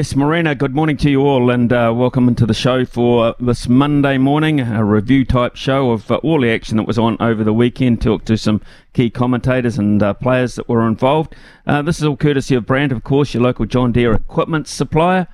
Yes, Marina, good morning to you all, and uh, welcome into the show for this Monday morning, a review type show of uh, all the action that was on over the weekend. Talk to some key commentators and uh, players that were involved. Uh, this is all courtesy of Brandt, of course, your local John Deere equipment supplier.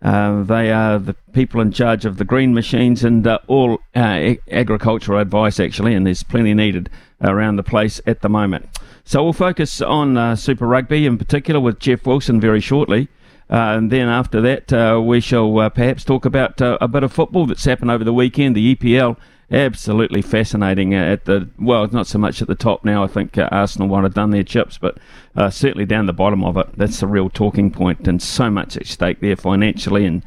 Uh, they are the people in charge of the green machines and uh, all agricultural advice, actually, and there's plenty needed around the place at the moment. So we'll focus on Super Rugby in particular with Jeff Wilson very shortly. Uh, and then after that, uh, we shall uh, perhaps talk about uh, a bit of football that's happened over the weekend. The EPL, absolutely fascinating at the well, not so much at the top now. I think uh, Arsenal might have done their chips, but uh, certainly down the bottom of it, that's the real talking point, and so much at stake there financially and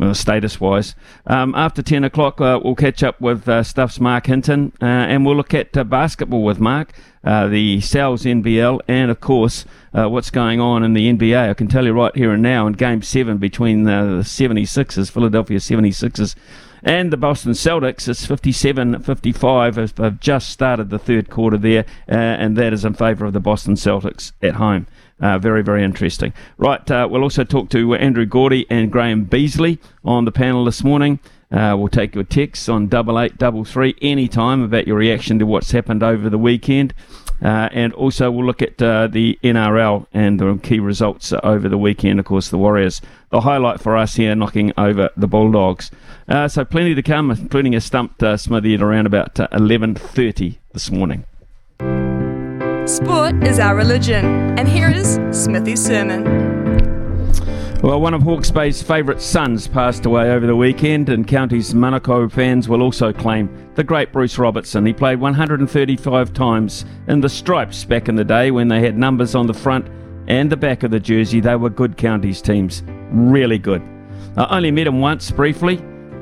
well, status wise. Um, after 10 o'clock, uh, we'll catch up with uh, Stuff's Marc Hinton uh, and we'll look at uh, basketball with Marc, uh, the Sal's NBL, and of course, uh, what's going on in the NBA. I can tell you right here and now in game seven between the 76ers, Philadelphia 76ers, and the Boston Celtics, it's 57 55. Have just started the third quarter there, and that is in favour of the Boston Celtics at home. Uh, very, very interesting. Right, uh, we'll also talk to Andrew Gourdie and Graeme Beasley on the panel this morning. Uh, we'll take your texts on double eight double three anytime about your reaction to what's happened over the weekend, uh, and also we'll look at uh, the NRL and the key results over the weekend. Of course, the Warriors, the highlight for us here, knocking over the Bulldogs. Uh, so plenty to come, including a stumped Smithy at around about eleven thirty this morning. Sport is our religion, and here is Smithy's sermon. Well, one of Hawke's Bay's favourite sons passed away over the weekend, and Counties Manukau fans will also claim the great Bruce Robertson. He played 135 times in the Stripes back in the day when they had numbers on the front and the back of the jersey. They were good Counties teams, really good. I only met him once briefly,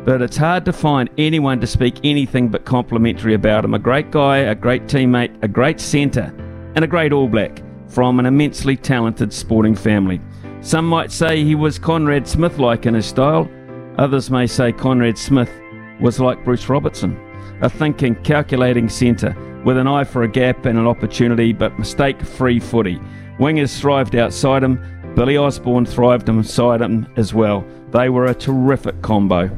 but it's hard to find anyone to speak anything but complimentary about him. A great guy, a great teammate, a great centre and a great All Black from an immensely talented sporting family. Some might say he was Conrad Smith like in his style, others may say Conrad Smith was like Bruce Robertson, a thinking, calculating centre with an eye for a gap and an opportunity, but mistake free footy. Wingers thrived outside him, Billy Osborne thrived inside him as well. They were a terrific combo.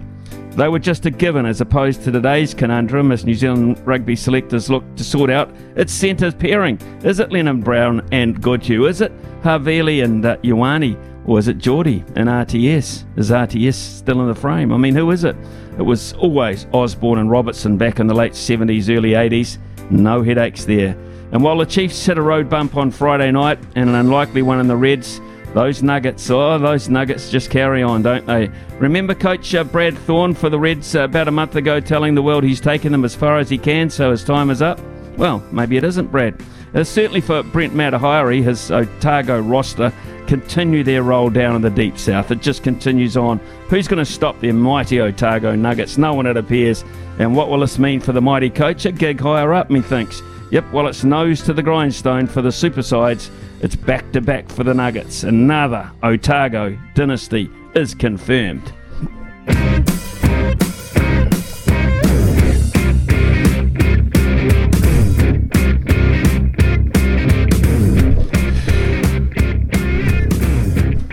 They were just a given as opposed to today's conundrum as New Zealand rugby selectors look to sort out its centre pairing. Is it Lienert-Brown and Goodhue? Is it Havili and uh, Ioane? Or is it Jordie and RTS? Is RTS still in the frame? I mean, who is it? It was always Osborne and Robertson back in the late 70s, early 80s. No headaches there. And while the Chiefs hit a road bump on Friday night and an unlikely one in the Reds, those Nuggets, oh, those Nuggets just carry on, don't they? Remember Coach uh, Brad Thorn for the Reds uh, about a month ago telling the world he's taken them as far as he can, so his time is up? Well, maybe it isn't, Brad. Uh, certainly for Brent Matehaere, his Otago roster continue their roll down in the deep south. It just continues on. Who's going to stop their mighty Otago Nuggets? No one, it appears. And what will this mean for the mighty coach? A gig higher up, methinks. Yep, well, it's nose to the grindstone for the super sides. It's back to back for the Nuggets. Another Otago dynasty is confirmed.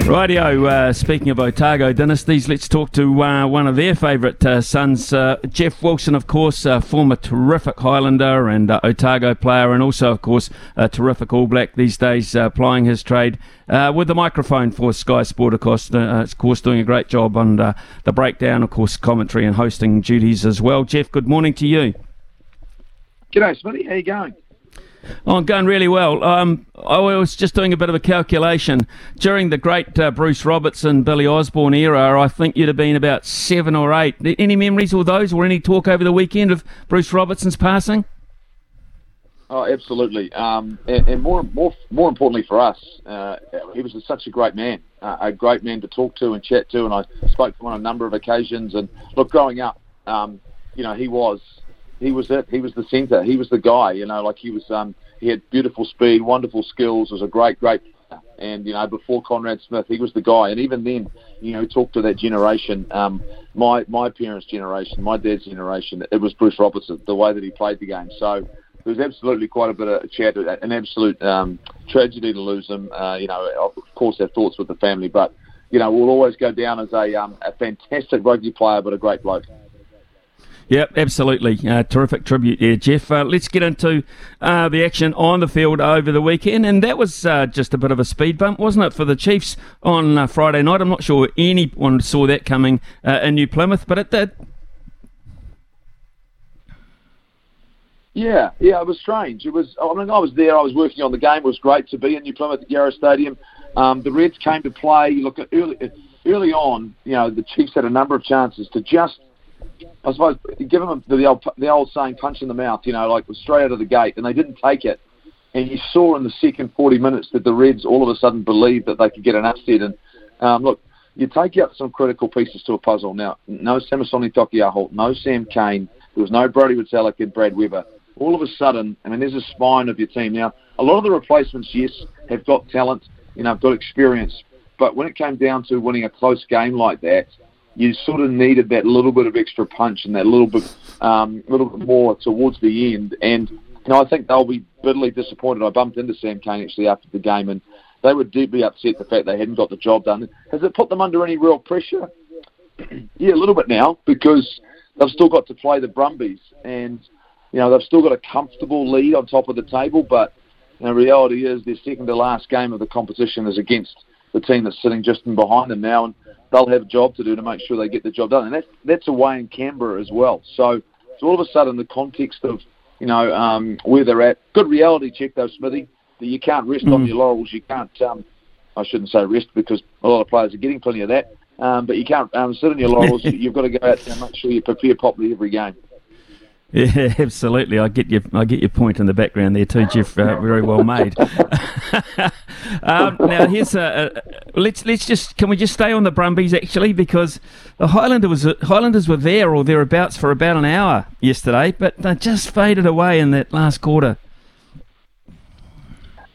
Rightio, uh, speaking of Otago dynasties, let's talk to uh, one of their favourite uh, sons, uh, Jeff Wilson, of course, former terrific Highlander and uh, Otago player, and also, of course, a terrific All Black these days, uh, plying his trade with the microphone for Sky Sport, of course, of course doing a great job on the breakdown, of course, commentary and hosting duties as well. Jeff, good morning to you. G'day, Smitty. How you going? Oh, going really well. Um, I was just doing a bit of a calculation. During the great uh, Bruce Robertson, Billy Osborne era, I think you'd have been about seven or eight. Any memories of those or any talk over the weekend of Bruce Robertson's passing? Oh, absolutely. Um, and, and, more, more, more importantly for us, uh, he was such a great man, uh, a great man to talk to and chat to. And I spoke to him on a number of occasions. And look, growing up, um, you know, he was, he was it. He was the centre. He was the guy. You know, like he was. Um, he had beautiful speed, wonderful skills. Was a great, great. player. And you know, before Conrad Smith, he was the guy. And even then, you know, talk to that generation. Um, my my parents' generation, my dad's generation. It was Bruce Robertson, the way that he played the game. So there was absolutely quite a bit of chat, an absolute um, tragedy to lose him. Uh, you know, of course, our thoughts with the family, but you know, we'll always go down as a, um, a fantastic rugby player, but a great bloke. Yep, absolutely. Uh, terrific tribute there, Jeff. Uh, let's get into uh, the action on the field over the weekend. And that was uh, just a bit of a speed bump, wasn't it, for the Chiefs on uh, Friday night? I'm not sure anyone saw that coming uh, in New Plymouth, but it did. Yeah, yeah, it was strange. It was. I mean, I was there. I was working on the game. It was great to be in New Plymouth at Yarrow Stadium. Um, the Reds came to play. Look, early, early on, you know, the Chiefs had a number of chances to just I suppose give them the old the old saying, punch in the mouth. You know, like straight out of the gate, and they didn't take it. And you saw in the second 40 minutes that the Reds all of a sudden believed that they could get an upset. And um, look, you take out some critical pieces to a puzzle. Now, no Samisoni Taukei'aho, no Sam Cane, there was no Brodie Retallick and Brad Weber. All of a sudden, I mean, there's a spine of your team. Now, a lot of the replacements, yes, have got talent, you know, have got experience. But when it came down to winning a close game like that, you sort of needed that little bit of extra punch and that little bit, um, little bit more towards the end. And you know, I think they'll be bitterly disappointed. I bumped into Sam Cane actually after the game, and they were deeply upset the fact they hadn't got the job done. Has it put them under any real pressure? yeah, a little bit now because they've still got to play the Brumbies, and you know they've still got a comfortable lead on top of the table. But the reality is, their second to last game of the competition is against the team that's sitting just in behind them now, and they'll have a job to do to make sure they get the job done. And that's that's away in Canberra as well. So, so all of a sudden, the context of you know um, where they're at, good reality check though, Smithy. That you can't rest mm. on your laurels. You can't. Um, I shouldn't say rest because a lot of players are getting plenty of that. Um, but you can't um, sit on your laurels. You've got to go out there and make sure you prepare properly every game. Yeah, absolutely. I get your I get your point in the background there too, Jeff. Uh, very well made. um, now here's a, a, let's let's just can we just stay on the Brumbies actually because the Highlander was Highlanders were there or thereabouts for about an hour yesterday, but they just faded away in that last quarter.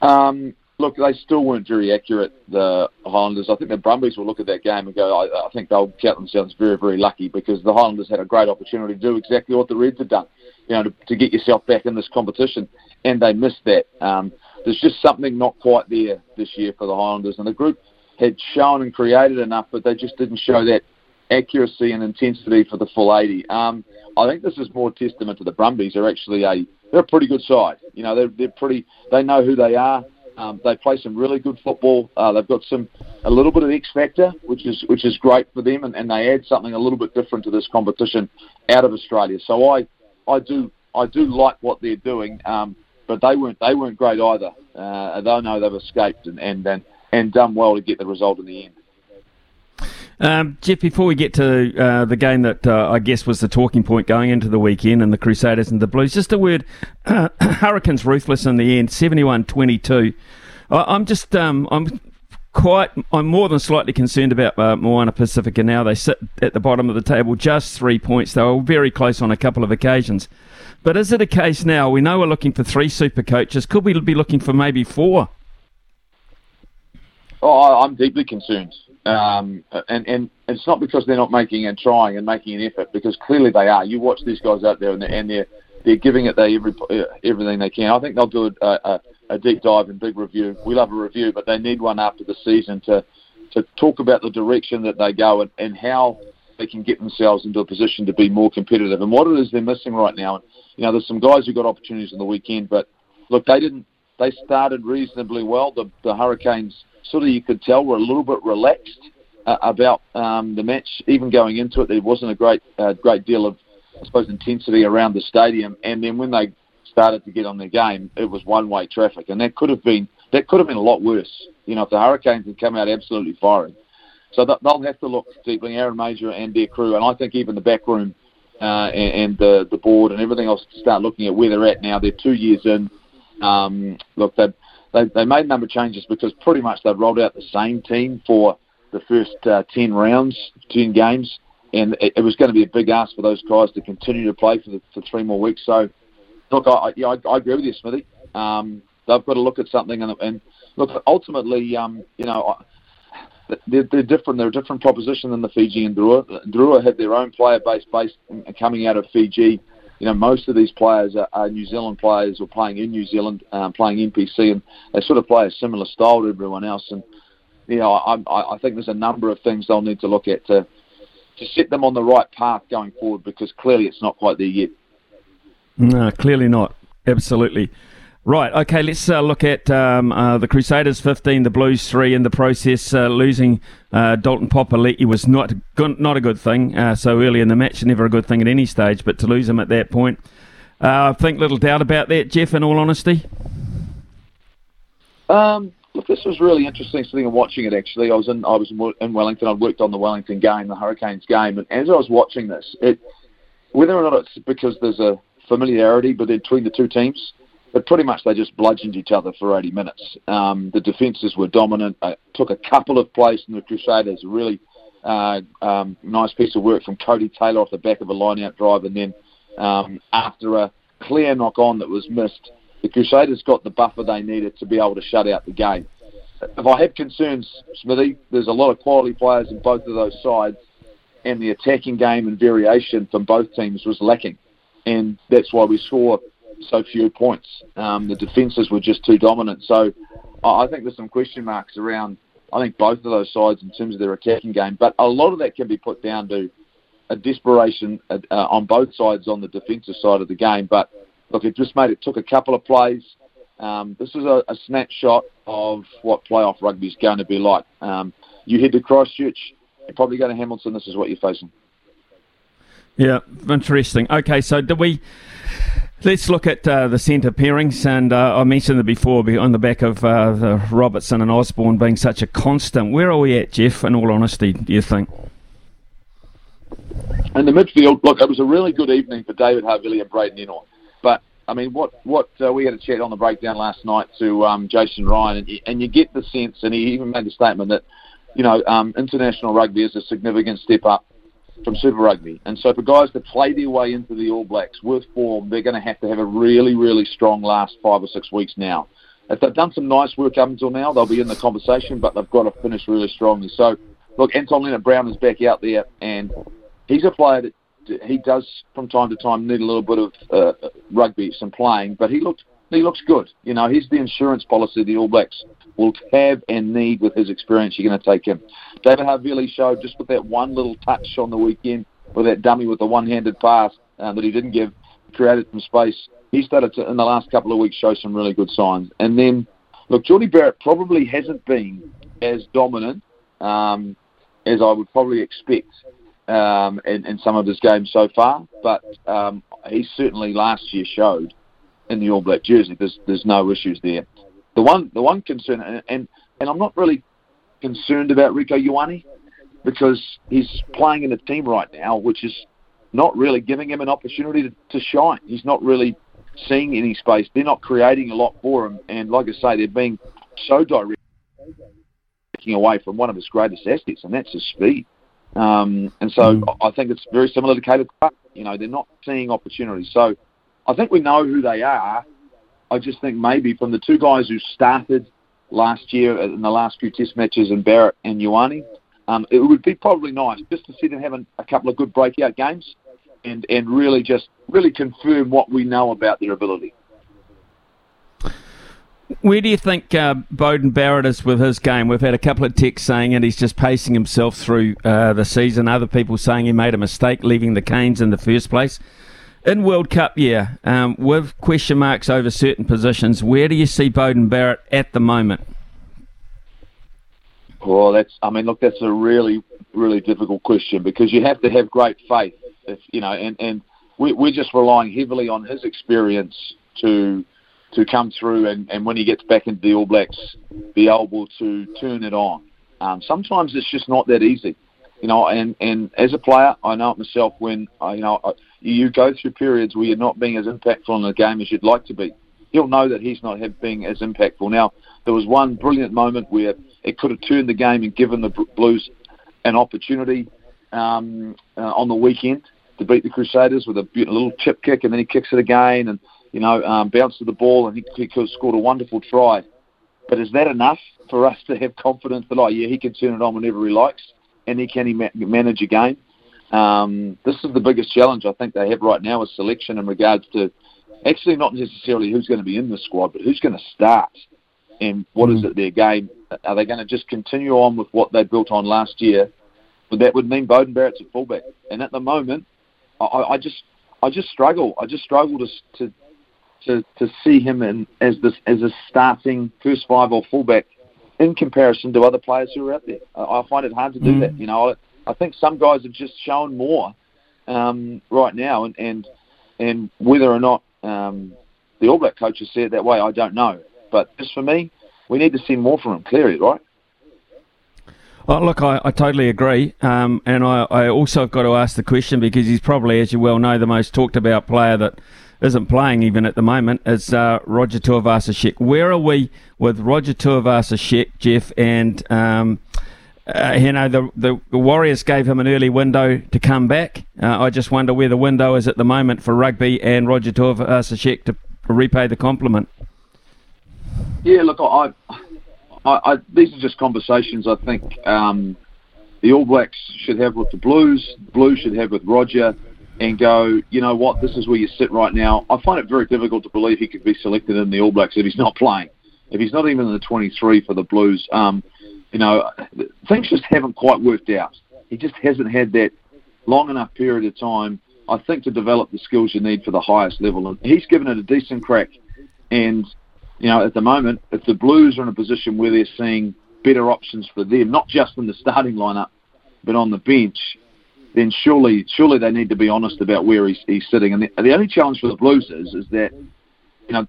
Um, look, they still weren't very accurate, the Highlanders. I think the Brumbies will look at that game and go, I, I think they'll count themselves very, very lucky because the Highlanders had a great opportunity to do exactly what the Reds had done, you know, to, to get yourself back in this competition, and they missed that. Um, there's just something not quite there this year for the Highlanders, and the group had shown and created enough, but they just didn't show that accuracy and intensity for the full 80. Um, I think this is more testament to the Brumbies. They're actually a they're a pretty good side. You know, they're they're pretty. They know who they are. Um, they play some really good football. Uh, they've got some a little bit of X factor, which is which is great for them, and, and they add something a little bit different to this competition out of Australia. So I I do I do like what they're doing, um, but they weren't they weren't great either. Uh, they know they've escaped and, and and and done well to get the result in the end. Um, Jeff, before we get to uh, the game that uh, I guess was the talking point going into the weekend and the Crusaders and the Blues, just a word uh, Hurricanes ruthless in the end, 71 22. I'm just, um, I'm quite, I'm more than slightly concerned about uh, Moana Pacifica now. They sit at the bottom of the table, just three points. They were very close on a couple of occasions. But is it a case now? We know we're looking for three super coaches. Could we be looking for maybe four? Oh, I'm deeply concerned. Um, and, and it's not because they're not making and trying and making an effort, because clearly they are. You watch these guys out there, and they're, and they're they're giving it they every uh, everything they can. I think they'll do a, a, uh, uh, a deep dive and big review. We love a review, but they need one after the season to to talk about the direction that they go and, and how they can get themselves into a position to be more competitive and what it is they're missing right now. And, you know, there's some guys who got opportunities on the weekend, but look, they didn't. They started reasonably well. The, the Hurricanes sort of you could tell were a little bit relaxed uh, about um, the match. Even going into it, there wasn't a great uh, great deal of I suppose intensity around the stadium. And then when they started to get on their game, it was one-way traffic, and that could have been that could have been a lot worse. You know, if the Hurricanes had come out absolutely firing. So they'll have to look deeply, Aaron Mauger and their crew, and I think even the back room uh, and, and the the board and everything else to start looking at where they're at now. They're two years in. Um, look, they they they made a number of changes because pretty much they've rolled out the same team for the first uh, ten rounds, ten games, and it, it was going to be a big ask for those guys to continue to play for the, for three more weeks. So, look, I, yeah, I, I agree with you, Smithy. Um, they've got to look at something and, and look ultimately, um, you know. They're, they're different. They're a different proposition than the Fijian Drua. Drua had their own player base based coming out of Fiji. You know, most of these players are, are New Zealand players or playing in New Zealand, um, playing NPC, and they sort of play a similar style to everyone else. And you know, I, I, I think there's a number of things they'll need to look at to to set them on the right path going forward because clearly it's not quite there yet. No, clearly not. Absolutely. Right, okay, let's uh, look at um, uh, the Crusaders 15, the Blues 3 in the process. Uh, losing uh, Dalton Papali'i was not, good, not a good thing uh, so early in the match, never a good thing at any stage, but to lose him at that point, uh, I think little doubt about that, Jeff, in all honesty. Um, look, this was really interesting sitting and watching it, actually. I was in, I was in Wellington, I'd worked on the Wellington game, the Hurricanes game, and as I was watching this, it, whether or not it's because there's a familiarity between the two teams, but pretty much they just bludgeoned each other for 80 minutes. Um, the defences were dominant. Took a couple of plays from the Crusaders. Really uh, um, nice piece of work from Cody Taylor off the back of a line-out drive, and then um, after a clear knock-on that was missed, the Crusaders got the buffer they needed to be able to shut out the game. If I have concerns, Smithy, there's a lot of quality players in both of those sides, and the attacking game and variation from both teams was lacking, and that's why we saw so few points. Um, the defences were just too dominant. So I think there's some question marks around. I think both of those sides in terms of their attacking game, but a lot of that can be put down to a desperation uh, uh, on both sides on the defensive side of the game. But look, it just made it took a couple of plays. Um, this is a, a, snapshot of what playoff rugby is going to be like. Um, you head to Christchurch, you're probably going to Hamilton. This is what you're facing. Yeah, interesting. Okay, so do we? Let's look at uh, the centre pairings, and uh, I mentioned it before on the back of uh, the Robertson and Osborne being such a constant. Where are we at, Jeff? In all honesty, do you think? In the midfield, look, it was a really good evening for David Havili and Braydon Ennor. But I mean, what what uh, we had a chat on the breakdown last night to um, Jason Ryan, and you, and you get the sense, and he even made the statement that you know um, international rugby is a significant step up from Super Rugby. And so for guys to play their way into the All Blacks with form, they're going to have to have a really, really strong last five or six weeks now. If they've done some nice work up until now, they'll be in the conversation, but they've got to finish really strongly. So, look, Anton Lienert-Brown is back out there, and he's a player that he does from time to time need a little bit of uh, rugby, some playing, but he looked he looks good. You know, he's the insurance policy of the All Blacks will have and need with his experience. You're going to take him. David Havili showed just with that one little touch on the weekend with that dummy with the one-handed pass uh, that he didn't give, created some space. He started to, in the last couple of weeks, show some really good signs. And then, look, Jordie Barrett probably hasn't been as dominant um, as I would probably expect um, in, in some of his games so far, but um, he certainly last year showed in the All Black jersey. There's there's no issues there. The one the one concern, and and, and I'm not really concerned about Rieko Ioane because he's playing in a team right now which is not really giving him an opportunity to, to shine. He's not really seeing any space. They're not creating a lot for him, and like I say, they're being so direct, taking away from one of his greatest assets, and that's his speed. Um, and so mm. I think it's very similar to Caleb Clarke. You know, they're not seeing opportunities. So I think we know who they are. I just think maybe from the two guys who started last year in the last few Test matches, and Barrett and Ioane, um, it would be probably nice just to see them having a couple of good breakout games, and and really just really confirm what we know about their ability. Where do you think uh, Beauden Barrett is with his game? We've had a couple of texts saying that he's just pacing himself through uh, the season. Other people saying he made a mistake leaving the Canes in the first place in World Cup year, um, with question marks over certain positions, where do you see Beauden Barrett at the moment? Well, that's. I mean, look, that's a really, really difficult question because you have to have great faith, if, you know, and and we, we're just relying heavily on his experience to to come through and, and when he gets back into the All Blacks, be able to turn it on. Um, sometimes it's just not that easy, you know. And, and as a player, I know it myself when I, you know I, you go through periods where you're not being as impactful in the game as you'd like to be. He'll know that he's not being as impactful. Now there was one brilliant moment where it could have turned the game and given the Blues an opportunity um, uh, on the weekend to beat the Crusaders with a little chip kick, and then he kicks it again, and you know, um, bounces the ball, and he, he could have scored a wonderful try. But is that enough for us to have confidence that, oh yeah, he can turn it on whenever he likes, and he can he ma- manage a game? Um, this is the biggest challenge I think they have right now is selection in regards to actually not necessarily who's going to be in the squad, but who's going to start and what is it their game? Are they going to just continue on with what they built on last year? But that would mean Beauden Barrett's at fullback, and at the moment, I, I just I just struggle. I just struggle to to to, to see him in, as this as a starting first five or fullback in comparison to other players who are out there. I, find it hard to do mm. that. You know, I, I think some guys have just shown more um, right now, and, and and whether or not um, the All Black coaches see it that way, I don't know. But just for me, we need to see more from him. Clearly, right? Oh, look, I, I totally agree. Um, and I, I also have got to ask the question because he's probably, as you well know, the most talked about player that isn't playing even at the moment is uh, Roger Tuivasa-Sheck. Where are we with Roger Tuivasa-Sheck, Jeff? And um, uh, you know the, the, Warriors gave him an early window to come back. Uh, I just wonder where the window is at the moment for rugby and Roger Tuivasa-Sheck to repay the compliment. Yeah, look, I, I, I, these are just conversations I think um, the All Blacks should have with the Blues. The Blues should have with Roger and go, you know what, this is where you sit right now. I find it very difficult to believe he could be selected in the All Blacks if he's not playing, if he's not even in the 23 for the Blues. Um, you know, things just haven't quite worked out. He just hasn't had that long enough period of time, I think, to develop the skills you need for the highest level. And he's given it a decent crack. And, you know, at the moment, if the Blues are in a position where they're seeing better options for them, not just in the starting lineup, but on the bench, then surely surely they need to be honest about where he's, he's sitting. And the, the only challenge for the Blues is is that you know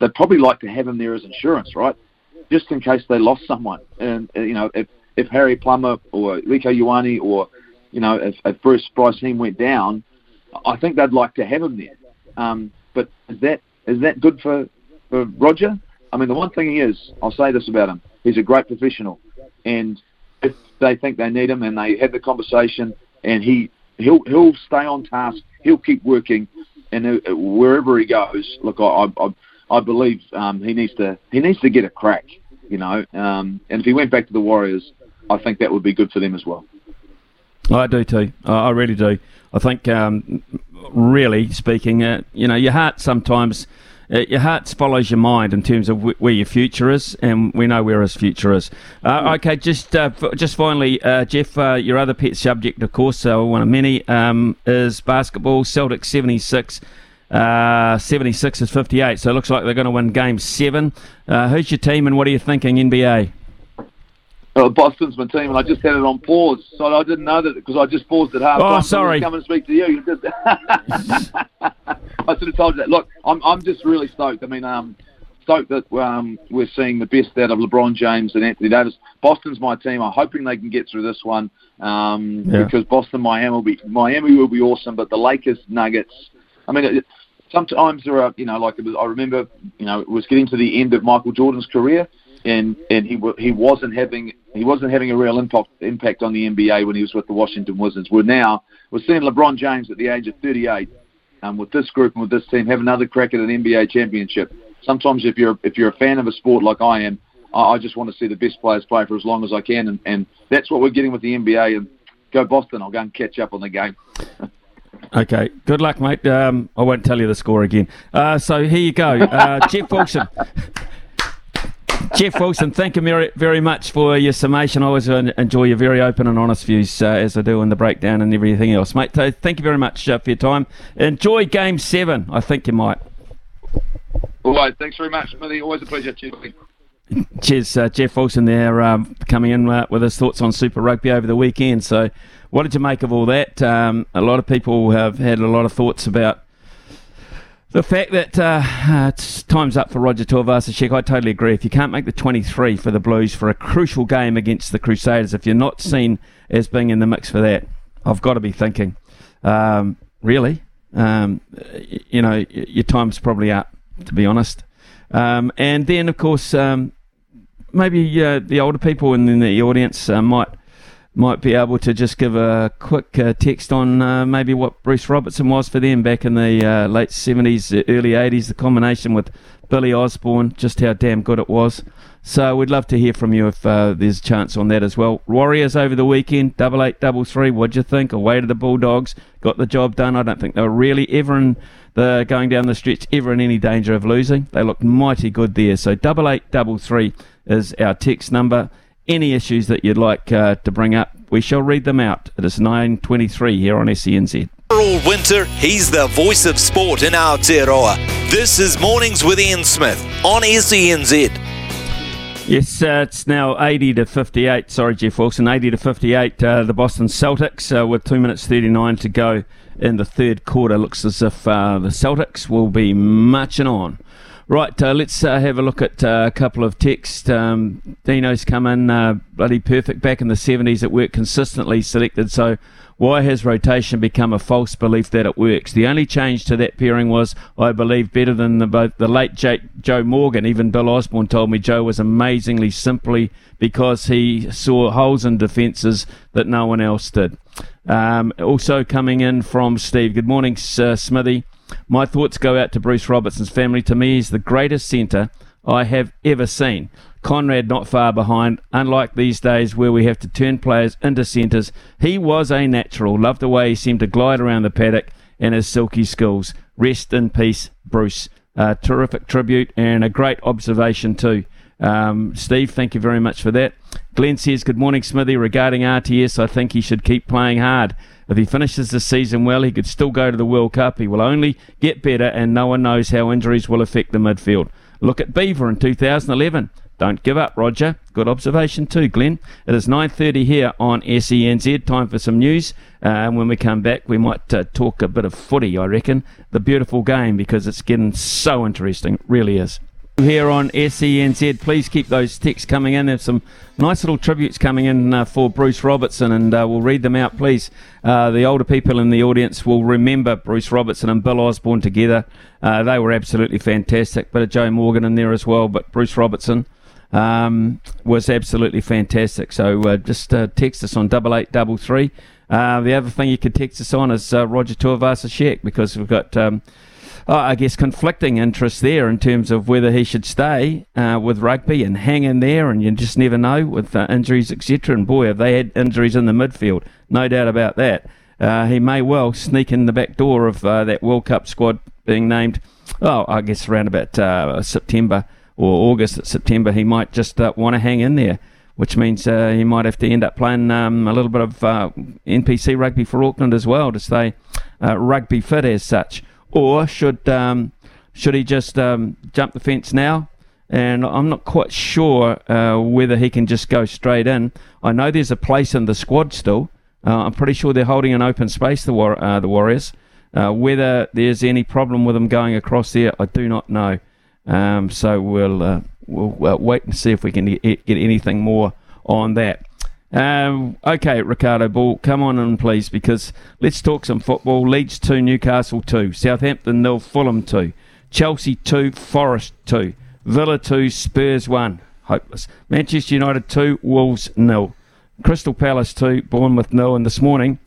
they'd probably like to have him there as insurance, right? Just in case they lost someone. And uh, you know if if Harry Plummer or Rieko Ioane or you know if, if Bruce Bryce Heem went down, I think they'd like to have him there. Um, but is that is that good for for Roger? I mean, the one thing he is, I'll say this about him: he's a great professional, and if they think they need him and they have the conversation and he he'll he'll stay on task. He'll keep working, and uh, wherever he goes, look, I I, I believe um, he needs to he needs to get a crack, you know. Um, and if he went back to the Warriors, I think that would be good for them as well. I do too. I really do. I think, um, really speaking, uh, you know, your heart sometimes your heart follows your mind in terms of where your future is, and we know where his future is. Uh, okay, just uh, f- just finally, uh, Jeff, uh, your other pet subject, of course, uh, one of many, um, is basketball. Celtic 76. 76 is 58, so it looks like they're going to win game seven. who's your team and what are you thinking, NBA? Uh, Boston's my team, and I just had it on pause, so I didn't know that because I just paused at half. Oh, sorry. Come and speak to you. you just I should have told you that. Look, I'm I'm just really stoked. I mean, um, stoked that um, we're seeing the best out of LeBron James and Anthony Davis. Boston's my team. I'm hoping they can get through this one um, yeah. because Boston, Miami will be Miami will be awesome, but the Lakers, Nuggets. I mean, it, sometimes there are you know like was, I remember you know it was getting to the end of Michael Jordan's career and and he he wasn't having he wasn't having a real impact impact on the NBA when he was with the Washington Wizards. We're now we're seeing LeBron James at the age of 38, um, with this group and with this team have another crack at an NBA championship. Sometimes if you're if you're a fan of a sport like I am, I, I just want to see the best players play for as long as I can, and, and that's what we're getting with the NBA. And go Boston! I'll go and catch up on the game. Okay, good luck, mate. Um, I won't tell you the score again. Uh, so here you go, uh, Jeff Wilson. Jeff Wilson, thank you very, very much for your summation. I always enjoy your very open and honest views, uh, as I do in the breakdown and everything else, mate. So thank you very much uh, for your time. Enjoy Game Seven. I think you might. All right. Thanks very much, Smithy. Always a pleasure. Cheers. Cheers, uh, Jeff Wilson there, um, coming in uh, with his thoughts on Super Rugby over the weekend. So, what did you make of all that? Um, a lot of people have had a lot of thoughts about The fact that uh, uh, time's up for Roger Tuivasa-Sheck, I totally agree. If you can't make the 23 for the Blues for a crucial game against the Crusaders, if you're not seen as being in the mix for that, I've got to be thinking, um, really, um, you know, your time's probably up, to be honest. Um, and then, of course, um, maybe uh, the older people in the audience uh, might might be able to just give a quick uh, text on uh, maybe what Bruce Robertson was for them back in the uh, late 70s, early 80s, the combination with Billy Osborne, just how damn good it was. So we'd love to hear from you if uh, there's a chance on that as well. Warriors over the weekend, double eight, double three. What'd you think? Away to the Bulldogs, got the job done. I don't think they were really ever in the going down the stretch, ever in any danger of losing. They looked mighty good there. So double eight, double three is our text number any issues that you'd like uh, to bring up, we shall read them out. It is 9.23 here on SENZ. All winter, he's the voice of sport in Aotearoa. This is Mornings with Ian Smith on SENZ. Yes, uh, it's now 80 to 58. Sorry, Jeff Wilson. 80 to 58. Uh, the Boston Celtics, uh, with 2 minutes 39 to go in the third quarter, looks as if uh, the Celtics will be marching on. Right, uh, let's uh, have a look at uh, a couple of texts. Um, Dino's come in, uh, bloody perfect back in the 70s. It worked consistently selected. So, why has rotation become a false belief that it works? The only change to that pairing was, I believe, better than the, both the late Joe Morgan. Even Bill Osborne told me Joe was amazingly simply because he saw holes in defences that no one else did. Um, also coming in from Steve. Good morning, Smithy. My thoughts go out to Bruce Robertson's family. To me, he's the greatest centre I have ever seen. Conrad not far behind. Unlike these days where we have to turn players into centres, he was a natural. Loved the way he seemed to glide around the paddock and his silky skills. Rest in peace, Bruce. Uh, terrific tribute and a great observation too. Um, Steve, thank you very much for that. Glenn says, Good morning, Smithy. Regarding RTS, I think he should keep playing hard. If he finishes the season well, he could still go to the World Cup. He will only get better, and no one knows how injuries will affect the midfield. Look at Beaver in 2011. Don't give up, Roger. Good observation too, Glenn. It is 9.30 here on SENZ. Time for some news. Uh, and when we come back, we might uh, talk a bit of footy, I reckon. The beautiful game, because it's getting so interesting. It really is here on SENZ. Please keep those texts coming in. There's some nice little tributes coming in uh, for Bruce Robertson, and uh, we'll read them out, please. Uh, the older people in the audience will remember Bruce Robertson and Bill Osborne together. Uh, they were absolutely fantastic. Bit of Joe Morgan in there as well, but Bruce Robertson um, was absolutely fantastic. So uh, just uh, text us on double eight double three. the other thing you could text us on is Roger Tuivasa-Sheck because we've got. Um, oh, I guess, conflicting interests there in terms of whether he should stay uh, with rugby and hang in there, and you just never know with uh, injuries, etc. And boy, have they had injuries in the midfield, no doubt about that. Uh, he may well sneak in the back door of uh, that World Cup squad being named. Oh, I guess around about uh, September or August, September, he might just uh, want to hang in there which means uh, he might have to end up playing um, a little bit of uh, NPC rugby for Auckland as well to stay uh, rugby fit as such or should um, should he just um, jump the fence now? And I'm not quite sure uh, whether he can just go straight in. I know there's a place in the squad still. Uh, I'm pretty sure they're holding an open space. The war- uh, the Warriors. Uh, whether there's any problem with them going across there, I do not know. Um, so we'll uh, we'll wait and see if we can get anything more on that. Um, okay, Riccardo Ball, come on in, please, because let's talk some football. Leeds 2, Newcastle 2, Southampton nil, Fulham 2, Chelsea 2, Forest 2, Villa 2, Spurs 1. Hopeless. Manchester United 2, Wolves nil, Crystal Palace 2, Bournemouth nil. And this morning,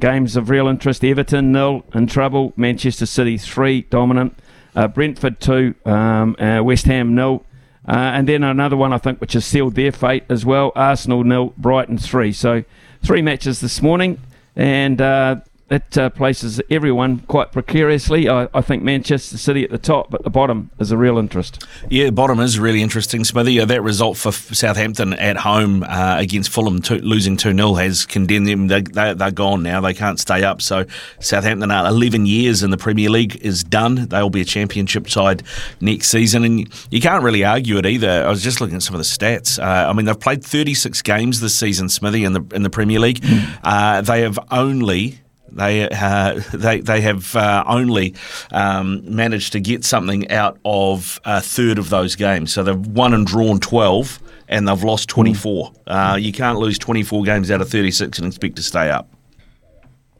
games of real interest Everton nil, in trouble, Manchester City 3, dominant, uh, Brentford 2, um, uh, West Ham nil. Uh, and then another one, I think, which has sealed their fate as well. Arsenal nil, Brighton three. So three matches this morning, and uh, it uh, places everyone quite precariously. I, I, think Manchester City at the top, but the bottom is a real interest. Yeah, bottom is really interesting, Smithy. Uh, that result for Southampton at home uh, against Fulham, two, losing 2 0, has condemned them. They, they, they're gone now. They can't stay up. So Southampton are 11 years in the Premier League is done. They'll be a championship side next season. And you can't really argue it either. I was just looking at some of the stats. Uh, I mean, they've played 36 games this season, Smithy, in the, in the Premier League. Mm. they have only They uh, they they have uh, only um, managed to get something out of a third of those games. So they've won and drawn twelve, and they've lost twenty four. Uh, you can't lose twenty four games out of thirty six and expect to stay up.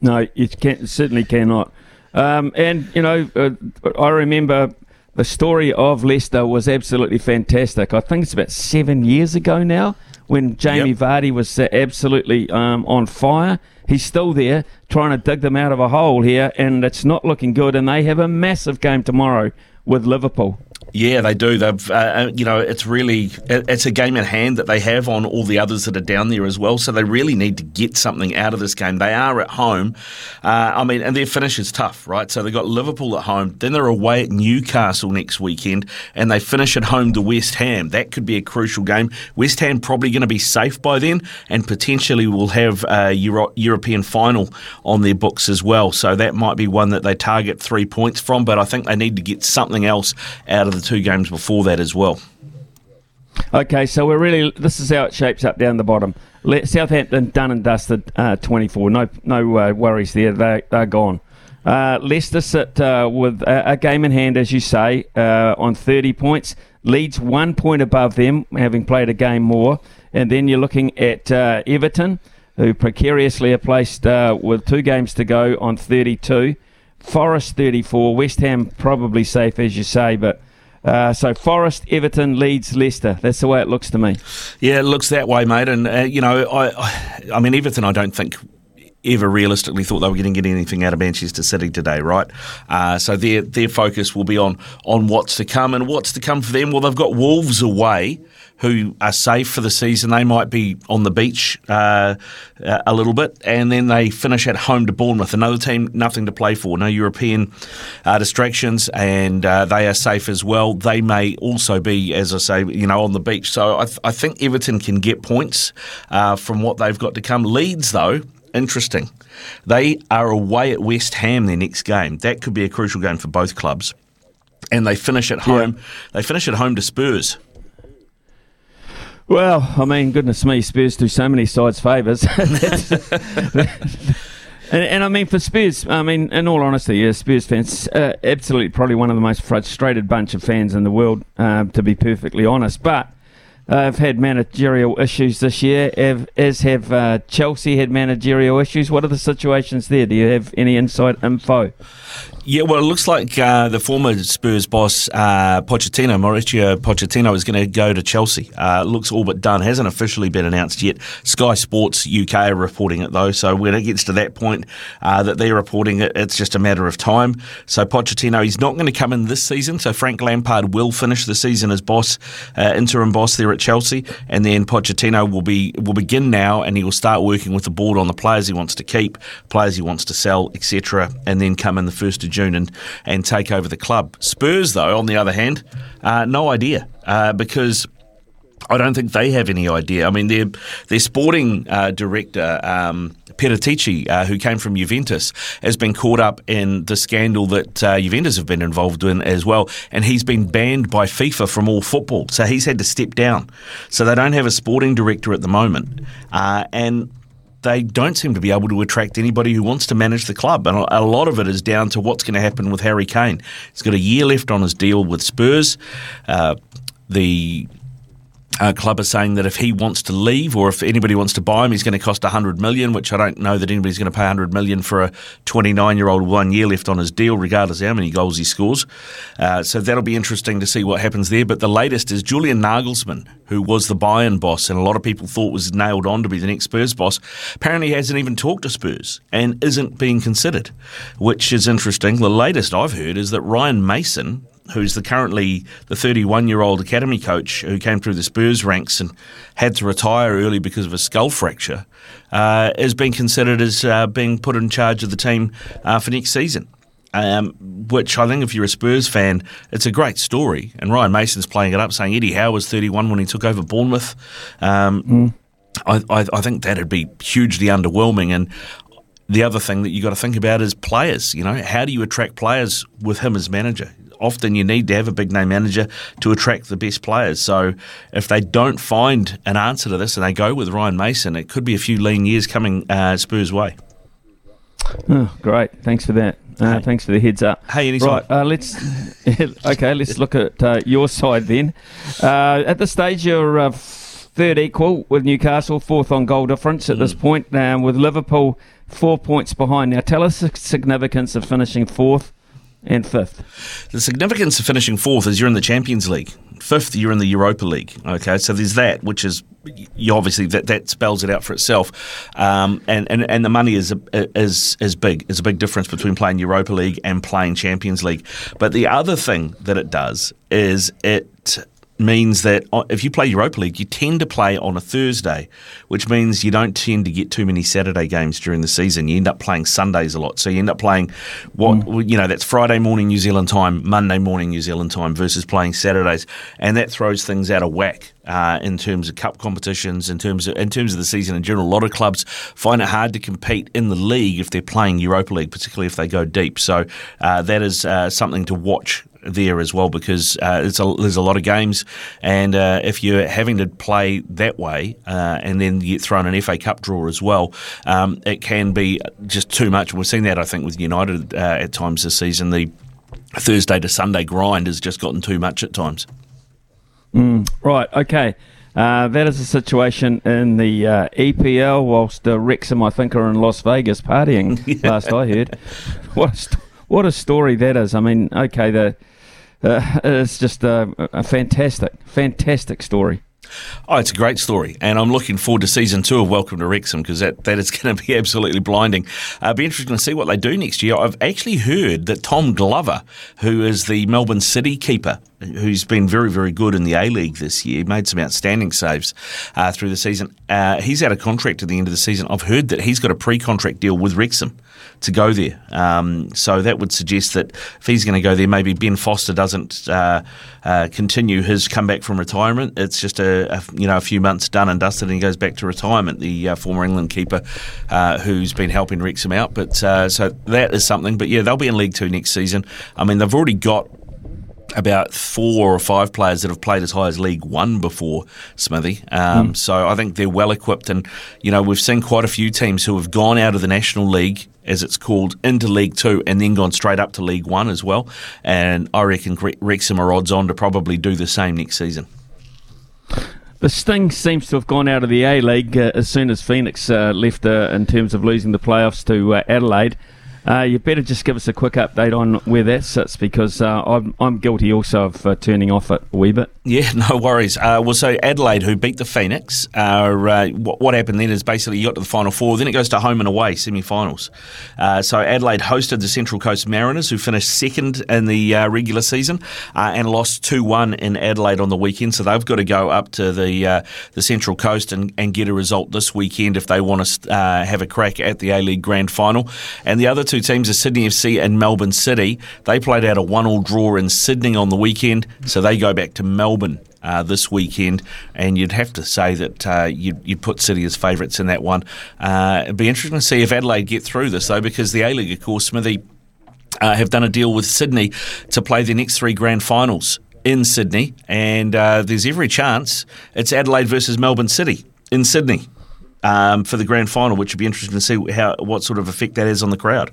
No, you can, certainly cannot. Um, and you know, uh, I remember the story of Leicester was absolutely fantastic. I think it's about seven years ago now when Jamie yep. Vardy was absolutely um, on fire. He's still there trying to dig them out of a hole here, and it's not looking good. And they have a massive game tomorrow with Liverpool. Yeah, they do. They've, uh, uh, you know, it's really it's a game in hand that they have on all the others that are down there as well. So they really need to get something out of this game. They are at home. Uh, I mean, and their finish is tough, right? So they've got Liverpool at home, then they're away at Newcastle next weekend, and they finish at home to West Ham. That could be a crucial game. West Ham probably going to be safe by then, and potentially will have a Euro- European final on their books as well. So that might be one that they target three points from. But I think they need to get something else out of the two games before that as well. Okay, so we're really this is how it shapes up down the bottom. Let, Southampton done and dusted, uh, 24. No, no uh, worries there. They, they're gone. Uh, Leicester sit uh, with a, a, game in hand, as you say, uh, on 30 points. Leeds one point above them, having played a game more. And then you're looking at uh, Everton, who precariously are placed with two games to go on 32. Forest 34. West Ham probably safe, as you say, but. Uh, so Forest, Everton, Leeds, Leicester. That's the way it looks to me. Yeah, it looks that way, mate. And uh, you know, I, I mean, Everton. I don't think ever realistically thought they were going to get anything out of Manchester City today, right? Uh, so their their focus will be on on what's to come and what's to come for them. Well, they've got Wolves away who are safe for the season. They might be on the beach uh, a little bit, and then they finish at home to Bournemouth, another team, nothing to play for, no European uh, distractions, and uh, they are safe as well. They may also be, as I say, you know, on the beach. So I, th- I think Everton can get points uh, from what they've got to come. Leeds, though, interesting. They are away at West Ham their next game. That could be a crucial game for both clubs. And they finish at home. Yeah. They finish at home to Spurs. Well, I mean, goodness me, Spurs do so many sides favours. and, and, I mean, for Spurs, I mean, in all honesty, yeah, Spurs fans, uh, absolutely probably one of the most frustrated bunch of fans in the world, uh, to be perfectly honest. But uh, have had managerial issues this year, as have uh, Chelsea had managerial issues. What are the situations there? Do you have any inside info? Yeah, well, it looks like uh, the former Spurs boss, uh, Pochettino, Mauricio Pochettino, is going to go to Chelsea. Uh, looks all but done. Hasn't officially been announced yet. Sky Sports UK are reporting it, though. So when it gets to that point uh, that they're reporting it, it's just a matter of time. So Pochettino, he's not going to come in this season. So Frank Lampard will finish the season as boss, uh, interim boss there at Chelsea. And then Pochettino will, be, will begin now and he will start working with the board on the players he wants to keep, players he wants to sell, etc. And then come in the 1st of June and, and take over the club. Spurs, though, on the other hand, uh, no idea uh, because. I don't think they have any idea. I mean, their their sporting uh, director, um, Paratici, uh, who came from Juventus, has been caught up in the scandal that uh, Juventus have been involved in as well, and he's been banned by FIFA from all football. So he's had to step down. So they don't have a sporting director at the moment, uh, and they don't seem to be able to attract anybody who wants to manage the club. And a lot of it is down to what's going to happen with Harry Kane. He's got a year left on his deal with Spurs. Uh, the uh, club is saying that if he wants to leave or if anybody wants to buy him, he's going to cost 100 million, which I don't know that anybody's going to pay 100 million for a 29 year old one year left on his deal, regardless of how many goals he scores. Uh, so that'll be interesting to see what happens there. But the latest is Julian Nagelsmann, who was the Bayern boss and a lot of people thought was nailed on to be the next Spurs boss, apparently hasn't even talked to Spurs and isn't being considered, which is interesting. The latest I've heard is that Ryan Mason, who's the currently the 31 year old academy coach who came through the Spurs ranks and had to retire early because of a skull fracture, uh, is being considered as uh, being put in charge of the team uh, for next season. Um, which I think, if you're a Spurs fan, it's a great story. And Ryan Mason's playing it up, saying Eddie Howe was 31 when he took over Bournemouth. Um, mm. I, I, I think that'd be hugely underwhelming. And the other thing that you've got to think about is players. You know, how do you attract players with him as manager? Often you need to have a big name manager to attract the best players. So if they don't find an answer to this and they go with Ryan Mason, it could be a few lean years coming uh, Spurs' way. Oh, great. Thanks for that. Uh, Hey. Thanks for the heads up. Hey, anytime. Right, uh, let's okay. Let's look at uh, your side then. Uh, at this stage, you're uh, third equal with Newcastle, fourth on goal difference at this Mm. point, um, with Liverpool four points behind. Now, tell us the significance of finishing fourth and fifth. The significance of finishing fourth is you're in the Champions League. Fifth, you're in the Europa League. Okay, so there's that, which is you obviously that, that spells it out for itself. Um, and, and and the money is is is big. Is a big difference between playing Europa League and playing Champions League. But the other thing that it does is it means that if you play Europa League, you tend to play on a Thursday, which means you don't tend to get too many Saturday games during the season. You end up playing Sundays a lot, so you end up playing what you know that's Friday morning New Zealand time, Monday morning New Zealand time versus playing Saturdays, and that throws things out of whack. Uh, in terms of cup competitions, in terms of in terms of the season in general, a lot of clubs find it hard to compete in the league if they're playing Europa League, particularly if they go deep. So uh, that is uh, something to watch there as well because uh, it's a, there's a lot of games, and uh, if you're having to play that way uh, and then you get thrown an FA Cup draw as well, um, it can be just too much. We've seen that I think with United uh, at times this season. The Thursday to Sunday grind has just gotten too much at times. Right. Okay. Uh, that is the situation in the uh, EPL. Whilst uh, Wrexham, I think, are in Las Vegas partying. Last I heard. What a st- what a story that is. I mean, okay, the uh, it's just a, a fantastic, fantastic story. Oh, it's a great story, and I'm looking forward to season two of Welcome to Wrexham because that, that is going to be absolutely blinding. Uh, be interesting to see what they do next year. I've actually heard that Tom Glover, who is the Melbourne City keeper, who's been very, very good in the A League this year, made some outstanding saves uh, through the season. Uh, he's out of contract at the end of the season. I've heard that he's got a pre-contract deal with Wrexham to go there. Um, so that would suggest that if he's going to go there, maybe Ben Foster doesn't uh, uh, continue his comeback from retirement. It's just a, a you know a few months done and dusted, and he goes back to retirement. The uh, former England keeper uh, who's been helping Wrexham out, but uh, so that is something. But yeah, they'll be in League Two next season. I mean, they've already got about four or five players that have played as high as League One before, Smithy. Um, So I think they're well equipped, and you know we've seen quite a few teams who have gone out of the National League, as it's called, into League Two, and then gone straight up to League One as well. And I reckon Wrexham are odds on to probably do the same next season. The Sting seems to have gone out of the A League uh, as soon as Phoenix uh, left uh, in terms of losing the playoffs to uh, Adelaide. Uh, you better just give us a quick update on where that sits because uh, I'm, I'm guilty also of uh, turning off it a wee bit. Yeah, no worries. Uh, well, so Adelaide, who beat the Phoenix, uh, what, what happened then is basically you got to the final four, then it goes to home and away semi-finals. Uh, so Adelaide hosted the Central Coast Mariners, who finished second in the regular season and lost two one in Adelaide on the weekend. So they've got to go up to the the Central Coast and, and get a result this weekend if they want to have a crack at the A League Grand Final. And the other two teams are Sydney FC and Melbourne City. They played out a one-all draw in Sydney on the weekend, so they go back to Melbourne. Uh, this weekend, and you'd have to say that uh, you'd, you'd put City as favourites in that one. Uh, it'd be interesting to see if Adelaide get through this, though, because the A League, of course, Smithy, uh, have done a deal with Sydney to play their next three grand finals in Sydney, and uh, there's every chance it's Adelaide versus Melbourne City in Sydney um, for the grand final, which would be interesting to see how what sort of effect that has on the crowd.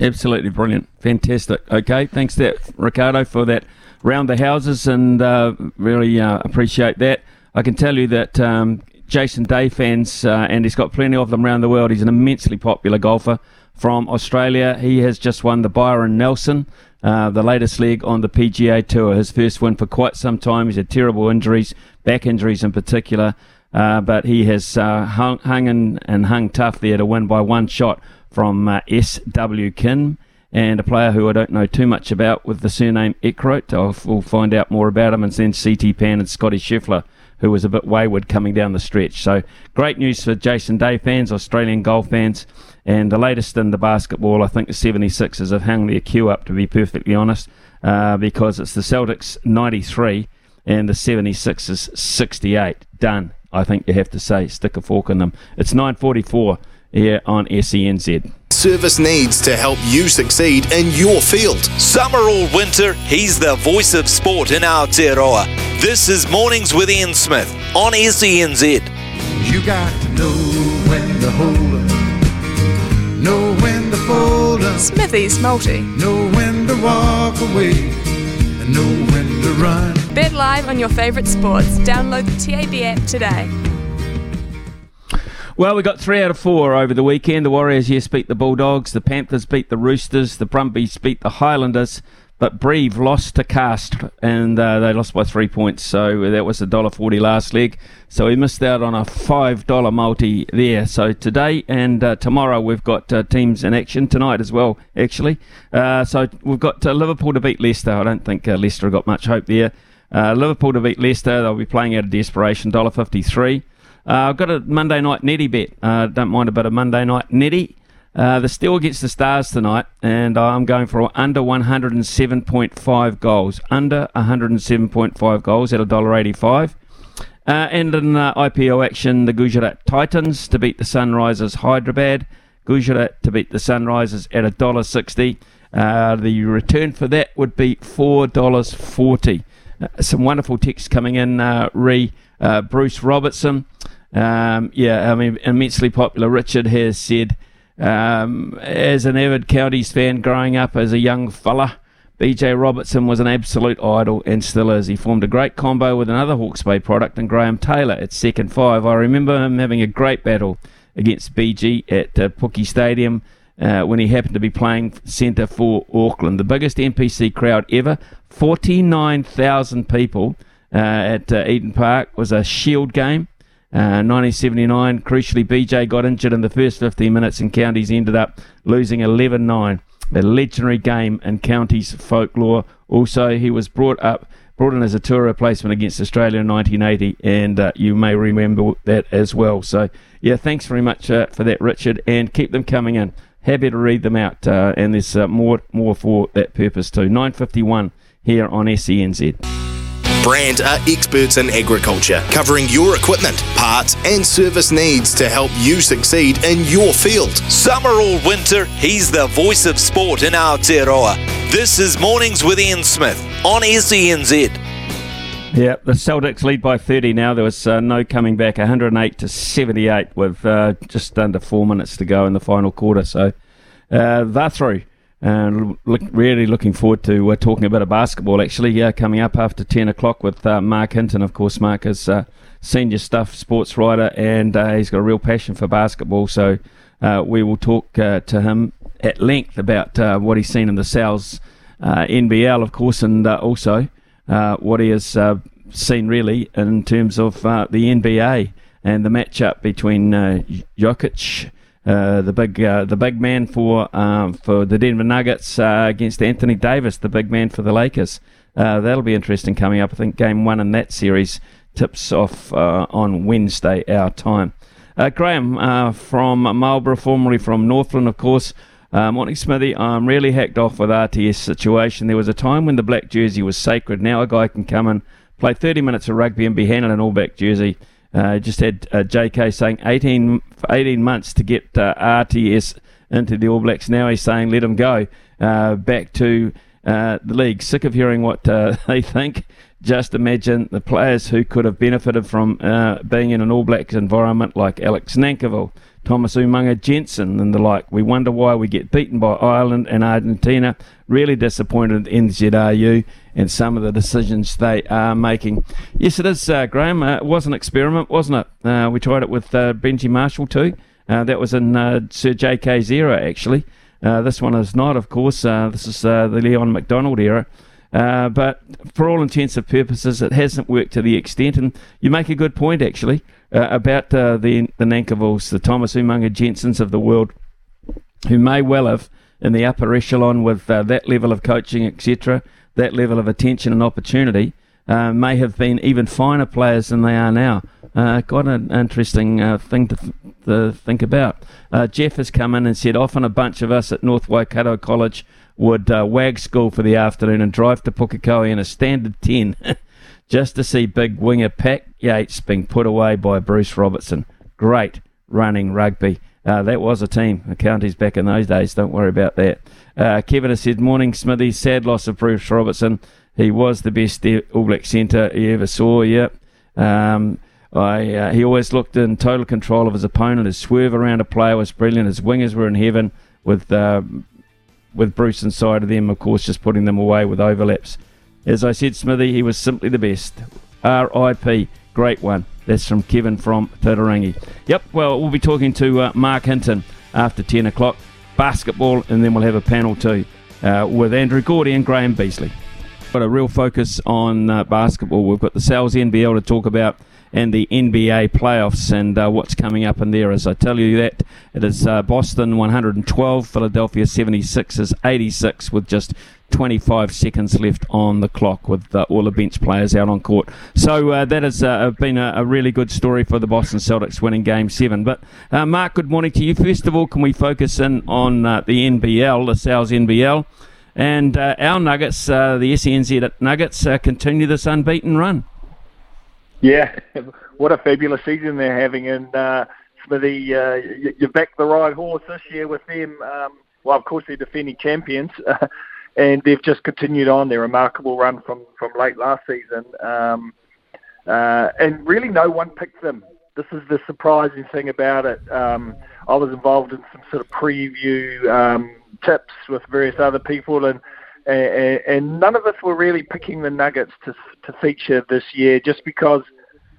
Absolutely brilliant. Fantastic. Okay, thanks that Riccardo for that round the houses and uh, really uh, appreciate that. I can tell you that um, Jason Day fans, uh, and he's got plenty of them around the world, he's an immensely popular golfer from Australia. He has just won the Byron Nelson, uh, the latest leg on the PGA Tour, his first win for quite some time. He's had terrible injuries, back injuries in particular, uh, but he has uh, hung, hung and hung tough there to win by one shot from uh, S.W. Kim and a player who I don't know too much about with the surname Eckroat. I'll, we'll find out more about him. And then CT Pan and Scotty Scheffler, who was a bit wayward coming down the stretch. So great news for Jason Day fans, Australian golf fans. And the latest in the basketball, I think the 76ers have hung their queue up, to be perfectly honest, uh, because it's the Celtics 93 and the 76ers 68. Done, I think you have to say. Stick a fork in them. It's 944 here on SENZ. Service needs to help you succeed in your field. Summer or winter, he's the voice of sport in Aotearoa. This is Mornings with Ian Smith on SENZ. You got to know when to hold 'em, know love. Smithy's Multi. Know when to walk away and know when to run. Bet live on your favourite sports. Download the TAB app today. Well, we got three out of four over the weekend. The Warriors, yes, beat the Bulldogs. The Panthers beat the Roosters. The Brumbies beat the Highlanders. But Breve lost to Cast, and uh, they lost by three points. So that was a dollar forty last leg. So we missed out on a five dollar multi there. So today and uh, tomorrow we've got uh, teams in action tonight as well. Actually, uh, so we've got uh, Liverpool to beat Leicester. I don't think uh, Leicester got much hope there. Liverpool to beat Leicester. They'll be playing out of desperation. Dollar fifty three. I've got a Monday night netty bet. don't mind a bit of Monday night netty. Uh, the Steel against the Stars tonight, and I'm going for under 107.5 goals. Under 107.5 goals at $1.85. Uh, and in uh, IPL action, the Gujarat Titans to beat the Sunrisers Hyderabad. Gujarat to beat the Sunrisers at $1.60. Uh, the return for that would be $4.40. Uh, some wonderful texts coming in, uh, re uh, Bruce Robertson. Um, yeah, I mean, immensely popular. Richard has said, um, as an avid Counties fan growing up as a young fella, BJ Robertson was an absolute idol and still is. He formed a great combo with another Hawke's Bay product and Graham Taylor at second five. I remember him having a great battle against BG at uh, Pookie Stadium uh, when he happened to be playing centre for Auckland. The biggest NPC crowd ever, 49,000 people uh, at uh, Eden Park, was a shield game. 1979, uh, crucially, BJ got injured in the first 15 minutes, and Counties ended up losing 11 9. A legendary game in Counties folklore. Also, he was brought up, brought in as a tour replacement against Australia in 1980, and uh, you may remember that as well. So, yeah, thanks very much uh, for that, Richard, and keep them coming in. Happy to read them out, uh, and there's uh, more more for that purpose too. 9:51 here on SENZ. Brand are experts in agriculture, covering your equipment, parts, and service needs to help you succeed in your field. Summer or winter, he's the voice of sport in Aotearoa. This is Mornings with Ian Smith on SENZ. Yeah, the Celtics lead by 30 now. There was uh, no coming back, 108 to 78, with uh, just under four minutes to go in the final quarter. So uh, they're through. And look, really looking forward to uh, talking a bit of basketball actually uh, coming up after 10 o'clock with uh, Marc Hinton. Of course, Marc is uh, senior stuff sports writer and uh, he's got a real passion for basketball. So uh, we will talk to him at length about what he's seen in the Sal's NBL, of course, and also what he has seen really in terms of the NBA and the matchup between Jokic uh, the big uh, the big man for um, for the Denver Nuggets uh, against Anthony Davis, the big man for the Lakers. Uh, that'll be interesting coming up. I think game one in that series tips off uh, on Wednesday our time. Graham from Marlborough, formerly from Northland, of course. morning, Smithy. I'm really hacked off with RTS situation. There was a time when the black jersey was sacred. Now a guy can come and play 30 minutes of rugby and be handed an all black jersey. Uh, just had uh, JK saying 18, 18 months to get uh, RTS into the All Blacks. Now he's saying let him go uh, back to uh, the league. Sick of hearing what uh, they think. Just imagine the players who could have benefited from being in an All Blacks environment like Alex Nankivell, Thomas Umaga Jensen, and the like. We wonder why we get beaten by Ireland and Argentina. Really disappointed in NZRU and some of the decisions they are making. Yes, it is, uh, Graham. Uh, it was an experiment, wasn't it? Uh, we tried it with uh, Benji Marshall too. Uh, that was in uh, Sir J.K.'s era, actually. this one is not, of course. this is the Leon MacDonald era. but for all intents and purposes, it hasn't worked to the extent. And you make a good point, actually, about the the Nankivells, the Thomas Umaga Jensens of the world, who may well have in the upper echelon with that level of coaching, etc that level of attention and opportunity, uh, may have been even finer players than they are now. Uh, quite an interesting uh, thing to, th- to, think about. Uh, Jeff has come in and said often a bunch of us at North Waikato College would uh, wag school for the afternoon and drive to Pukekohe in a standard 10 just to see big winger Pat Yates being put away by Bruce Robertson. Great running rugby. Uh, that was a team. The counties back in those days. Don't worry about that. Uh, Kevin has said, Morning, Smithy. Sad loss of Bruce Robertson. He was the best All Black centre he ever saw. Yep. Um, I, uh, he always looked in total control of his opponent. His swerve around a player was brilliant. His wingers were in heaven with uh, with Bruce inside of them, of course, just putting them away with overlaps. As I said, Smithy, he was simply the best. R.I.P. Great one. That's from Kevin from Titirangi. Yep, well, we'll be talking to uh, Marc Hinton after 10 o'clock. Basketball, and then we'll have a panel too uh, with Andrew Gourdie and Graeme Beasley. Got a real focus on uh, basketball. We've got the Sal's NBL to talk about and the NBA playoffs and uh, what's coming up in there. As I tell you that, it is uh, Boston 112, Philadelphia 76 is 86 with just 25 seconds left on the clock with uh, all the bench players out on court. So uh, that has uh, been a, a, really good story for the Boston Celtics winning Game 7. But uh, Marc, good morning to you. First of all, can we focus in on uh, the NBL, the Sal's NBL? And uh, our Nuggets, the SENZ Nuggets, continue this unbeaten run. Yeah, what a fabulous season they're having, and uh, Smithy, uh, you, you backed the right horse this year with them. Um, well, of course, they're defending champions, uh, and they've just continued on their remarkable run from from late last season. Um, uh, and really, no one picked them. This is the surprising thing about it. Um, I was involved in some sort of preview um, tips with various other people, and and, and none of us were really picking the Nuggets to to feature this year, just because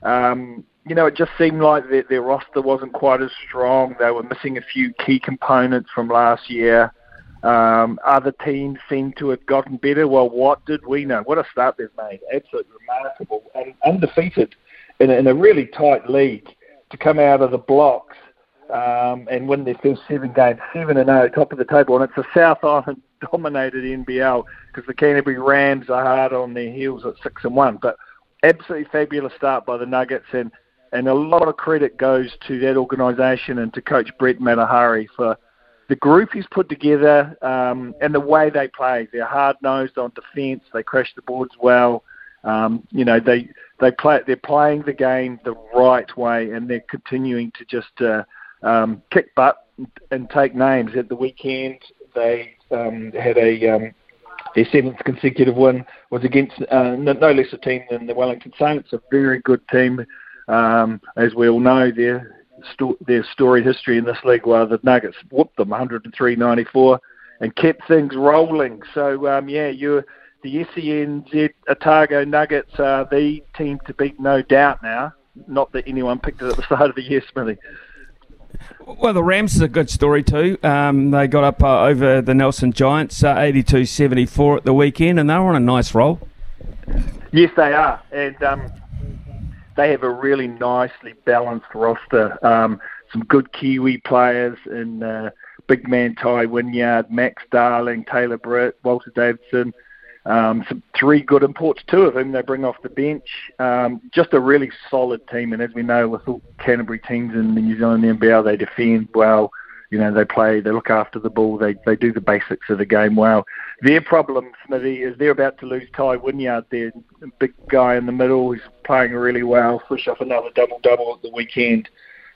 um, you know it just seemed like their, their roster wasn't quite as strong. They were missing a few key components from last year. Um, other teams seem to have gotten better. Well, what did we know? What a start they've made! Absolutely remarkable and undefeated in a, in a really tight league to come out of the blocks um, and win their first seven games, seven and zero, top of the table. And it's a South Island dominated NBL because the Canterbury Rams are hard on their heels at six and one. But absolutely fabulous start by the Nuggets, and and a lot of credit goes to that organisation and to Coach Brent Matehaere for the group he's put together um, and the way they play. They're hard nosed on defence. They crash the boards well. Um, you know they they play they're playing the game the right way, and they're continuing to just uh, um, kick butt and take names. At the weekend, they um, had a um, their seventh consecutive win was against uh, no, less a team than the Wellington Saints, a very good team. Um, as we all know, their sto- their history in this league, where the Nuggets whooped them 103-94 and kept things rolling. So um, yeah, you're the SENZ Otago Nuggets are the team to beat, no doubt. Now, not that anyone picked it at the start of the year, Smithy. Well, the Rams is a good story too. Um, they got up uh, over the Nelson Giants, uh, 82-74 at the weekend, and they were on a nice roll. Yes, they are, and um, they have a really nicely balanced roster. Um, some good Kiwi players in uh, big man Tai Wynyard, Max Darling, Taylor Britt, Walter Davidson. Um, some three good imports, two of whom they bring off the bench. Um, just a really solid team, and as we know, with all Canterbury teams in the New Zealand NBL, they defend well. You know, they play, they look after the ball, they they do the basics of the game well. Their problem, Smithy, is they're about to lose Tai Wynyard, their big guy in the middle, who's playing really well, fresh off another double double at the weekend.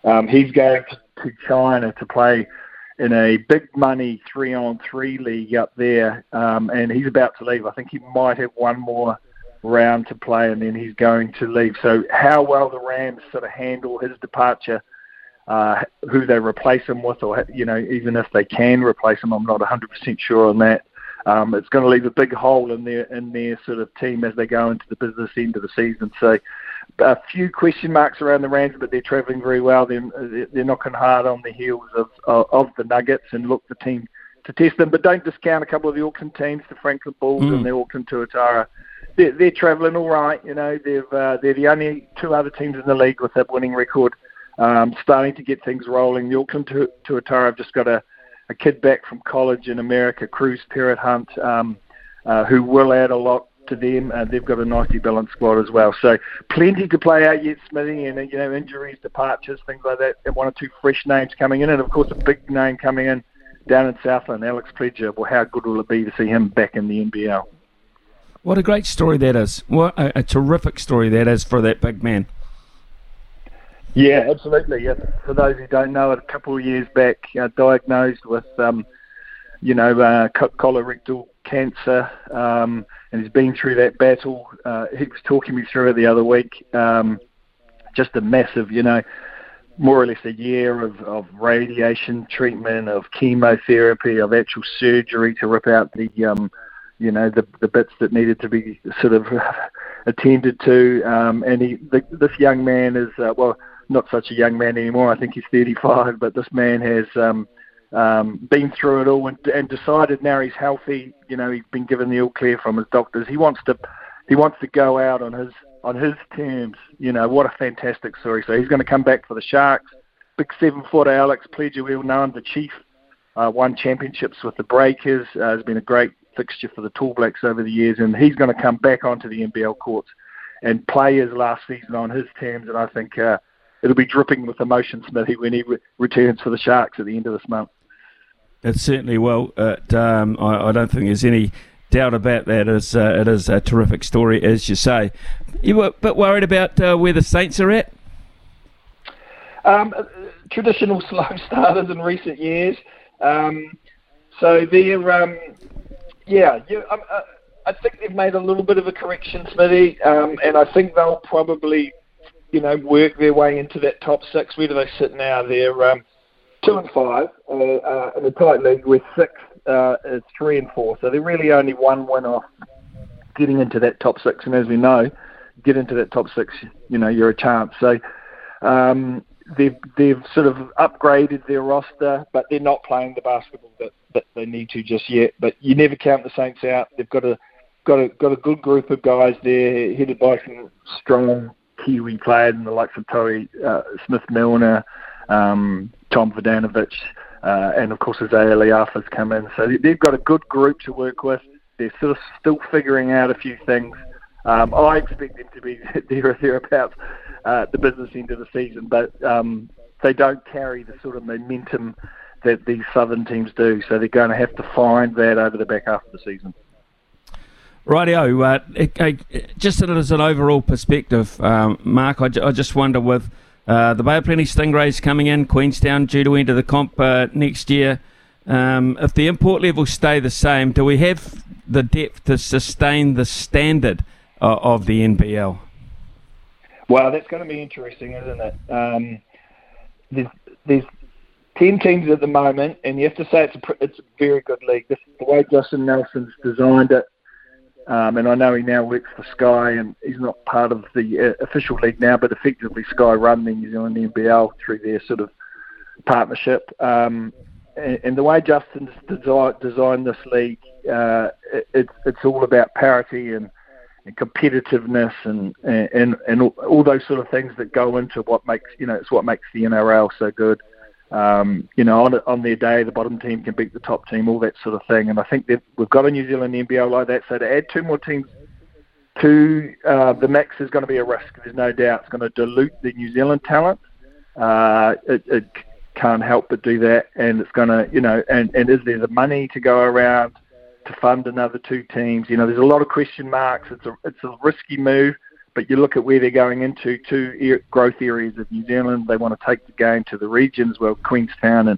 Um, he's going to China to play in a big money three on three league up there, um, and he's about to leave. I think he might have one more round to play, and then he's going to leave. So how well the Rams sort of handle his departure, uh, who they replace him with, or you know, even if they can replace him, I'm not 100% sure on that. Um, it's going to leave a big hole in their in their sort of team as they go into the business end of the season. So a few question marks around the Rams, but they're travelling very well. They're, they're knocking hard on the heels of, of, of the Nuggets and look the team to test them. But don't discount a couple of the Auckland teams, the Franklin Bulls mm. and the Auckland Tuatara. They're, they're travelling all right. You know, they've uh, they're the only two other teams in the league with that winning record, um, starting to get things rolling. The Auckland Tuatara have just got a, a kid back from college in America, Cruz Perrott-Hunt, um, uh, who will add a lot to them. Uh, they've got a nicely balanced squad as well. So plenty to play out yet, Smithy, and you know injuries, departures, things like that. And one or two fresh names coming in, and of course a big name coming in down in Southland, Alex Pledger. Well, how good will it be to see him back in the NBL? What a great story that is! What a, a terrific story that is for that big man. Yeah, absolutely. Yeah. For those who don't know, it a couple of years back, uh, diagnosed with, um, you know, uh, colorectal cancer, um, and he's been through that battle. Uh, he was talking me through it the other week. Um, just a massive, you know, more or less a year of, of radiation treatment, of chemotherapy, of actual surgery to rip out the, um, you know, the the bits that needed to be sort of attended to. Um, and he, the, this young man is uh, well, not such a young man anymore. I think he's 35, but this man has. Um, um, been through it all and, and decided now he's healthy. You know, he's been given the all clear from his doctors. He wants to, he wants to go out on his on his terms. You know, what a fantastic story. So he's going to come back for the Sharks. Big seven footer Alex Pledger, well known, the chief, uh, won championships with the Breakers. Uh, has been a great fixture for the Tall Blacks over the years, and he's going to come back onto the NBL courts and play his last season on his terms. And I think uh, it'll be dripping with emotion, Smithy, when he re- returns for the Sharks at the end of this month. It certainly will. It, um, I, I, don't think there's any doubt about that. It's, uh, it is a terrific story, as you say. You were a bit worried about uh, where the Saints are at? Um, uh, traditional slow starters in recent years. Um, so they're, um, yeah, you, um, uh, I think they've made a little bit of a correction, Smithy, um, and I think they'll probably, you know, work their way into that top six. Where do they sit now? They're two and five uh, uh, in the tight league with six uh, is three and four. So they're really only one win off getting into that top six. And as we know, get into that top six, you know, you're a chance. So um, they've they've sort of upgraded their roster, but they're not playing the basketball that, that they need to just yet. But you never count the Saints out. They've got a got a got a good group of guys there, headed by some strong Kiwi players in the likes of Tohi uh, Smith Milner, um, Tom Vodanovich, uh, and of course Isaiah Le'afa's come in. So they've got a good group to work with. They're sort of still figuring out a few things. Um, I expect them to be there or thereabouts uh, the business end of the season, but um, they don't carry the sort of momentum that these southern teams do. So they're going to have to find that over the back half of the season. Rightio. Uh, just as an overall perspective, um, Marc, I, I just wonder with uh, the Bay of Plenty Stingrays coming in, Queenstown due to enter the comp uh, next year. Um, if the import levels stay the same, do we have the depth to sustain the standard uh, of the NBL? Well, that's going to be interesting, isn't it? Um, there's, there's ten teams at the moment, and you have to say it's a it's a very good league. This, the way Justin Nelson's designed it, um, and I know he now works for Sky, and he's not part of the uh, official league now, but effectively Sky run the New Zealand NBL through their sort of partnership. Um, and, and the way Justin's desi- designed this league, uh, it, it's it's all about parity and, and competitiveness and, and and all those sort of things that go into what makes you know it's what makes the NRL so good um, you know, on on their day, the bottom team can beat the top team, all that sort of thing. And I think that we've got a New Zealand NBL like that. So to add two more teams to uh, the mix is going to be a risk. There's no doubt it's going to dilute the New Zealand talent. Uh, it, it can't help but do that, and it's going to, you know, and and is there the money to go around to fund another two teams? You know, there's a lot of question marks. It's a it's a risky move. But you look at where they're going into, two growth areas of New Zealand. They want to take the game to the regions. Well, Queenstown and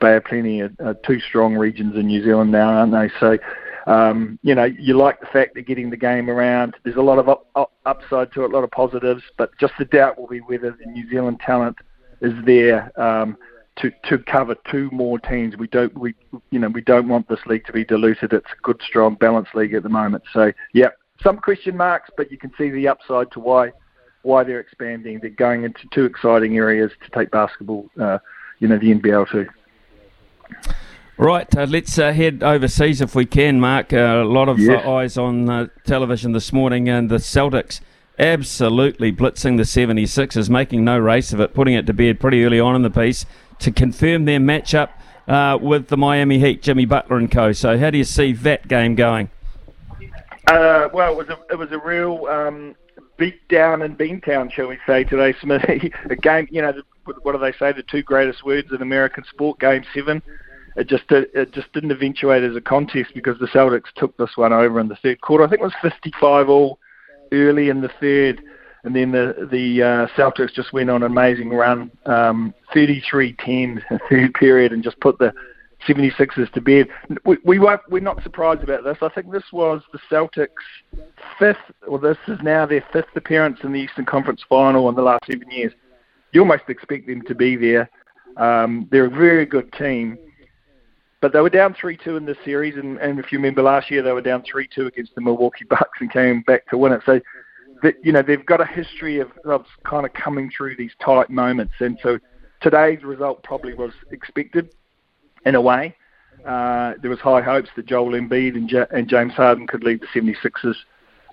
Bay of Plenty are, are two strong regions in New Zealand now, aren't they? So, um, you know, you like the fact they're getting the game around. There's a lot of up, up, upside to it, a lot of positives, but just the doubt will be whether the New Zealand talent is there um, to to cover two more teams. We don't we you know we don't want this league to be diluted. It's a good, strong, balanced league at the moment. So, yeah, some question marks, but you can see the upside to why why they're expanding. They're going into two exciting areas to take basketball, uh, you know, the NBL too. Right, uh, let's uh, head overseas if we can, Marc. Uh, a lot of uh, eyes on uh, television this morning, and the Celtics absolutely blitzing the 76ers, making no race of it, putting it to bed pretty early on in the piece to confirm their matchup uh, with the Miami Heat, Jimmy Butler and co. So, how do you see that game going? Uh, well, it was a it was a real um, beat down in Beantown, shall we say today, Smithy? a game, you know, what do they say? The two greatest words in American sport, Game Seven. It just it just didn't eventuate as a contest because the Celtics took this one over in the third quarter. I think it was 55 all early in the third, and then the the uh, Celtics just went on an amazing run, um, 33-10 third period, and just put the 76ers to bed. We, we won't, we're not surprised about this. I think this was the Celtics' fifth, or this is now their fifth appearance in the Eastern Conference Final in the last seven years. you almost expect them to be there. Um, they're a very good team, but they were down three two in this series, and, and if you remember last year, they were down three two against the Milwaukee Bucks and came back to win it. So. That, you know they've got a history of, of kind of coming through these tight moments, and so today's result probably was expected in a way. Uh, there was high hopes that Joel Embiid and, J- and James Harden could lead the 76ers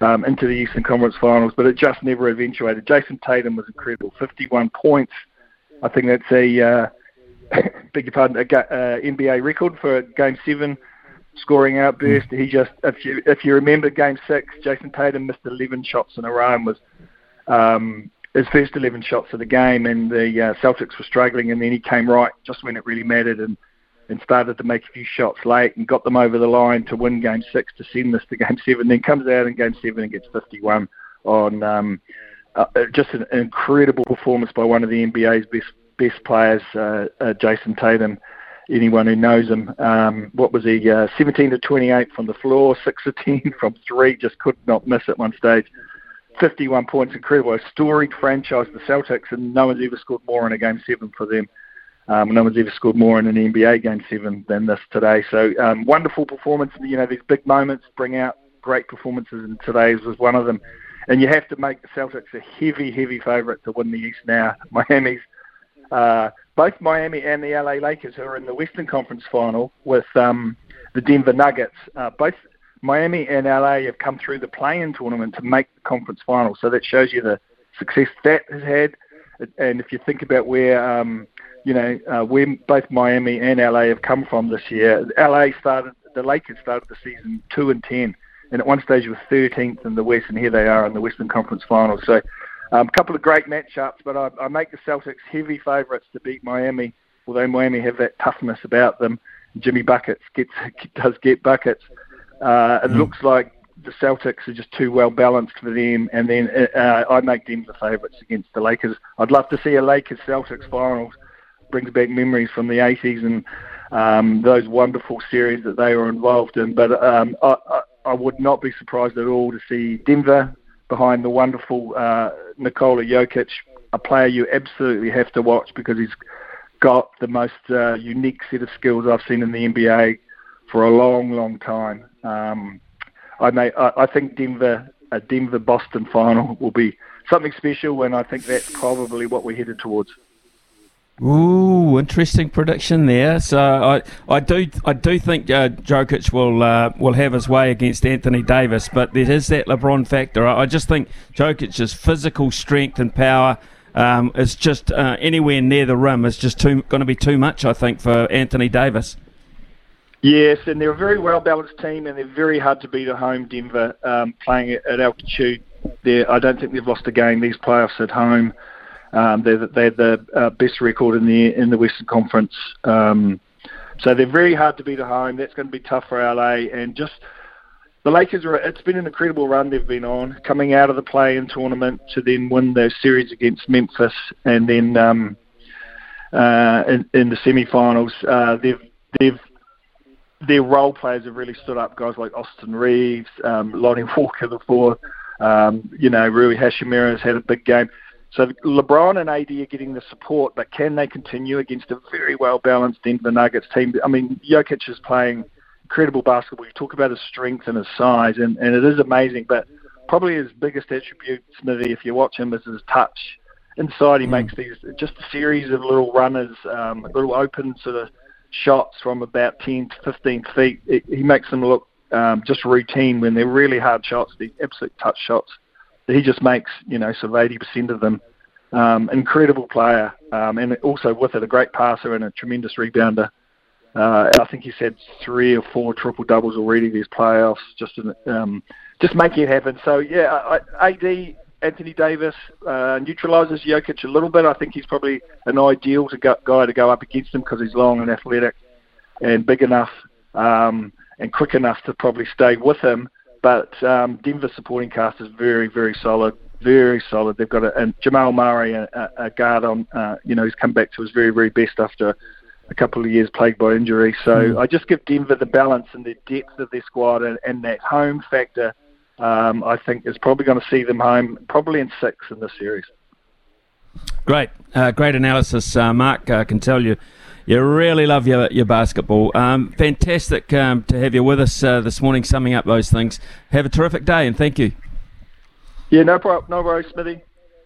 um, into the Eastern Conference Finals, but it just never eventuated. Jayson Tatum was incredible, 51 points. I think that's a uh, beg your pardon, a uh, NBA record for Game Seven scoring outburst. He just, if you if you remember Game Six, Jayson Tatum missed 11 shots in a row and was um, his first 11 shots of the game, and the uh, Celtics were struggling, and then he came right just when it really mattered and and started to make a few shots late and got them over the line to win Game Six to send this to Game Seven. Then comes out in Game Seven and gets 51 on um, uh, uh, just an, incredible performance by one of the NBA's best best players, uh, uh, Jayson Tatum. Anyone who knows him, um, what was he? Uh, 17 to 28 from the floor, 6 to 10 from three, just could not miss at one stage. 51 points, incredible. A storied franchise, the Celtics, and no one's ever scored more in a game seven for them. Um, no one's ever scored more in an NBA game seven than this today. So um, wonderful performance. You know, these big moments bring out great performances, and today's was one of them. And you have to make the Celtics a heavy, heavy favourite to win the East now. Miami's uh, both Miami and the LA Lakers, who are in the Western Conference Final with um, the Denver Nuggets, uh, both Miami and LA have come through the play-in tournament to make the conference final. So that shows you the success that has had. And if you think about where um, you know uh, where both Miami and LA have come from this year, LA started the Lakers started the season two and ten, and at one stage were 13th in the West, and here they are in the Western Conference Finals. So a um, couple of great matchups, but I, I make the Celtics heavy favourites to beat Miami, although Miami have that toughness about them. Jimmy buckets gets does get buckets. Uh, it mm. looks like the Celtics are just too well balanced for them, and then uh, I make them the favourites against the Lakers. I'd love to see a Lakers Celtics finals. Brings back memories from the 80s and um, those wonderful series that they were involved in. But um, I, I, would not be surprised at all to see Denver behind the wonderful uh, Nikola Jokic, a player you absolutely have to watch because he's got the most uh, unique set of skills I've seen in the NBA for a long, long time. Um, I, may, I, I think Denver, a Denver Boston final will be something special, and I think that's probably what we're headed towards. Ooh, interesting prediction there. So I, I do, I do think uh, Jokic will uh, will have his way against Anthony Davis, but there is that LeBron factor. I, I just think Jokic's physical strength and power um, is just uh, anywhere near the rim is just going to be too much. I think for Anthony Davis. Yes, and they're a very well balanced team, and they're very hard to beat at home. Denver um, playing at altitude. They're, I don't think they've lost a game these playoffs at home. Um, they're, they're the uh, best record in the in the Western Conference. Um, so they're very hard to beat at home. That's going to be tough for LA. And just the Lakers are. It's been an incredible run they've been on, coming out of the play-in tournament to then win their series against Memphis, and then um, uh, in, in the semi-finals, uh, they've they've their role players have really stood up. Guys like Austin Reaves, um, Lonnie Walker the fourth, um, you know, Rui Hachimura has had a big game. So LeBron and AD are getting the support, but can they continue against a very well balanced Denver Nuggets team? I mean, Jokic is playing incredible basketball. You talk about his strength and his size, and, and it is amazing. But probably his biggest attribute, Smithy, if you watch him, is his touch. Inside, he mm. makes these just a series of little runners, um, little open sort of shots from about 10 to 15 feet. It, he makes them look um, just routine when they're really hard shots, the absolute touch shots. He just makes, you know, sort of 80% of them. Um, incredible player, um, and also with it, a great passer and a tremendous rebounder. Uh, I think he's had three or four triple doubles already these playoffs, just um, just making it happen. So yeah, I, AD Anthony Davis uh, neutralises Jokic a little bit. I think he's probably an ideal to go, guy to go up against him because he's long and athletic and big enough um, and quick enough to probably stay with him. But um, Denver supporting cast is very, very solid, very solid. They've got a, and Jamal Murray, a, a guard on, uh, you know, he's come back to his very, very best after a couple of years plagued by injury. So mm. I just give Denver the balance and the depth of their squad and, and that home factor – um, I think is probably going to see them home probably in six in this series. Great, uh, great analysis, uh, Marc. I can tell you, you really love your your basketball. Um, fantastic um, to have you with us uh, this morning, summing up those things. Have a terrific day, and thank you. Yeah, no problem. No worries, Smithy.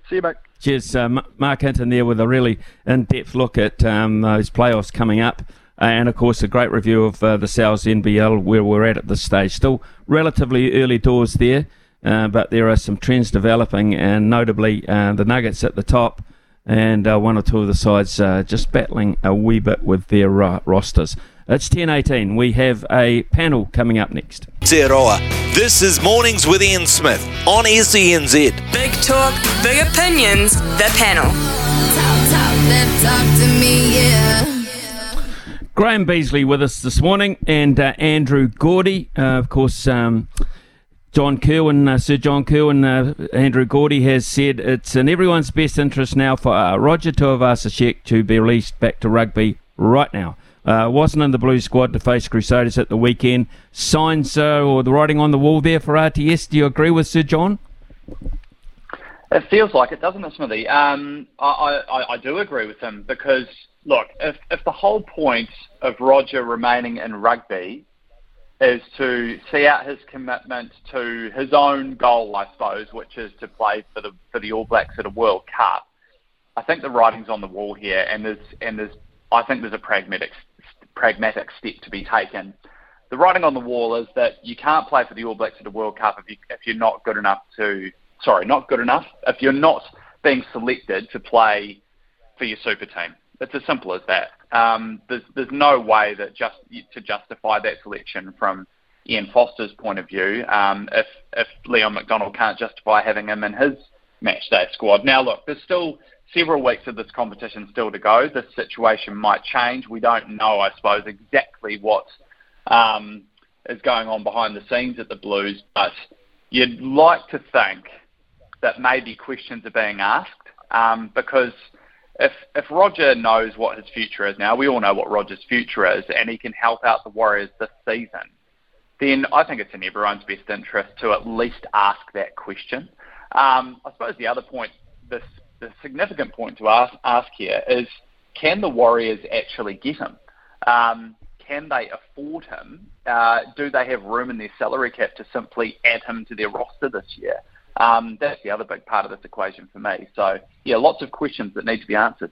See you, mate. Cheers, uh, Marc Hinton there with a really in-depth look at um, those playoffs coming up. And of course, a great review of uh, the Sal's NBL where we're at at this stage. Still relatively early doors there, uh, but there are some trends developing, and notably uh, the Nuggets at the top, and uh, one or two of the sides uh, just battling a wee bit with their rosters. It's 10.18. We have a panel coming up next. Aotearoa. This is Mornings with Ian Smith on SENZ. Big talk, big opinions, the panel. Talk, talk, talk to me, yeah. Graeme Beasley with us this morning, and uh, Andrew Gourdie. uh, of course. Um, John Kirwan, uh, Sir John Kirwan, uh, Andrew Gourdie has said it's in everyone's best interest now for uh, Roger Tuivasa-Sheck to be released back to rugby right now. Uh, wasn't in the blue squad to face Crusaders at the weekend. Signs or the writing on the wall there for RTS. Do you agree with Sir John? It feels like it, doesn't it, Smithy? Um, I, I, I do agree with him because look, if, if the whole point of Roger remaining in rugby is to see out his commitment to his own goal, I suppose, which is to play for the for the All Blacks at a World Cup. I think the writing's on the wall here, and there's and there's I think there's a pragmatic pragmatic step to be taken. The writing on the wall is that you can't play for the All Blacks at a World Cup if you if you're not good enough to sorry not good enough if you're not being selected to play for your super team. It's as simple as that. Um, there's, there's no way that just to justify that selection from Ian Foster's point of view um, if if Leon MacDonald can't justify having him in his match day squad. Now, look, there's still several weeks of this competition still to go. This situation might change. We don't know, I suppose, exactly what um, is going on behind the scenes at the Blues, but you'd like to think that maybe questions are being asked um, because – if if Roger knows what his future is now, we all know what Roger's future is, and he can help out the Warriors this season, then I think it's in everyone's best interest to at least ask that question. Um, I suppose the other point, this the significant point to ask, ask here is, can the Warriors actually get him? Um, can they afford him? Uh, do they have room in their salary cap to simply add him to their roster this year? Um, that's the other big part of this equation for me. So, yeah, lots of questions that need to be answered.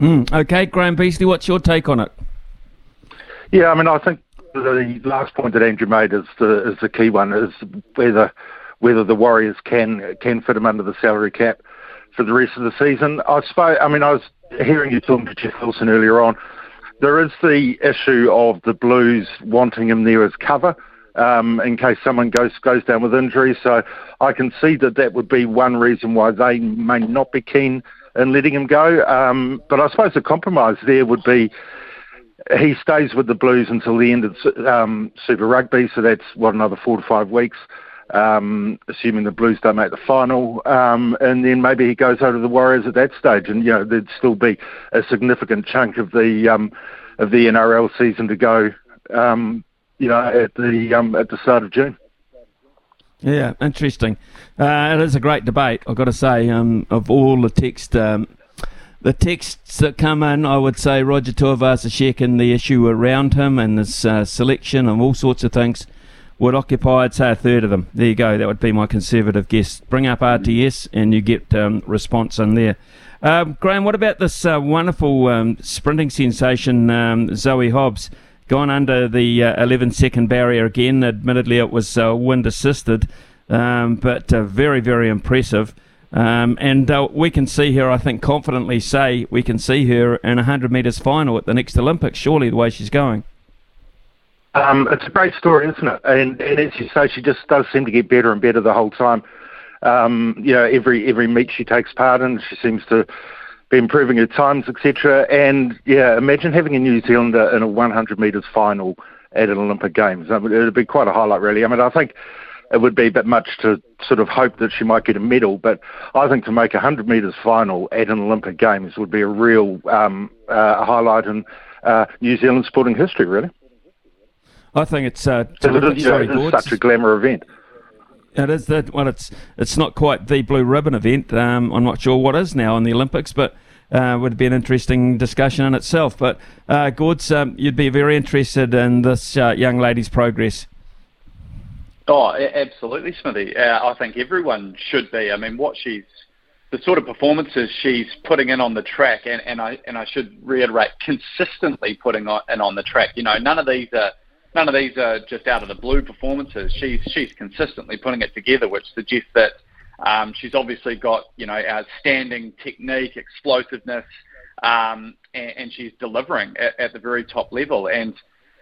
Mm, okay, Graeme Beasley, what's your take on it? Yeah, I mean, I think the last point that Andrew made is the is the key one is whether whether the Warriors can can fit him under the salary cap for the rest of the season. I suppose. I mean, I was hearing you talking to Jeff Wilson earlier on. There is the issue of the Blues wanting him there as cover um, in case someone goes goes down with injury. So I can see that that would be one reason why they may not be keen in letting him go. Um, but I suppose the compromise there would be he stays with the Blues until the end of um, Super Rugby, so that's what another four to five weeks. Um, assuming the Blues don't make the final, um, and then maybe he goes over to the Warriors at that stage, and you know there'd still be a significant chunk of the um, of the NRL season to go um, you know, at the um, at the start of June. Yeah, interesting. Uh, it is a great debate. I've got to say, um, of all the text, um, the texts that come in, I would say Roger Tuivasa-Sheck and the issue around him and his uh, selection and all sorts of things would occupy, I'd say, a third of them. There you go. That would be my conservative guess. Bring up RTS and you get um, response in there. Um, Graeme, what about this uh, wonderful um, sprinting sensation, um, Zoe Hobbs? Gone under the uh, 11 second barrier again. Admittedly, it was uh, wind assisted, um, but uh, very, very impressive. Um, and uh, we can see her, I think, confidently say we can see her in a 100 metres final at the next Olympics, surely, the way she's going. Um, it's a great story, isn't it? And, and as you say, she just does seem to get better and better the whole time. Um, you know, every every meet she takes part in, she seems to improving her times, etc. And yeah, imagine having a New Zealander in a 100 metres final at an Olympic Games. I mean, it'd be quite a highlight, really. I mean, I think it would be a bit much to sort of hope that she might get a medal, but I think to make a 100 metres final at an Olympic Games would be a real um, uh, highlight in uh, New Zealand sporting history, really. I think it's uh, terrific. It is, you know, it is such a glamour event. It is that. Well, it's it's not quite the blue ribbon event. Um, I'm not sure what is now in the Olympics, but uh, would be an interesting discussion in itself. But uh, Gords, um, you'd be very interested in this uh, young lady's progress. Oh, absolutely, Smithy. Uh, I think everyone should be. I mean, what she's the sort of performances she's putting in on the track, and, and I and I should reiterate, consistently putting on, in on the track. You know, none of these are none of these are just out of the blue performances. She's she's consistently putting it together, which suggests that um, she's obviously got you know outstanding technique, explosiveness, um, and, and, she's delivering at, at, the very top level. And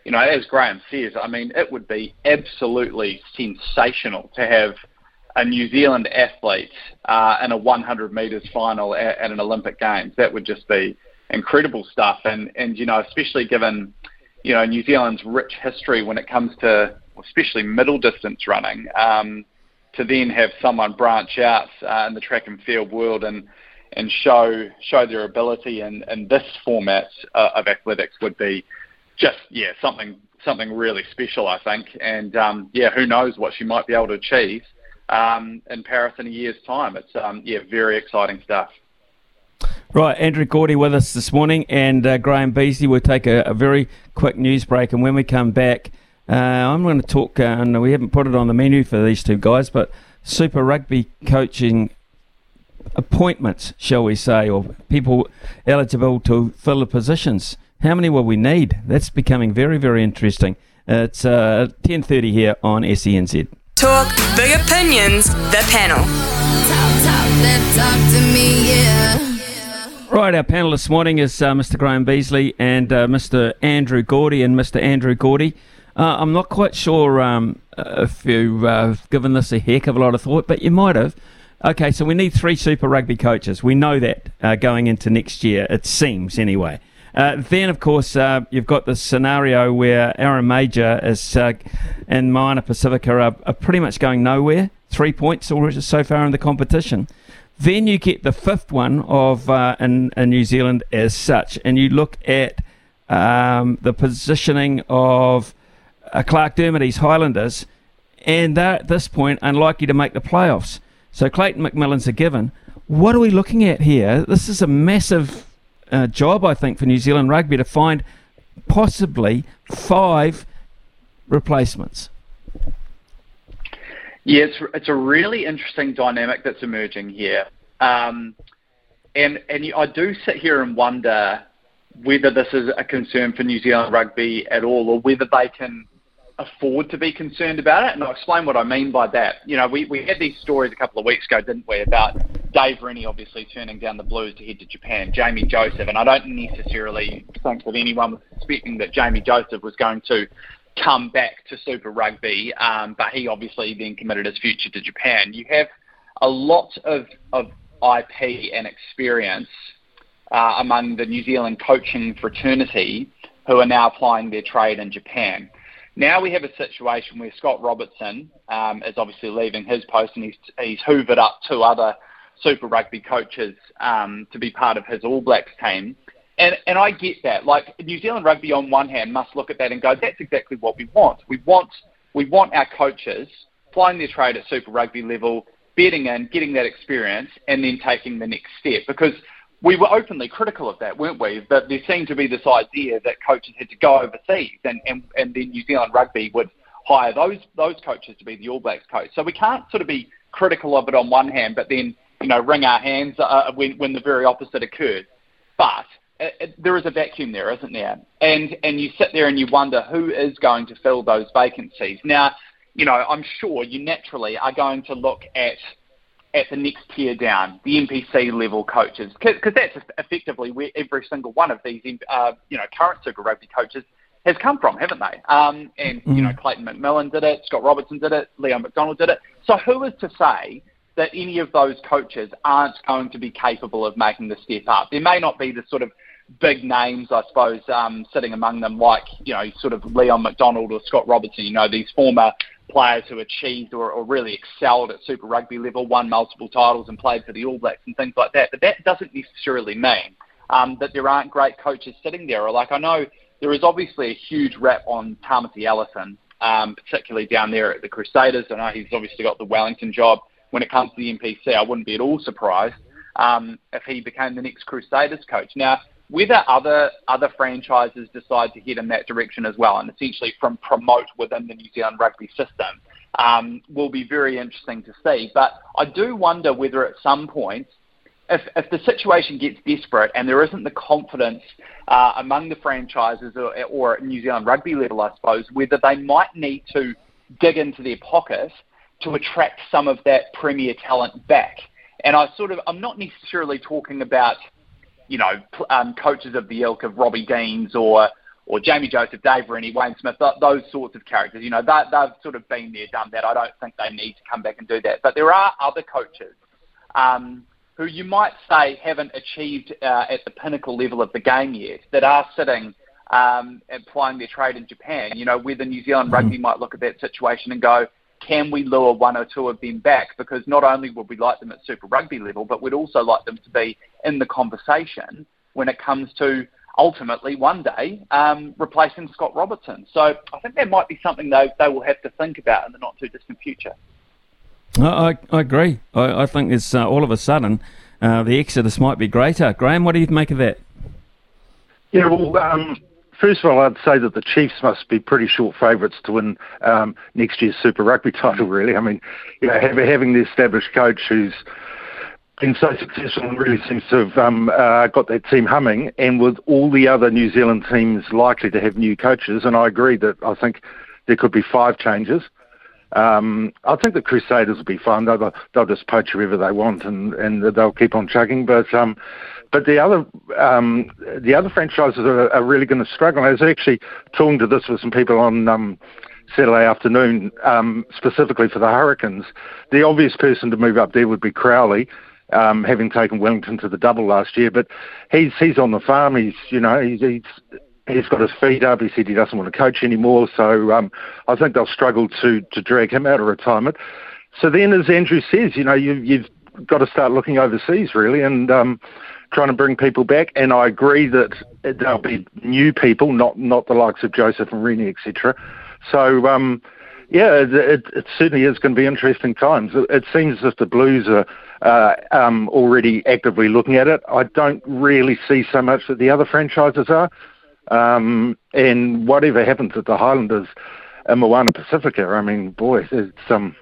you know, as Graeme says, I mean, it would be absolutely sensational to have a New Zealand athlete uh, in a 100 metres final at, at, an Olympic Games. That would just be incredible stuff. And and you know, especially given you know New Zealand's rich history when it comes to especially middle distance running. Um, to then have someone branch out uh, in the track and field world and and show show their ability in, in this format uh, of athletics would be just yeah something something really special I think and um, yeah who knows what she might be able to achieve um, in Paris in a year's time it's um, yeah very exciting stuff. Right, Andrew Gourdie with us this morning, and uh, Graeme Beasley. We'll take a, a, very quick news break, and when we come back, uh, I'm going to talk, uh, and we haven't put it on the menu for these two guys, but Super Rugby coaching appointments, shall we say, or people eligible to fill the positions. How many will we need? That's becoming very, very interesting. It's uh, 10.30 here on SENZ. Talk, big opinions, the panel. Talk, talk, talk me, yeah. Right, our panel this morning is uh, Mr. Graeme Beasley and uh, Mr. Andrew Gourdie. And Mr. Andrew Gourdie, uh, I'm not quite sure um, if you've uh, given this a heck of a lot of thought, but you might have. Okay, so we need three Super Rugby coaches. We know that uh, going into next year, it seems anyway. Uh, then, of course, you've got the scenario where Aaron Mauger is, and Moana Pacifica are, are, pretty much going nowhere. Three points already so far in the competition. Then you get the fifth one of uh, in, in New Zealand as such, and you look at um, the positioning of uh, Clarke Dermody's Highlanders, and they're at this point unlikely to make the playoffs. So Clayton McMillan's a given. What are we looking at here? This is a massive uh, job, I think, for New Zealand rugby to find possibly five replacements. Yeah, it's, it's a really interesting dynamic that's emerging here. Um, and and I do sit here and wonder whether this is a concern for New Zealand rugby at all, or whether they can afford to be concerned about it. And I'll explain what I mean by that. You know, we, we had these stories a couple of weeks ago, didn't we, about Dave Rennie obviously turning down the Blues to head to Japan, Jamie Joseph, and I don't necessarily think that anyone was expecting that Jamie Joseph was going to come back to Super Rugby, um, but he obviously then committed his future to Japan. You have a lot of, of IP and experience uh, among the New Zealand coaching fraternity who are now applying their trade in Japan. Now we have a situation where Scott Robertson um, is obviously leaving his post and he's, he's hoovered up two other Super Rugby coaches um, to be part of his All Blacks team. And, and I get that. Like New Zealand Rugby, on one hand, must look at that and go, that's exactly what we want. We want we want our coaches flying their trade at Super Rugby level, bedding in, getting that experience, and then taking the next step. Because we were openly critical of that, weren't we? That there seemed to be this idea that coaches had to go overseas, and, and, and then New Zealand Rugby would hire those those coaches to be the All Blacks coach. So we can't sort of be critical of it on one hand, but then you know wring our hands uh, when when the very opposite occurred. But there is a vacuum there, isn't there? And and you sit there and you wonder who is going to fill those vacancies. Now, you know, I'm sure you naturally are going to look at at the next tier down, the NPC level coaches, because that's effectively where every single one of these, uh, you know, current Super Rugby coaches has come from, haven't they? Um, and mm-hmm. you know, Clayton McMillan did it, Scott Robertson did it, Leon MacDonald did it. So who is to say that any of those coaches aren't going to be capable of making the step up? There may not be the sort of big names, I suppose, um, sitting among them, like you know, sort of Leon MacDonald or Scott Robertson. You know, these former players who achieved or, or really excelled at Super Rugby level, won multiple titles and played for the All Blacks and things like that. But that doesn't necessarily mean um, that there aren't great coaches sitting there. Or like I know there is obviously a huge rap on Tamati Ellison um, particularly down there at the Crusaders. I know he's obviously got the Wellington job. When it comes to the NPC, I wouldn't be at all surprised um, if he became the next Crusaders coach. Now, whether other other franchises decide to head in that direction as well, and essentially from promote within the New Zealand rugby system, um, will be very interesting to see. But I do wonder whether at some point, if, if the situation gets desperate and there isn't the confidence uh, among the franchises or, or at New Zealand rugby level, I suppose, whether they might need to dig into their pocket to attract some of that premier talent back. And I sort of, I'm not necessarily talking about you know, um, coaches of the ilk of Robbie Deans or or Jamie Joseph, Dave Rennie, Wayne Smith, th- those sorts of characters. You know, they, they've sort of been there, done that. I don't think they need to come back and do that. But there are other coaches um, who you might say haven't achieved uh, at the pinnacle level of the game yet that are sitting um, applying their trade in Japan. You know, whether New Zealand mm-hmm. Rugby might look at that situation and go, can we lure one or two of them back? Because not only would we like them at Super Rugby level, but we'd also like them to be in the conversation when it comes to ultimately one day um, replacing Scott Robertson. So I think that might be something they, they will have to think about in the not too distant future. I, I agree. I, I think it's uh, all of a sudden uh, the exodus might be greater. Graeme, what do you make of that? Yeah, well, um, first of all, I'd say that the Chiefs must be pretty short favourites to win um, next year's Super Rugby title. Really, I mean, you know, having the established coach who's been so successful and really seems to have um, uh, got that team humming, and with all the other New Zealand teams likely to have new coaches, and I agree that I think there could be five changes. Um, I think the Crusaders will be fine. They'll, they'll just poach whoever they want, and, and they'll keep on chugging. But um, but the other um, the other franchises are, are really going to struggle. I was actually talking to this with some people on um, Saturday afternoon, um, specifically for the Hurricanes. The obvious person to move up there would be Crowley. Um, having taken Wellington to the double last year, but he's he's on the farm. He's you know he's, he's he's got his feet up. He said he doesn't want to coach anymore. So um, I think they'll struggle to to drag him out of retirement. So then, as Andrew says, you know you, you've got to start looking overseas really, and um, trying to bring people back. And I agree that there'll be new people, not not the likes of Joseph and Rennie, etc. So um, yeah, it, it, it, certainly is going to be interesting times. It, it seems as if the Blues are uh, um, already actively looking at it. I don't really see so much that the other franchises are. Um, and whatever happens at the Highlanders and Moana Pacifica, I mean, boy, it's um,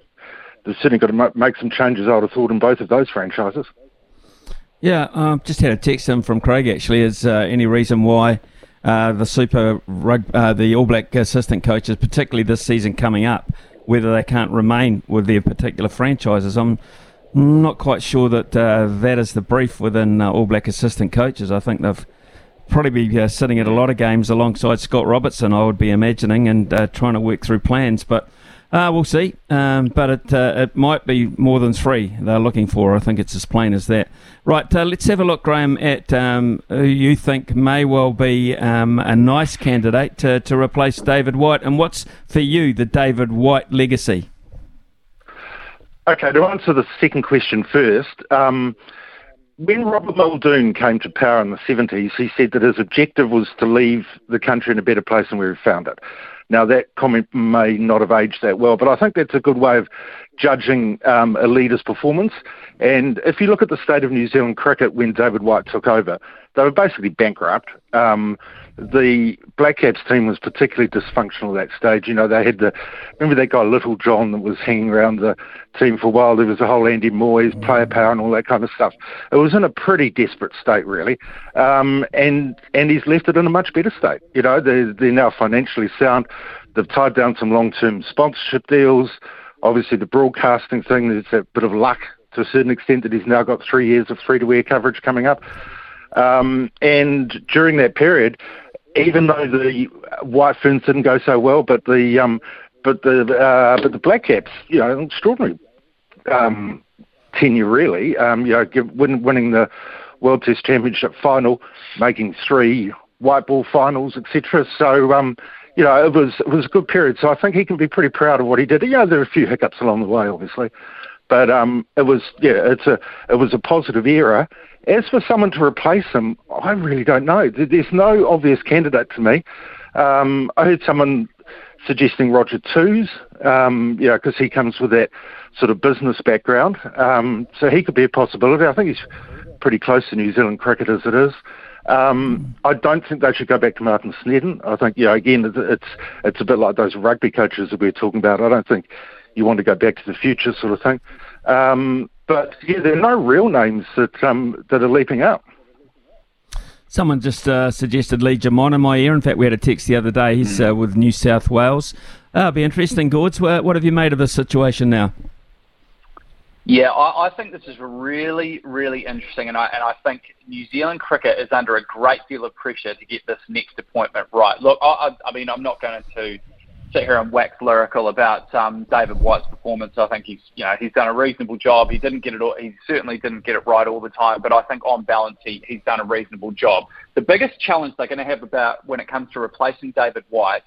they've certainly got to make some changes. I would have thought in both of those franchises. Yeah, um, just had a text in from Craig actually. Is uh, any reason why uh, the Super rug, uh, the All Black assistant coaches, particularly this season coming up, whether they can't remain with their particular franchises? I'm not quite sure that uh, that is the brief within uh, All Black assistant coaches. I think they've probably be uh, sitting at a lot of games alongside Scott Robertson. I would be imagining and trying to work through plans, but. Uh, we'll see, um, but it uh, it might be more than three they're looking for. I think it's as plain as that. Right, uh, let's have a look, Graeme, at um, who you think may well be um, a nice candidate to, to replace David White, and what's for you the David White legacy? Okay, to answer the second question first, um, when Robert Muldoon came to power in the 70s, he said that his objective was to leave the country in a better place than we found it. Now, that comment may not have aged that well, but I think that's a good way of judging um, a leader's performance. And if you look at the state of New Zealand cricket when David White took over, they were basically bankrupt. Um, the Black Caps team was particularly dysfunctional at that stage. You know, they had the remember that guy Little John that was hanging around the team for a while. There was a whole Andy Moles player power and all that kind of stuff. It was in a pretty desperate state, really. Um, and and he's left it in a much better state. You know, they're they're now financially sound. They've tied down some long-term sponsorship deals. Obviously, the broadcasting thing, there's a bit of luck to a certain extent that he's now got three years of free-to-air coverage coming up. Um, and during that period, even though the White Ferns didn't go so well, but the um, but the uh, but the Black Caps, you know, extraordinary um, tenure really. Um, you know, win, winning the World Test Championship final, making three white ball finals, etc. So um, you know, it was it was a good period. So I think he can be pretty proud of what he did. You know, there were a few hiccups along the way, obviously, but um, it was yeah, it's a it was a positive era. As for someone to replace him, I really don't know. There's no obvious candidate to me. Um, I heard someone suggesting Roger Twose, um, yeah, because he comes with that sort of business background. Um, so he could be a possibility. I think he's pretty close to New Zealand cricket as it is. Um, I don't think they should go back to Martin Snedden. I think, yeah, again, it's, it's a bit like those rugby coaches that we were talking about. I don't think you want to go back to the future sort of thing. Um, but yeah, there are no real names that um, that are leaping up. Someone just uh, suggested Lee Germon in my ear. In fact, we had a text the other day. He's uh, with New South Wales. Uh, it'll be interesting, Gords. What, what have you made of the situation now? Yeah, I, I think this is really, really interesting, and I and I think New Zealand cricket is under a great deal of pressure to get this next appointment right. Look, I, I, I mean, I'm not going to sit here and wax lyrical about um, David White's performance. I think he's, you know, he's done a reasonable job. He didn't get it all. He certainly didn't get it right all the time, but I think on balance, he, he's done a reasonable job. The biggest challenge they're going to have about when it comes to replacing David White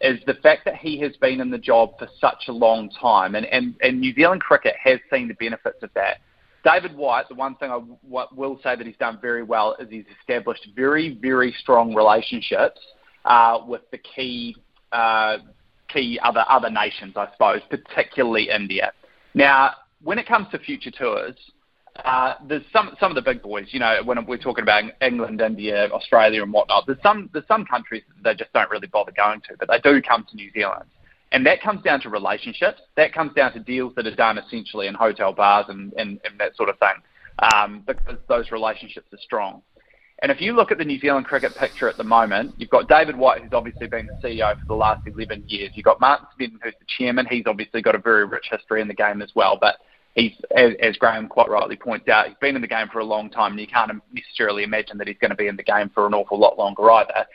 is the fact that he has been in the job for such a long time, and, and, and New Zealand cricket has seen the benefits of that. David White, the one thing I w- will say that he's done very well is he's established very, very strong relationships uh, with the key uh, key other other nations, I suppose, particularly India. Now, when it comes to future tours, uh, there's some some of the big boys. You know, when we're talking about England, India, Australia, and whatnot, there's some there's some countries they just don't really bother going to, but they do come to New Zealand, and that comes down to relationships. That comes down to deals that are done essentially in hotel bars and and, and that sort of thing, um, because those relationships are strong. And if you look at the New Zealand cricket picture at the moment, you've got David White, who's obviously been the CEO for the last 11 years. You've got Martin Snedden, who's the chairman. He's obviously got a very rich history in the game as well. But he's, as, as Graeme quite rightly points out, he's been in the game for a long time, and you can't necessarily imagine that he's going to be in the game for an awful lot longer either.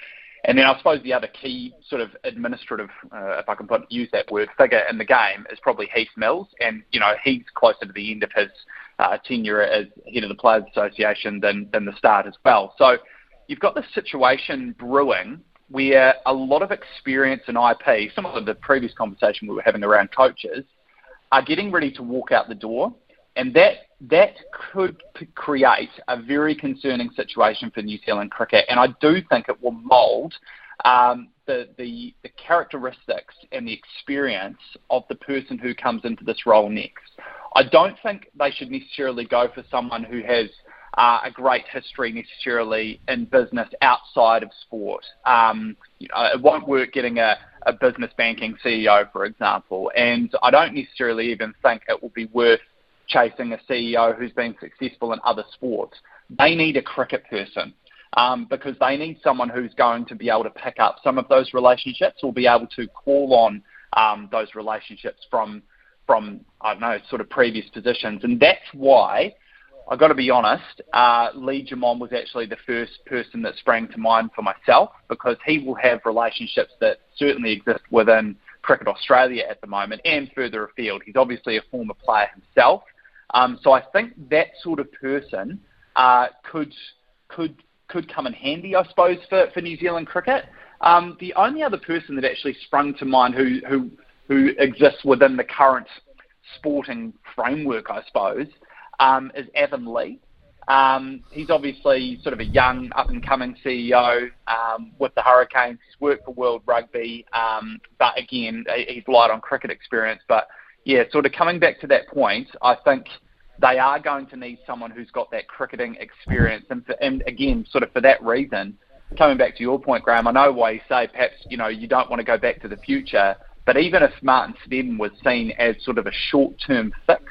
And then I suppose the other key sort of administrative, uh, if I can put, use that word, figure in the game is probably Heath Mills. And, you know, he's closer to the end of his uh, tenure as head of the Players Association than, than the start as well. So you've got this situation brewing where a lot of experience and IP, some of the previous conversation we were having around coaches, are getting ready to walk out the door. And that that could create a very concerning situation for New Zealand cricket. And I do think it will mould um, the, the, the characteristics and the experience of the person who comes into this role next. I don't think they should necessarily go for someone who has uh, a great history necessarily in business outside of sport. Um, you know, it won't work getting a, a business banking CEO, for example, and I don't necessarily even think it will be worth chasing a CEO who's been successful in other sports. They need a cricket person um, because they need someone who's going to be able to pick up some of those relationships or be able to call on um, those relationships from from I don't know sort of previous positions, and that's why I've got to be honest. Uh, Lee Germon was actually the first person that sprang to mind for myself because he will have relationships that certainly exist within Cricket Australia at the moment and further afield. He's obviously a former player himself, um, so I think that sort of person uh, could could could come in handy, I suppose, for, for New Zealand cricket. Um, the only other person that actually sprung to mind who, who who exists within the current sporting framework, I suppose, um, is Avan Lee. Um, he's obviously sort of a young, up and coming CEO um, with the Hurricanes. He's worked for World Rugby, um, but again, he's light on cricket experience. But yeah, sort of coming back to that point, I think they are going to need someone who's got that cricketing experience. And, for, and again, sort of for that reason, coming back to your point, Graeme, I know why you say perhaps you know you don't want to go back to the future. But even if Martin Snedden was seen as sort of a short-term fix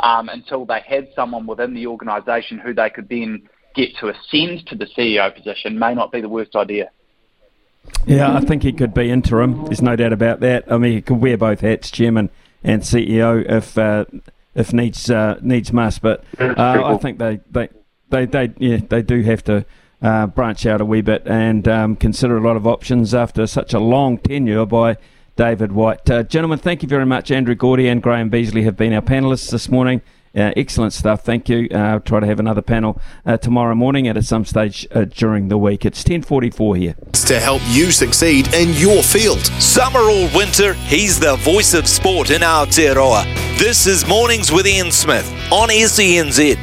um, until they had someone within the organisation who they could then get to ascend to the CEO position, may not be the worst idea. Yeah, I think he could be interim. There's no doubt about that. I mean, he could wear both hats, chairman and CEO, if uh, if needs uh, needs must. But uh, I think they, they they they yeah they do have to. Uh, branch out a wee bit and um, consider a lot of options after such a long tenure by David White. Uh, gentlemen, thank you very much. Andrew Gourdie and Graeme Beasley have been our panelists this morning. Uh, excellent stuff. Thank you. Uh, I'll try to have another panel uh, tomorrow morning at some stage uh, during the week. It's 10:44 here. To help you succeed in your field. Summer or winter, he's the voice of sport in Aotearoa. This is Mornings with Ian Smith on SENZ.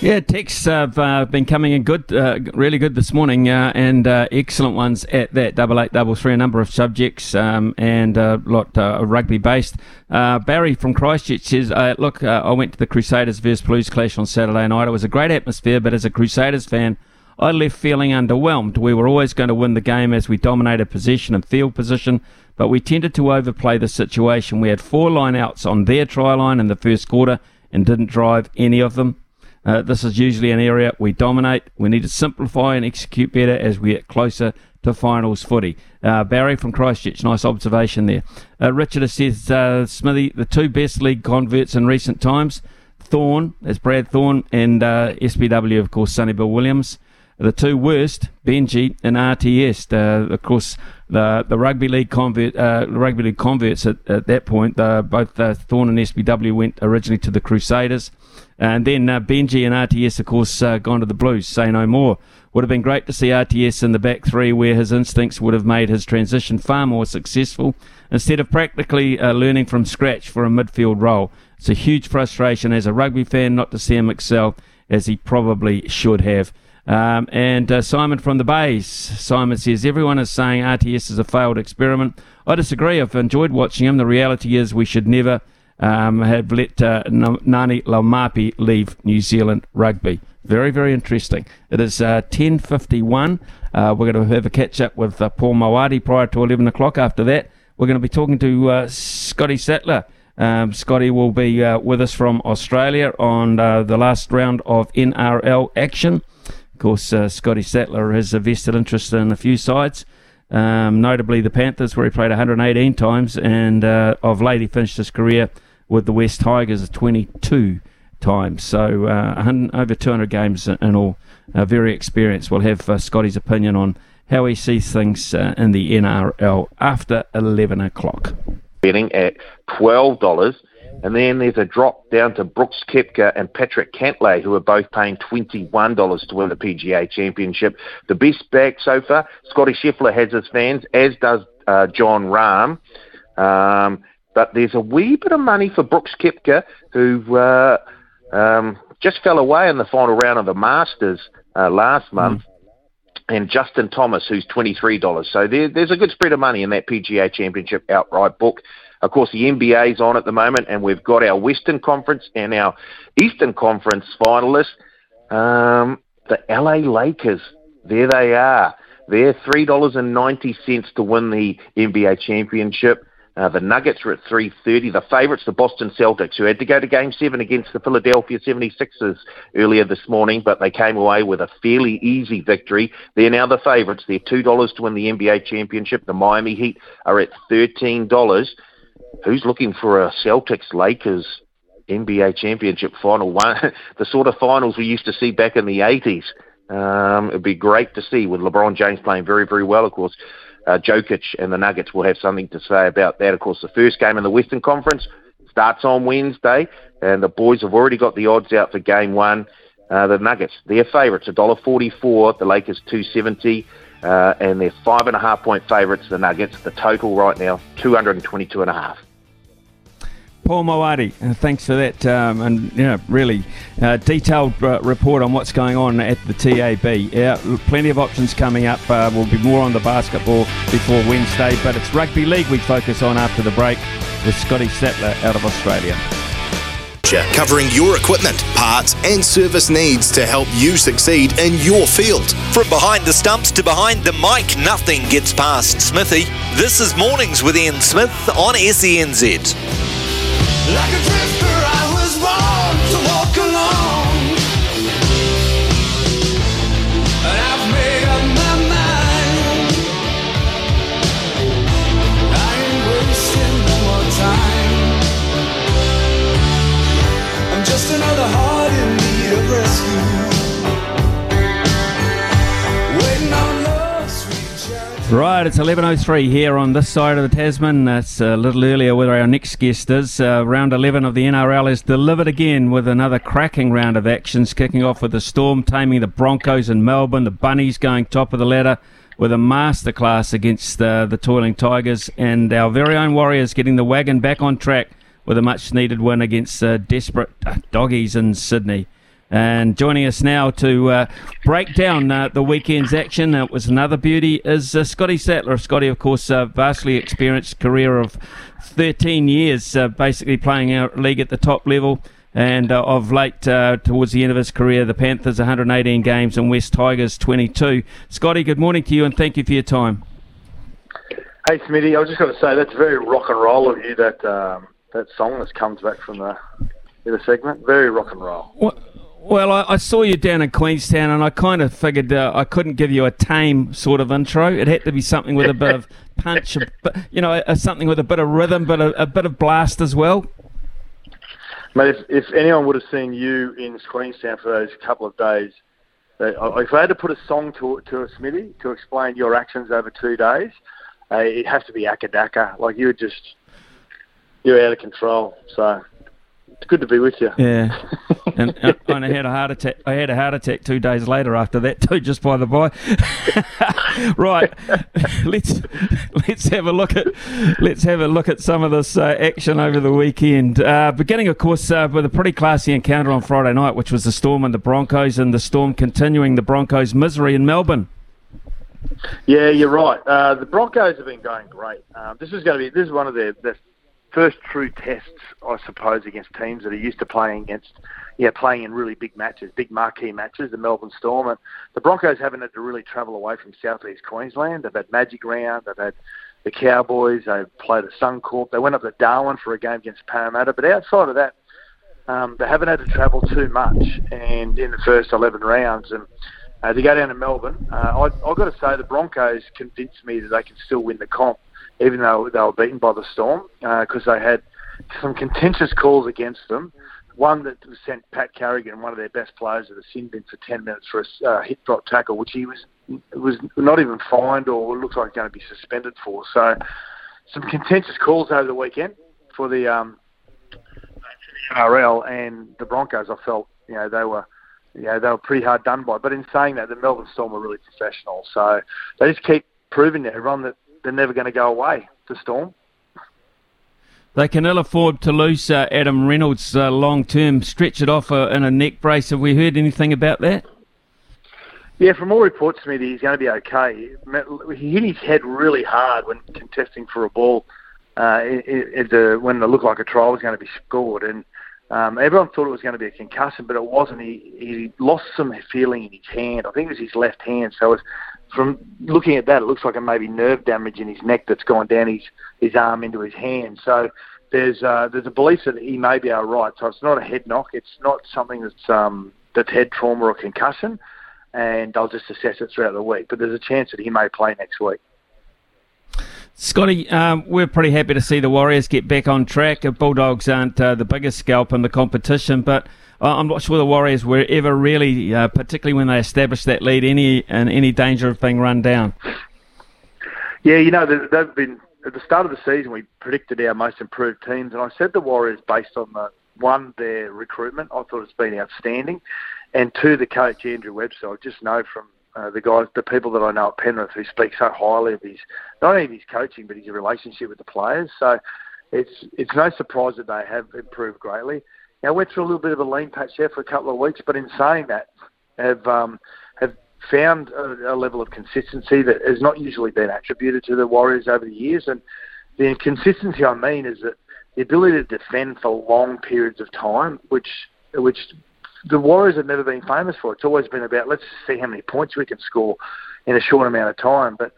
Yeah, texts have uh, been coming in good, uh, really good this morning, uh, and uh, excellent ones at that. Double eight, double three, a number of subjects, um, and a lot uh, rugby based. Uh, Barry from Christchurch says, "Look, I went to the Crusaders versus Blues clash on Saturday night. It was a great atmosphere, but as a Crusaders fan." I left feeling underwhelmed. We were always going to win the game as we dominated possession and field position, but we tended to overplay the situation. We had four lineouts on their try line in the first quarter and didn't drive any of them. Uh, this is usually an area we dominate. We need to simplify and execute better as we get closer to finals footy. Uh, Barry from Christchurch, nice observation there. Uh, Richard says, uh, Smithy, the two best league converts in recent times, Thorn, as Brad Thorn, and uh, SBW, of course, Sonny Bill Williams. The two worst, Benji and RTS. Uh, of course, the the rugby league convert, rugby league converts at, at that point. both Thorn and SBW went originally to the Crusaders, and then uh, Benji and RTS, of course, uh, gone to the Blues. Say no more. Would have been great to see RTS in the back three, where his instincts would have made his transition far more successful, instead of practically uh, learning from scratch for a midfield role. It's a huge frustration as a rugby fan not to see him excel as he probably should have. Um, and uh, Simon from the Bays. Simon says everyone is saying RTS is a failed experiment. I disagree. I've enjoyed watching him. The reality is we should never um, have let uh, Ngani Laumape leave New Zealand rugby. Very, very interesting. It is uh, 10.51. Uh, we're going to have a catch up with uh, Paul Maoate prior to 11 o'clock. After that, we're going to be talking to uh, Scotty Sattler. Um, Scotty will be uh, with us from Australia on the last round of NRL action. Of course, Scotty Sattler has a vested interest in a few sides, um, notably the Panthers, where he played 118 times, and uh, of late he finished his career with the West Tigers 22 times. So uh, over 200 games in all. Uh, very experienced. We'll have uh, Scotty's opinion on how he sees things uh, in the NRL after 11 o'clock. Betting at $12 and then there's a drop down to Brooks Koepka and Patrick Cantlay, who are both paying $21 to win the PGA Championship. The best back so far, Scottie Scheffler has his fans, as does uh, Jon Rahm. Um, but there's a wee bit of money for Brooks Koepka, who uh, um, just fell away in the final round of the Masters uh, last hmm. month. Mm. And Justin Thomas, who's $23. So there, there's a good spread of money in that PGA Championship outright book. Of course, the NBA's on at the moment, and we've got our Western Conference and our Eastern Conference finalists. Um, the LA Lakers, there they are. They're three dollars and ninety cents to win the NBA championship. Uh, the Nuggets are at 3.30. The favourites, the Boston Celtics, who had to go to Game 7 against the Philadelphia 76ers earlier this morning, but they came away with a fairly easy victory. They're now the favourites. They're $2 to win the NBA championship. The Miami Heat are at $13 who's looking for a Celtics Lakers NBA championship final? One, the sort of finals we used to see back in the 80s. Um, it'd be great to see with LeBron James playing very, very well, of course. Uh, Jokic and the Nuggets will have something to say about that. Of course, the first game in the Western Conference starts on Wednesday, and the boys have already got the odds out for game one. Uh, the Nuggets, their favourites, $1.44, the Lakers 270 uh, and they're five and a half point favourites, the Nuggets. The total right now, 222 and a half. Paul Maoate, uh, thanks for that, um, and you know, really uh, detailed uh, report on what's going on at the TAB. Yeah, plenty of options coming up. Uh, we'll be more on the basketball before Wednesday, but it's rugby league we focus on after the break with Scotty Sattler out of Australia covering your equipment, parts, and service needs to help you succeed in your field. From behind the stumps to behind the mic, nothing gets past Smithy. This is Mornings with Ian Smith on SENZ. Like Right, it's 11.03 here on this side of the Tasman. That's a little earlier where our next guest is. Uh, round 11 of the NRL is delivered again with another cracking round of actions, kicking off with the Storm taming the Broncos in Melbourne, the Bunnies going top of the ladder with a masterclass against uh, the toiling Tigers, and our very own Warriors getting the wagon back on track with a much needed win against uh, desperate uh, doggies in Sydney. And joining us now to uh, break down uh, the weekend's action, it was another beauty, is uh, Scotty Sattler. Scotty, of course, a vastly experienced career of 13 years, uh, basically playing our league at the top level. And uh, of late, uh, towards the end of his career, the Panthers 118 games and West Tigers 22. Scotty, good morning to you and thank you for your time. Hey, Smitty, I was just going to say that's very rock and roll of you. That um, that song that comes back from the the segment, very rock and roll. Well, well, I, I, saw you down in Queenstown, and I kind of figured uh, I couldn't give you a tame sort of intro. It had to be something with a bit of punch, a, you know, a, something with a bit of rhythm, but a, a bit of blast as well. Mate, if, if anyone would have seen you in Queenstown for those couple of days, if I had to put a song to to a Smithy to explain your actions over two days, uh, it has to be AC/DC. Like you were just you're out of control. So it's good to be with you. Yeah, and, and I had a heart attack. I had a heart attack two days later after that too. Just by the by. right, let's let's have a look at let's have a look at some of this uh, action over the weekend. Uh, beginning, of course, uh, with a pretty classy encounter on Friday night, which was the Storm and the Broncos, and the Storm continuing the Broncos' misery in Melbourne. Yeah, you're right. Uh, the Broncos have been going great. Um, this is going to be this is one of their, their first true tests, I suppose, against teams that are used to playing against, yeah, playing in really big matches, big marquee matches. The Melbourne Storm and the Broncos haven't had to really travel away from southeast Queensland. They've had Magic Round, they've had the Cowboys, they've played the Suncorp, they went up to Darwin for a game against Parramatta. But outside of that, um, they haven't had to travel too much. And in the first 11 rounds, and uh, to go down to Melbourne, uh, I, I've got to say the Broncos convinced me that they can still win the comp even though they were beaten by the Storm, because uh, they had some contentious calls against them. One that sent Pat Carrigan, one of their best players, to the sin bin for 10 minutes for a uh, hit drop tackle, which he was was not even fined or looks like going to be suspended for. So, some contentious calls over the weekend for the um, NRL and the Broncos. I felt you know they were know they were pretty hard done by. But in saying that, the Melbourne Storm were really professional. So they just keep proving to everyone that they're never going to go away. The Storm. They can ill afford to lose uh, Adam Reynolds uh, long term. Stretch it off uh, in a neck brace. Have we heard anything about that? Yeah, from all reports, Smithy, he's going to be okay. He hit his head really hard when contesting for a ball uh, it, it, when it looked like a try was going to be scored. And um, everyone thought it was going to be a concussion, but it wasn't. He, he lost some feeling in his hand. I think it was his left hand. So it was from looking at that, it looks like a maybe nerve damage in his neck that's gone down his, his arm into his hand. So there's uh, there's a belief that he may be all right. So it's not a head knock. It's not something that's um, that's head trauma or concussion, and they'll just assess it throughout the week. But there's a chance that he may play next week. Scotty, um, we're pretty happy to see the Warriors get back on track. The Bulldogs aren't uh, the biggest scalp in the competition, but I'm not sure the Warriors were ever really, uh, particularly when they established that lead, any in any danger of being run down. Yeah, you know they've been at the start of the season. We predicted our most improved teams, and I said the Warriors based on the one their recruitment. I thought it's been outstanding, and two the coach Andrew Webster. I just know from uh, the guys, the people that I know at Penrith who speak so highly of his not only of his coaching but his relationship with the players. So it's it's no surprise that they have improved greatly. Now, went through a little bit of a lean patch there for a couple of weeks, but in saying that, have um, have found a, a level of consistency that has not usually been attributed to the Warriors over the years. And the inconsistency I mean is that the ability to defend for long periods of time, which which the Warriors have never been famous for. It's always been about let's see how many points we can score in a short amount of time. But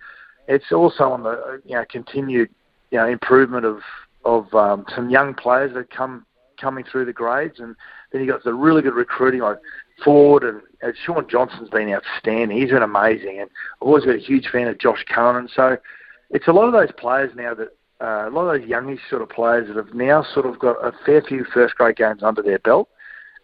it's also on the you know continued you know improvement of of um, some young players that come coming through the grades, and then you got the really good recruiting like Ford and, and Shaun Johnson's been outstanding. He's been amazing, and I've always been a huge fan of Josh Curran. So it's a lot of those players now that uh, a lot of those youngish sort of players that have now sort of got a fair few first grade games under their belt.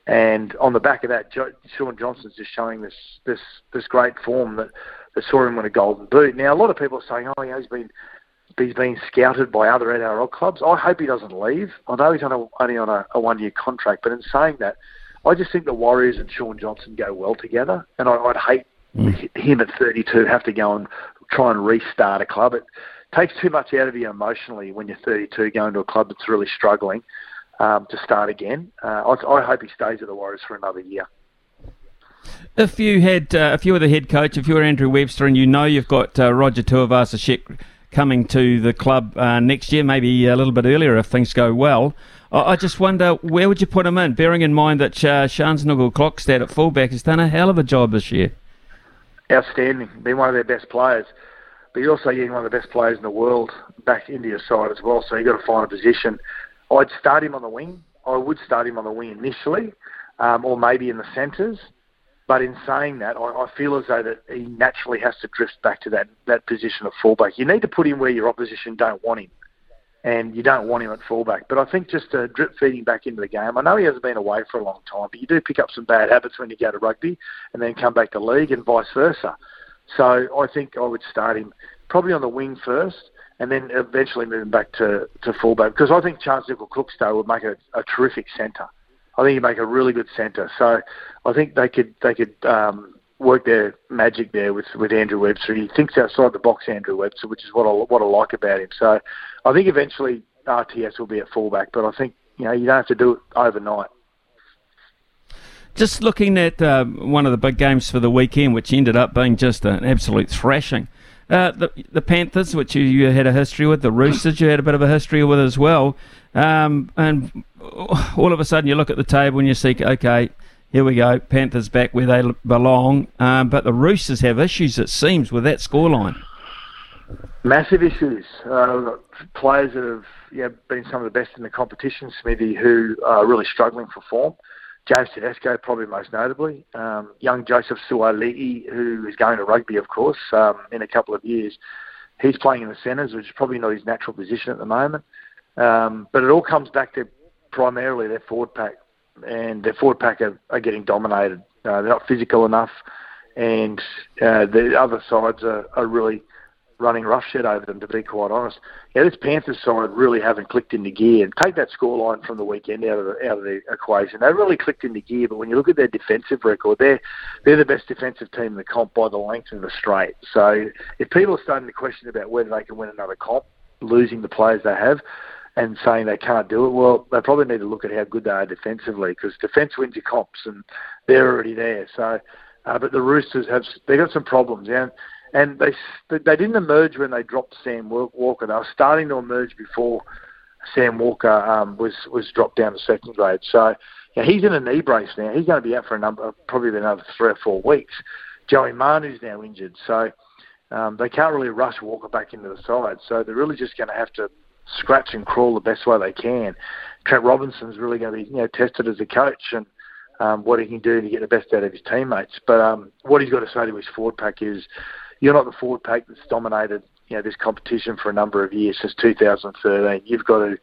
And on the back of that, jo- Shaun Johnson's just showing this this this great form that, that saw him win a Golden Boot. Now a lot of people are saying, oh, yeah, he's been he's being scouted by other NRL clubs. I hope he doesn't leave. I know he's on a, only on a, a one-year contract, but in saying that, I just think the Warriors and Shaun Johnson go well together, and I, would hate mm. him at 32 have to go and try and restart a club. It takes too much out of you emotionally when you're 32 going to a club that's really struggling um, to start again. Uh, I, I hope he stays at the Warriors for another year. If you had, uh, if you were the head coach, if you were Andrew Webster, and you know you've got uh, Roger Tuivasa-Sheck coming to the club uh, next year, maybe a little bit earlier if things go well. I just wonder where would you put him in, bearing in mind that uh, Charnze Nicoll-Klokstad at fullback has done a hell of a job this year. Outstanding, been one of their best players. But you're also getting one of the best players in the world back into your side as well. So you've got to find a position. I'd start him on the wing. I would start him on the wing initially, um, or maybe in the centres. But in saying that, I, I feel as though that he naturally has to drift back to that, that position of fullback. You need to put him where your opposition don't want him, and you don't want him at fullback. But I think just uh, drip feeding back into the game. I know he hasn't been away for a long time, but you do pick up some bad habits when you go to rugby and then come back to league, and vice versa. So I think I would start him probably on the wing first, and then eventually move him back to, to fullback because I think Charnze Nicoll would make a, a terrific centre. I think he'd make a really good centre. So I think they could they could um, work their magic there with, with Andrew Webster. He thinks outside the box, Andrew Webster, which is what I what I like about him. So I think eventually RTS will be at fullback, but I think you know you don't have to do it overnight. Just looking at uh, one of the big games for the weekend, which ended up being just an absolute thrashing. Uh, the the Panthers, which you, you, had a history with, the Roosters, you had a bit of a history with as well. Um, and all of a sudden, you look at the table and you see, okay, here we go, Panthers back where they belong. Um, but the Roosters have issues, it seems, with that scoreline. Massive issues. Uh, players that have yeah, been some of the best in the competition, Smithy, who are really struggling for form. James Tedesco, probably most notably. Um, young Joseph Suaalii, who is going to rugby, of course, um, in a couple of years. He's playing in the centres, which is probably not his natural position at the moment. Um, but it all comes back to primarily their forward pack, and their forward pack are, are getting dominated. Uh, they're not physical enough, and uh, the other sides are, are really running roughshed over them, to be quite honest. Yeah, this Panthers side really haven't clicked into gear. And take that scoreline from the weekend out of the, out of the equation. They really clicked into gear, but when you look at their defensive record, they're they're the best defensive team in the comp by the length of the straight. So if people are starting to question about whether they can win another comp, losing the players they have, and saying they can't do it, well, they probably need to look at how good they are defensively because defence wins your comps, and they're already there. So. Uh, but the Roosters have they got some problems, yeah and they they didn't emerge when they dropped Sam Walker. They were starting to emerge before Sam Walker um, was was dropped down to second grade. So yeah, he's in a knee brace now. He's going to be out for a number, probably another three or four weeks. Joey Manu's now injured, so um, they can't really rush Walker back into the side. So they're really just going to have to scratch and crawl the best way they can. Trent Robinson's really going to be you know tested as a coach and um, what he can do to get the best out of his teammates. But um, what he's got to say to his forward pack is you're not the forward pack that's dominated you know this competition for a number of years since 2013. You've got to you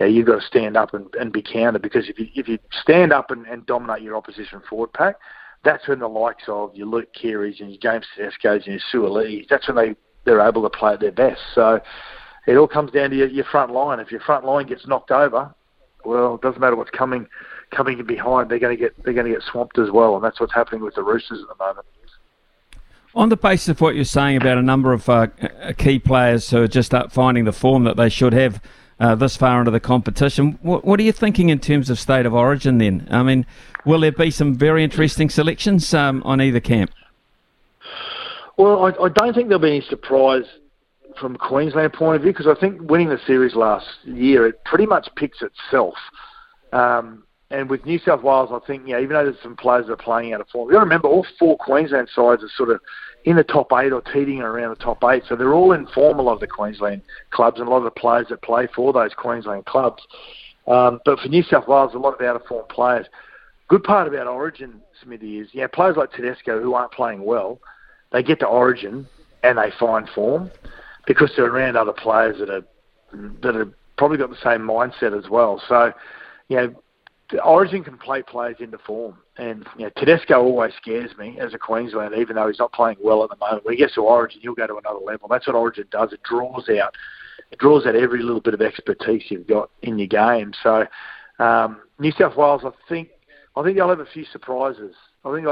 know, you've got to stand up and, and be counted because if you if you stand up and, and dominate your opposition forward pack, that's when the likes of your Luke Kearys and your James Tedesco's and your Suaalii, that's when they they're able to play at their best. So it all comes down to your, your front line. If your front line gets knocked over, well, it doesn't matter what's coming coming in behind. They're going to get they're going to get swamped as well, and that's what's happening with the Roosters at the moment. On the basis of what you're saying about a number of uh, key players who are just finding the form that they should have uh, this far into the competition, what, what, are you thinking in terms of state of origin then? I mean, will there be some very interesting selections um, on either camp? Well, I, I, don't think there'll be any surprise from Queensland point of view because I think winning the series last year, it pretty much picks itself. Um, and with New South Wales, I think, you know, even though there's some players that are playing out of form, you got to remember all four Queensland sides are sort of in the top eight or teetering around the top eight. So they're all in form, a lot of the Queensland clubs and a lot of the players that play for those Queensland clubs. Um, but for New South Wales, a lot of out of form players. Good part about Origin, Smithy, is, yeah, players like Tedesco who aren't playing well, they get to Origin and they find form because they're around other players that are that have probably got the same mindset as well. So, you know, Origin can play players into form, and you know, Tedesco always scares me as a Queenslander, even though he's not playing well at the moment. When he gets to Origin, he'll go to another level. That's what Origin does. It draws out, it draws out every little bit of expertise you've got in your game. So, um, New South Wales, I think, I think they'll have a few surprises. I think,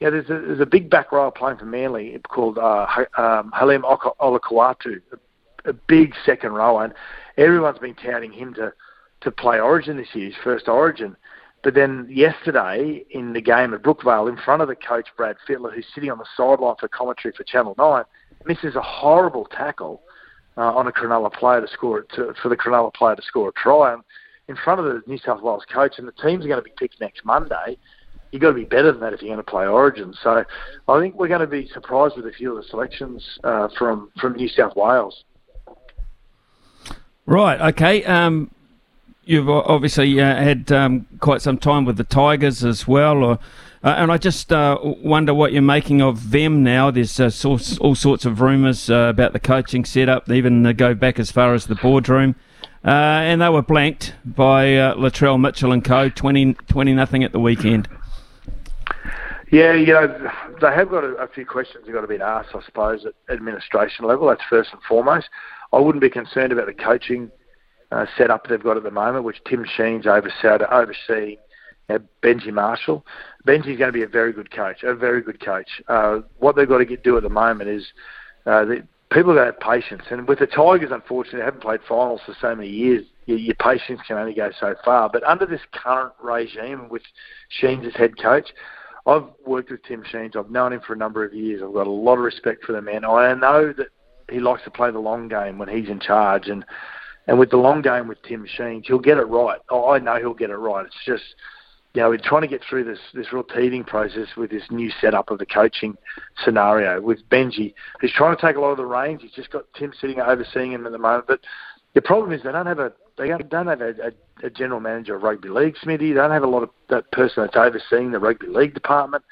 yeah, there's a, there's a big back row playing for Manly called uh, um, Haumole Olakau'atu, a, a big second row, and everyone's been touting him to to play Origin this year, his first Origin. But then yesterday in the game at Brookvale, in front of the coach Brad Fittler, who's sitting on the sideline for commentary for Channel Nine, misses a horrible tackle uh, on a Cronulla player to score to, for the Cronulla player to score a try. And in front of the New South Wales coach, and the team's going to be picked next Monday. You've got to be better than that if you're going to play Origin. So I think we're going to be surprised with a few of the selections uh, from from New South Wales. Right. Okay. Um, you've obviously uh, had um, quite some time with the Tigers as well, or, uh, and I just uh, wonder what you're making of them now. There's uh, source, all sorts of rumours uh, about the coaching setup, they even go back as far as the boardroom. and they were blanked by Latrell Mitchell and co. 20, 20 nothing at the weekend. Yeah, you know, they have got a, a few questions that have got to be asked, I suppose, at administration level. That's first and foremost. I wouldn't be concerned about the coaching uh, setup they've got at the moment, which Tim Sheen's overseeing, overseeing uh, Benji Marshall. Benji's going to be a very good coach, a very good coach. Uh, what they've got to get do at the moment is uh, the, people got to have patience. And with the Tigers, unfortunately, they haven't played finals for so many years. Your, your patience can only go so far. But under this current regime, with Sheens as head coach, I've worked with Tim Sheens. I've known him for a number of years. I've got a lot of respect for the man. I know that he likes to play the long game when he's in charge, and and with the long game with Tim Sheens, he'll get it right. Oh, I know he'll get it right. It's just, you know, we're trying to get through this this real teething process with this new setup of the coaching scenario with Benji, who's trying to take a lot of the reins. He's just got Tim sitting overseeing him at the moment. But the problem is they don't have a they don't have a, a, a general manager of rugby league, Smithy. They don't have a lot of that person that's overseeing the rugby league department.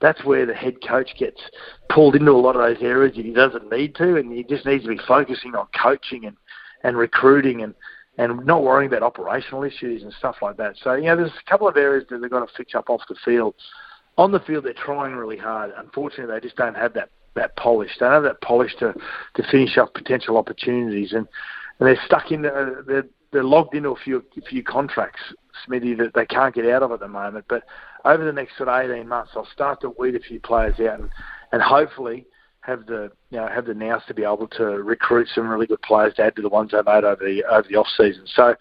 That's where the head coach gets pulled into a lot of those areas that he doesn't need to, and he just needs to be focusing on coaching and and recruiting and and not worrying about operational issues and stuff like that. So, you know, there's a couple of areas that they've got to fix up off the field. On the field, they're trying really hard. Unfortunately, they just don't have that, that polish. They don't have that polish to, to finish off potential opportunities. And, and they're stuck in, the, they're logged into a few, few contracts, Smithy, that they can't get out of at the moment. But over the next sort of 18 months, I'll start to weed a few players out and, and hopefully have the you know have the nous to be able to recruit some really good players to add to the ones they made over the over the off season. So,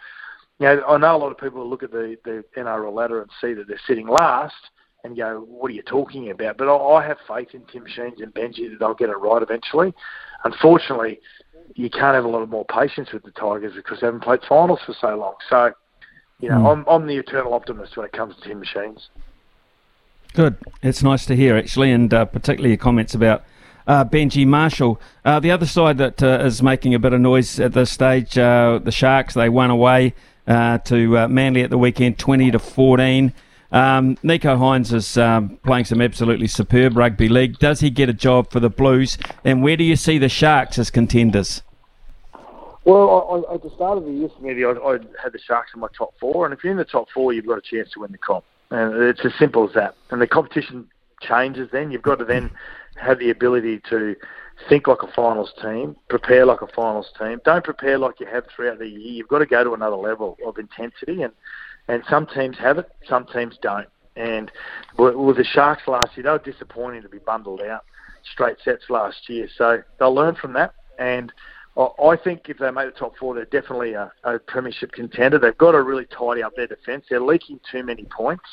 you know, I know a lot of people look at the the NRL ladder and see that they're sitting last and go, "What are you talking about?" But I have faith in Tim Sheens and Benji that they'll get it right eventually. Unfortunately, you can't have a lot of more patience with the Tigers because they haven't played finals for so long. So, you know, mm. I'm I'm the eternal optimist when it comes to Tim Machines. Good. It's nice to hear, actually, and uh, particularly your comments about uh, Benji Marshall. Uh, the other side that uh, is making a bit of noise at this stage, uh, the Sharks, they won away uh, to uh, Manly at the weekend, 20 to 14. Um, Nicho Hynes is um, playing some absolutely superb rugby league. Does he get a job for the Blues? And where do you see the Sharks as contenders? Well, I, at the start of the year, maybe I, I had the Sharks in my top four, and if you're in the top four, you've got a chance to win the comp. And it's as simple as that. And the competition changes then. You've got to then have the ability to think like a finals team, prepare like a finals team. Don't prepare like you have throughout the year. You've got to go to another level of intensity, and and some teams have it, some teams don't. And with the Sharks last year, they were disappointing to be bundled out straight sets last year. So they'll learn from that. And I think if they make the top four, they're definitely a, a premiership contender. They've got to really tidy up their defence. They're leaking too many points.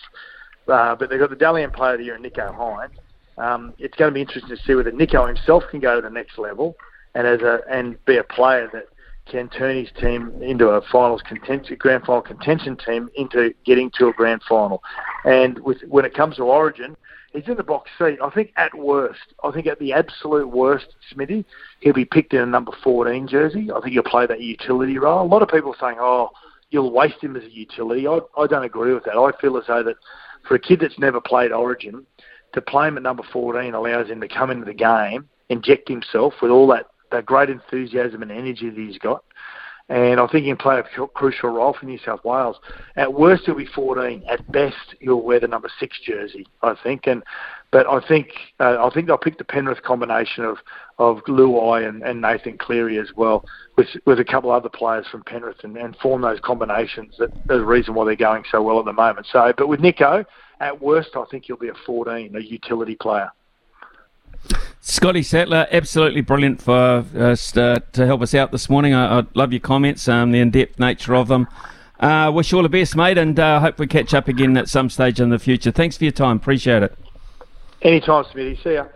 Uh, but they've got the Dally M Player of the Year, Nicho Hynes um, it's going to be interesting to see whether Nicho himself can go to the next level and as a and be a player that can turn his team into a finals contention, grand final contention team into getting to a grand final. And with when it comes to Origin, he's in the box seat. I think at worst, I think at the absolute worst, Smithy, he'll be picked in a number 14 jersey. I think he'll play that utility role. A lot of people are saying, oh, you'll waste him as a utility. I, I don't agree with that. I feel as though that for a kid that's never played Origin, to play him at number 14 allows him to come into the game, inject himself with all that, that great enthusiasm and energy that he's got. And I think he can play a crucial role for New South Wales. At worst, he'll be 14. At best, he'll wear the number six jersey. I think. And but I think uh, I think they'll pick the Penrith combination of of Luai and, and Nathan Cleary as well, with with a couple other players from Penrith, and, and form those combinations. That, the reason why they're going so well at the moment. So, but with Nicho, at worst, I think he'll be a 14, a utility player. Scotty Sattler, absolutely brilliant for us to, to help us out this morning. I, I love your comments, um, the in-depth nature of them. Uh, wish you all the best, mate, and uh, hope we catch up again at some stage in the future. Thanks for your time. Appreciate it. Anytime, Smithy. See ya.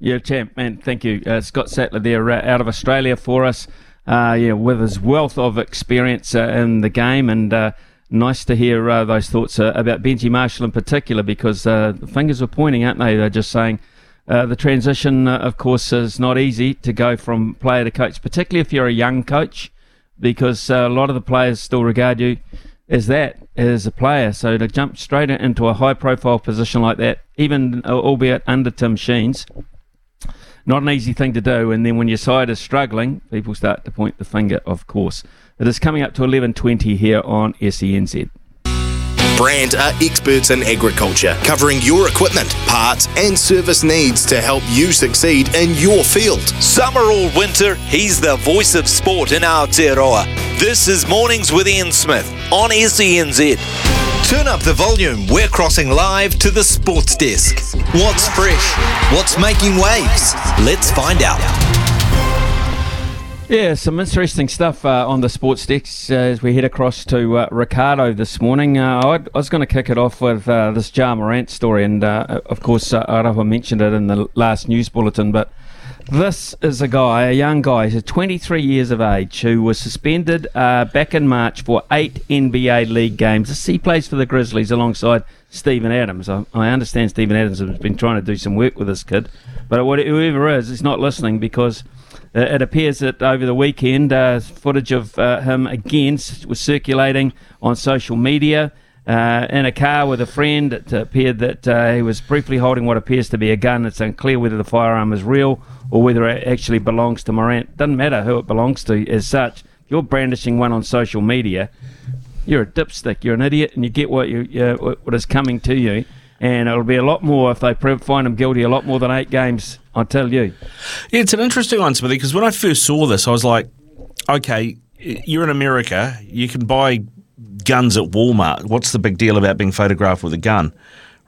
Yeah, champ, man. Thank you. Uh, Scott Sattler there uh, out of Australia for us. Uh, yeah, with his wealth of experience uh, in the game, and uh, nice to hear uh, those thoughts uh, about Benji Marshall in particular, because uh, the fingers are pointing, aren't they? They're just saying uh, the transition, uh, of course, is not easy to go from player to coach, particularly if you're a young coach, because uh, a lot of the players still regard you as that, as a player. So to jump straight into a high-profile position like that, even uh, albeit under Tim Sheens, not an easy thing to do. And then when your side is struggling, people start to point the finger, of course. It is coming up to 11.20 here on SENZ. Brand are experts in agriculture, covering your equipment, parts, and service needs to help you succeed in your field. Summer or winter, he's the voice of sport in Aotearoa. This is Mornings with Ian Smith on SENZ. Turn up the volume. We're crossing live to the sports desk. What's fresh? What's making waves? Let's find out. Yeah, some interesting stuff uh, on the sports decks uh, as we head across to uh, Riccardo this morning. Uh, I, was going to kick it off with uh, this Ja Morant story, and uh, of course, uh, Arawa mentioned it in the last news bulletin, but this is a guy, a young guy, he's 23 years of age, who was suspended back in March for eight NBA League games. He plays for the Grizzlies alongside Steven Adams. I, I understand Steven Adams has been trying to do some work with this kid, but whoever is, he's not listening because it appears that over the weekend, uh, footage of uh, him again was circulating on social media. Uh, in a car with a friend, it appeared that uh, he was briefly holding what appears to be a gun. It's unclear whether the firearm is real or whether it actually belongs to Morant. Doesn't matter who it belongs to as such. If you're brandishing one on social media, you're a dipstick. You're an idiot, and you get what you what is coming to you and it'll be a lot more if they find him guilty. A lot more than eight games, I tell you. Yeah, it's an interesting one, Smithy, because when I first saw this, I was like, okay, you're in America, you can buy guns at Walmart. What's the big deal about being photographed with a gun?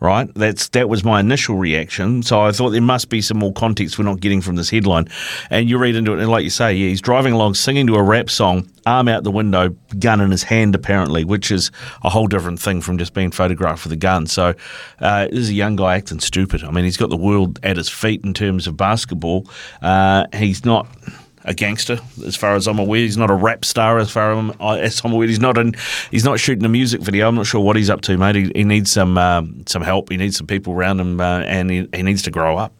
Right? That's that was my initial reaction. So I thought there must be some more context we're not getting from this headline. And you read into it, and like you say, yeah, he's driving along singing to a rap song, arm out the window, gun in his hand, apparently, which is a whole different thing from just being photographed with a gun. So uh, this is a young guy acting stupid. I mean, he's got the world at his feet in terms of basketball. Uh, he's not a gangster, as far as I'm aware. He's not a rap star, as far as I'm aware. He's not in, He's not shooting a music video. I'm not sure what he's up to, mate. He, he needs some um, some help. He needs some people around him, uh, and he, he needs to grow up.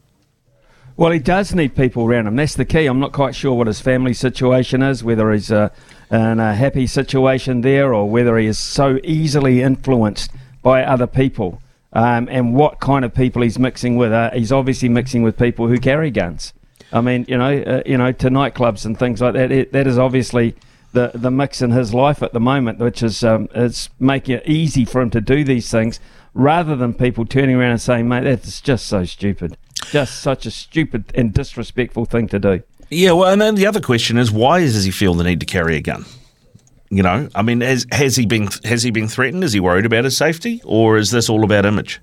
Well, he does need people around him. That's the key. I'm not quite sure what his family situation is, whether he's uh, in a happy situation there, or whether he is so easily influenced by other people. Um, and what kind of people he's mixing with. Uh, he's obviously mixing with people who carry guns. I mean, you know, uh, you know, to nightclubs and things like that. It, that is obviously the the mix in his life at the moment, which is um, it's making it easy for him to do these things, rather than people turning around and saying, "Mate, that's just so stupid, just such a stupid and disrespectful thing to do." Yeah, well, and then the other question is, why does he feel the need to carry a gun? You know, I mean, has has he been has he been threatened? Is he worried about his safety, or is this all about image?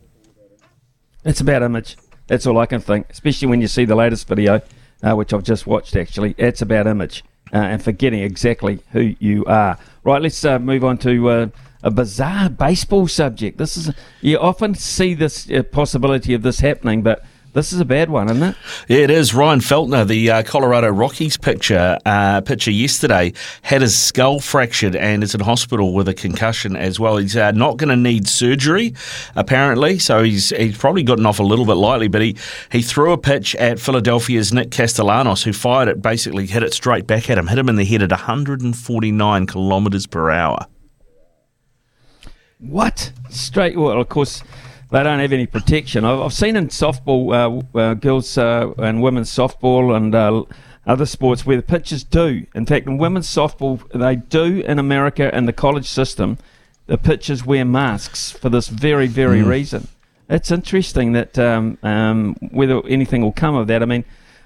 It's about image. That's all I can think, especially when you see the latest video uh, which I've just watched actually. It's about image uh, and forgetting exactly who you are. Right, let's uh, move on to uh, a bizarre baseball subject. This is you often see this uh, possibility of this happening, but this is a bad one, isn't it? Yeah, it is. Ryan Feltner, the uh, Colorado Rockies pitcher, uh, pitcher yesterday, had his skull fractured and is in hospital with a concussion as well. He's uh, not going to need surgery, apparently, so he's he's probably gotten off a little bit lightly. But he, he threw a pitch at Philadelphia's Nick Castellanos, who fired it, basically hit it straight back at him, hit him in the head at 149 kilometres per hour. What? Straight. Well, of course they don't have any protection. I've, I've seen in softball, uh, uh, girls uh, and women's softball and uh, other sports where the pitchers do. In fact, in women's softball, they do in America in the college system. The pitchers wear masks for this very, very mm. reason. It's interesting that um, um, whether anything will come of that. I mean,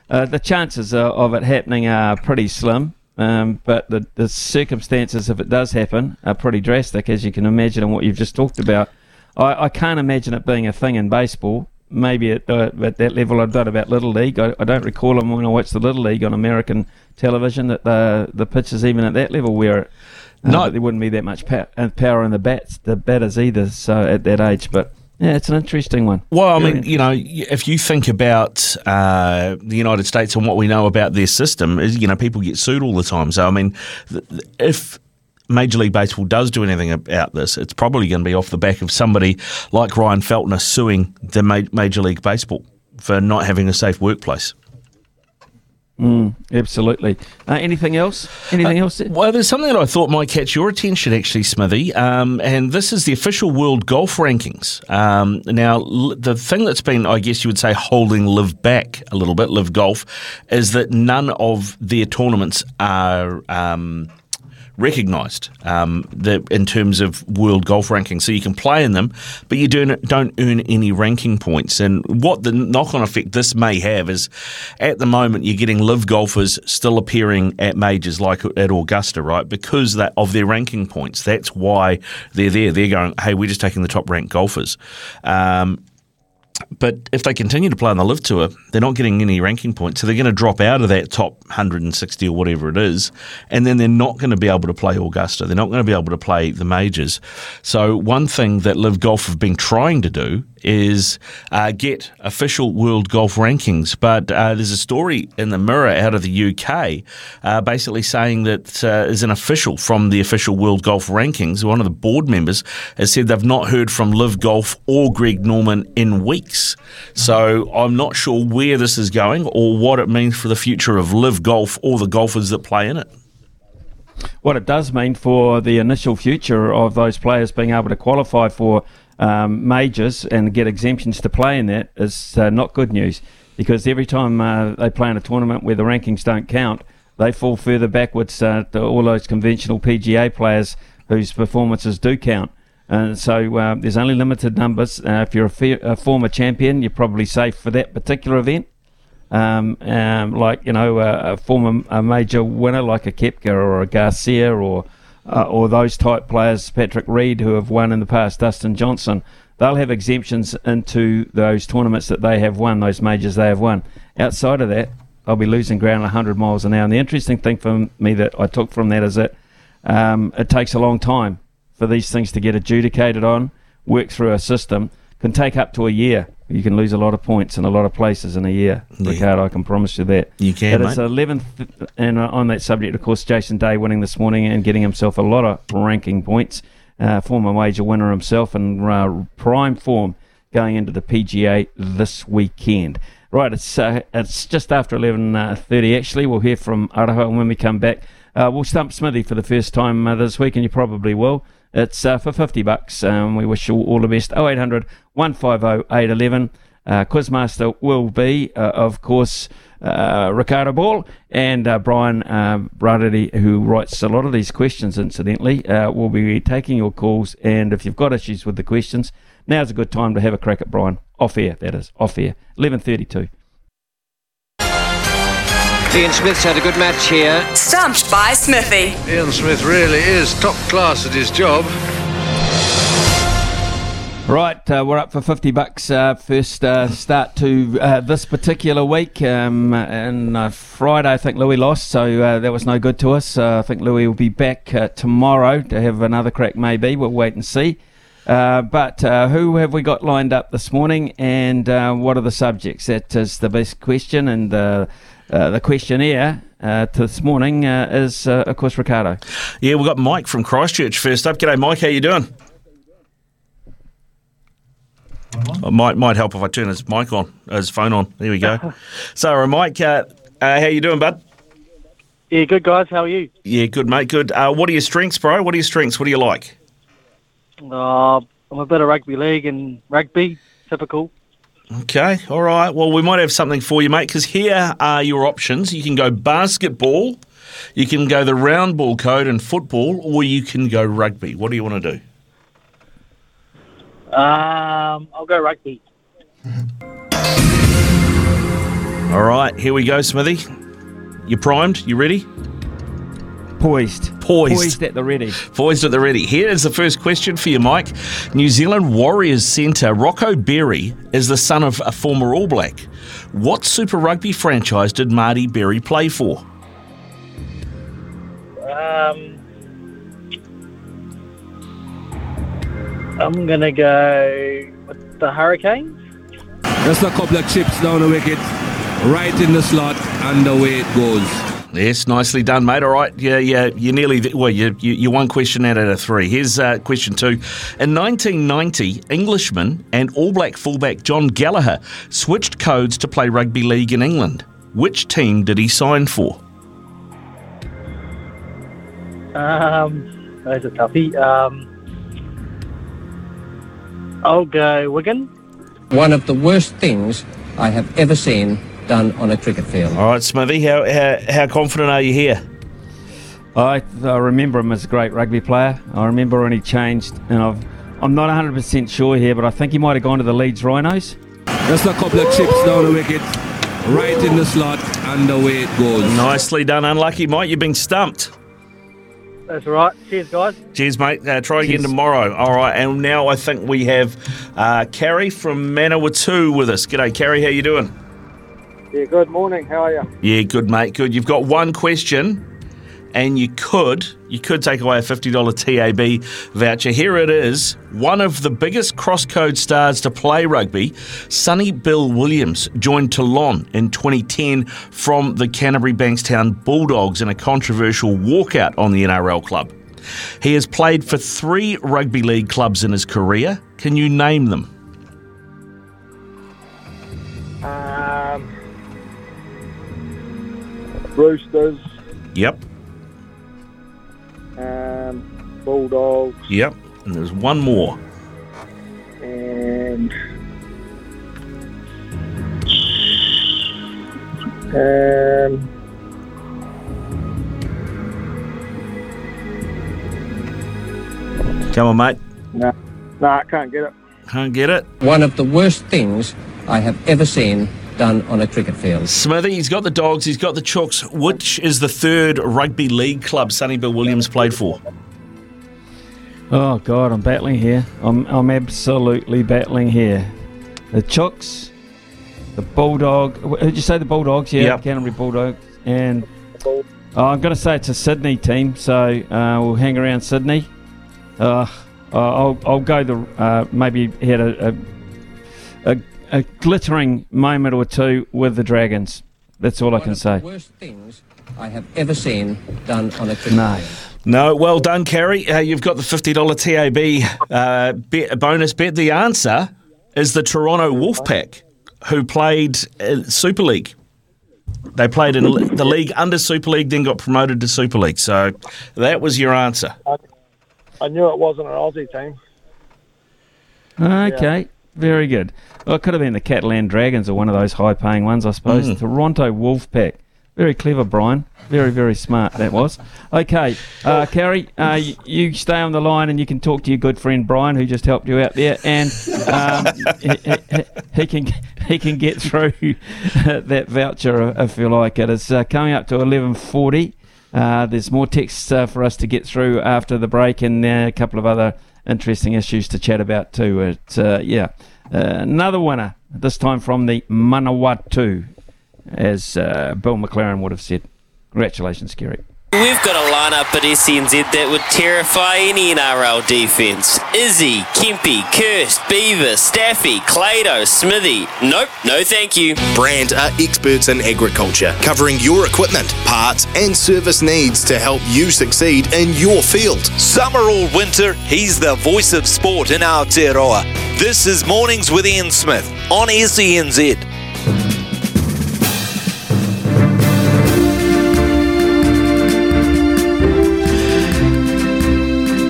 uh, the chances of it happening are pretty slim. Um, but the, the circumstances, if it does happen, are pretty drastic, as you can imagine, and what you've just talked about. I, I can't imagine it being a thing in baseball. Maybe at, uh, at that level, I don't about Little League. I, I don't recall them when I watched the Little League on American television that the the pitches even at that level where Uh, No. there wouldn't be that much uh, power in the bats, the batters either. So at that age, but yeah, it's an interesting one. Well, I mean, you know, if you think about uh, the United States and what we know about their system, is you know, people get sued all the time. So, I mean, if Major League Baseball does do anything about this, it's probably going to be off the back of somebody like Ryan Feltner suing the Ma- Major League Baseball for not having a safe workplace. Mm, absolutely. Uh, anything else? Anything else? Well, there's something that I thought might catch your attention, actually, Smithy, um, and this is the official world golf rankings. Um, now, l- the thing that's been, I guess you would say, holding LIV back a little bit, LIV Golf, is that none of their tournaments are. Um, recognised um, the, in terms of world golf rankings. So you can play in them, but you don't, don't earn any ranking points. And what the knock on effect this may have is at the moment you're getting LIV golfers still appearing at majors like at Augusta, right? Because that, of their ranking points. That's why they're there. They're going, hey, we're just taking the top ranked golfers. Um, but if they continue to play on the LIV Tour, they're not getting any ranking points, so they're going to drop out of that top 160 or whatever it is, and then they're not going to be able to play Augusta. They're not going to be able to play the majors. So one thing that LIV Golf have been trying to do is uh, get official world golf rankings. But uh, there's a story in the Mirror out of the UK, uh, basically saying that uh, is an official from the official world golf rankings. One of the board members has said they've not heard from LIV Golf or Greg Norman in weeks. So I'm not sure where this is going or what it means for the future of LIV Golf or the golfers that play in it. what it does mean for the initial future of those players being able to qualify for um, majors and get exemptions to play in that is uh, not good news because every time uh, they play in a tournament where the rankings don't count, they fall further backwards uh, to all those conventional PGA players whose performances do count. And so uh, there's only limited numbers. Uh, if you're a, fe- a former champion, you're probably safe for that particular event um, um, like you know a, a former a major winner like a Koepka or a Garcia or uh, or those type players, Patrick Reed, who have won in the past, Dustin Johnson. They'll have exemptions into those tournaments that they have won, those majors they have won. Outside of that, they'll be losing ground 100 miles an hour. And the interesting thing for me that I took from that is that um, it takes a long time for these things to get adjudicated on, work through a system. Can take up to a year. You can lose a lot of points in a lot of places in a year, Riccardo. I can promise you that. You can, But it's. 11th, and uh, on that subject, of course, Jason Day winning this morning and getting himself a lot of ranking points. Uh, former major winner himself and uh, prime form going into the PGA this weekend. Right, it's uh, it's just after 11.30 actually. We'll hear from Araha when we come back. Uh, we'll stump Smithy for the first time uh, this week, and you probably will. It's uh, for 50 bucks. Um, we wish you all the best. 0800 150 811. Uh, Quizmaster will be, uh, of course, uh, Riccardo Ball and uh, Brian uh, Brady, who writes a lot of these questions, incidentally, uh, will be taking your calls. And if you've got issues with the questions, now's a good time to have a crack at Brian. Off air, that is. Off air. 11.32. Ian Smith's had a good match here. Stumped by Smithy. Ian Smith really is top class at his job. Right, uh, we're up for 50 bucks. Uh, first uh, start to uh, this particular week. Um, and uh, Friday, I think Louis lost, so uh, that was no good to us. Uh, I think Louis will be back uh, tomorrow to have another crack, maybe. We'll wait and see. Uh, but uh, who have we got lined up this morning, and uh, what are the subjects? That is the best question, and uh, the questionnaire uh, this morning uh, is, uh, of course, Riccardo. Yeah, we've got Mike from Christchurch first up. G'day, Mike. How you doing? It might might help if I turn his mic on, his phone on. There we go. so, uh, Mike, uh, uh, how you doing, bud? Yeah, good guys. How are you? Yeah, good, mate. Good. Uh, what are your strengths, bro? What are your strengths? What do you like? Uh, I'm a bit of rugby league and rugby, typical. Okay, all right. Well, we might have something for you, mate, because here are your options. You can go basketball, you can go the round ball code and football, or you can go rugby. What do you want to do? Um, I'll go rugby. All right, here we go, Smithy. You primed? You ready? Poised. Poised. Poised at the ready. Poised at the ready. Here is the first question for you, Mike. New Zealand Warriors centre Rocco Berry is the son of a former All Black. What Super Rugby franchise did Marty Berry play for? Um, I'm gonna go with the Hurricanes. Just a couple of chips down the wicket, right in the slot, and away it goes. Yes, nicely done, mate. All right, yeah, yeah, you're nearly th- well. You, you you one question out of three. Here's uh, question two. In 1990, Englishman and All Black fullback John Gallagher switched codes to play rugby league in England. Which team did he sign for? Um, that's a toughie. Um, I'll go Wigan. One of the worst things I have ever seen done on a cricket field. All right, Smithy, how how, how confident are you here? I, I remember him as a great rugby player. I remember when he changed, and I've, I'm not 100% sure here, but I think he might have gone to the Leeds Rhinos. Just a couple of chips down the wicket, right in the slot, and away it goes. Nicely done, unlucky Mike. You've been stumped. That's all right. Cheers, guys. Cheers, mate. Uh, try again tomorrow. All right, and now I think we have uh, Carrie from Manawatu with us. G'day, Carrie. How you doing? Yeah, good morning. How are you? Yeah, good, mate. Good. You've got one question, and you could you could take away a fifty dollar TAB voucher. Here it is. One of the biggest crosscode stars to play rugby, Sonny Bill Williams, joined Toulon in 2010 from the Canterbury Bankstown Bulldogs in a controversial walkout on the NRL club. He has played for three rugby league clubs in his career. Can you name them? Roosters, Yep. um, Bulldogs, Yep. And there's one more. and um, Come on, mate. no, no, I can't get it. Can't get it. One of the worst things I have ever seen done on a cricket field. Smithy, he's got the dogs, he's got the chooks. Which is the third rugby league club Sonny Bill Williams played for? Oh God, I'm battling here. I'm I'm absolutely battling here. The Chooks, the Bulldog. wh- Did you say the Bulldogs? Yeah, Yep. Canterbury Bulldogs. And oh, I'm going to say it's a Sydney team, so uh, we'll hang around Sydney. Uh, I'll I'll go the uh, maybe he had a, a a a glittering moment or two with the Dragons. That's all I can say. Worst things I have ever seen done on a cricket No. field. No, well done, Kerry. Uh, you've got the $50 TAB uh, bet, bonus bet. The answer is the Toronto Wolfpack, who played uh, Super League. They played in the league under Super League, then got promoted to Super League. So that was your answer. I, I knew it wasn't an Aussie team. Okay, very good. Well, it could have been the Catalan Dragons or one of those high-paying ones, I suppose. Mm. Toronto Wolfpack. Very clever, Brian. Very, very smart that was. Okay, uh, Carrie, uh, you stay on the line and you can talk to your good friend Brian, who just helped you out there, and um, he, he- he can he can get through that voucher if you like. It is uh, coming up to eleven forty. Uh, there's more texts uh, for us to get through after the break, and uh, a couple of other interesting issues to chat about too. It's uh, yeah, uh, another winner this time from the Manawatu, as uh, Bill McLaren would have said. Congratulations, Kerry. We've got a lineup at SENZ that would terrify any NRL defence. Izzy, Kempy, Kirst, Beaver, Staffy, Clado, Smithy. Nope, no thank you. Brand are experts in agriculture, covering your equipment, parts, and service needs to help you succeed in your field. Summer or winter, he's the voice of sport in our Aotearoa. This is Mornings with Ian Smith on SENZ.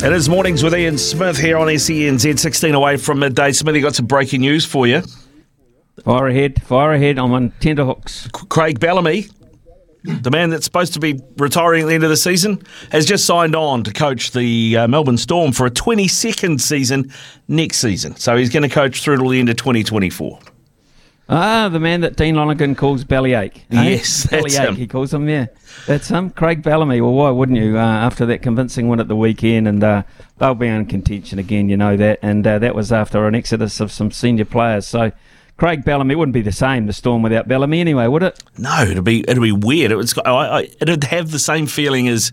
It is mornings with Ian Smith here on SENZ, 16 away from midday. Smithy got some breaking news for you. Fire ahead, fire ahead. I'm on tenterhooks. Craig Bellamy, the man that's supposed to be retiring at the end of the season, has just signed on to coach the uh, Melbourne Storm for a 22nd season next season. So he's going to coach through till the end of 2024. Ah, the man that Dean Lonergan calls bellyache. eh? Yes, that's bellyache. him. He calls him. Yeah, that's him. Craig Bellamy. Well, why wouldn't you? Uh, after that convincing win at the weekend, and uh, they'll be in contention again. You know that, and uh, that was after an exodus of some senior players. So. Craig Bellamy wouldn't be the same, the Storm without Bellamy anyway, would it? No, it'd be it'd be weird. It was, I, I, it'd have the same feeling as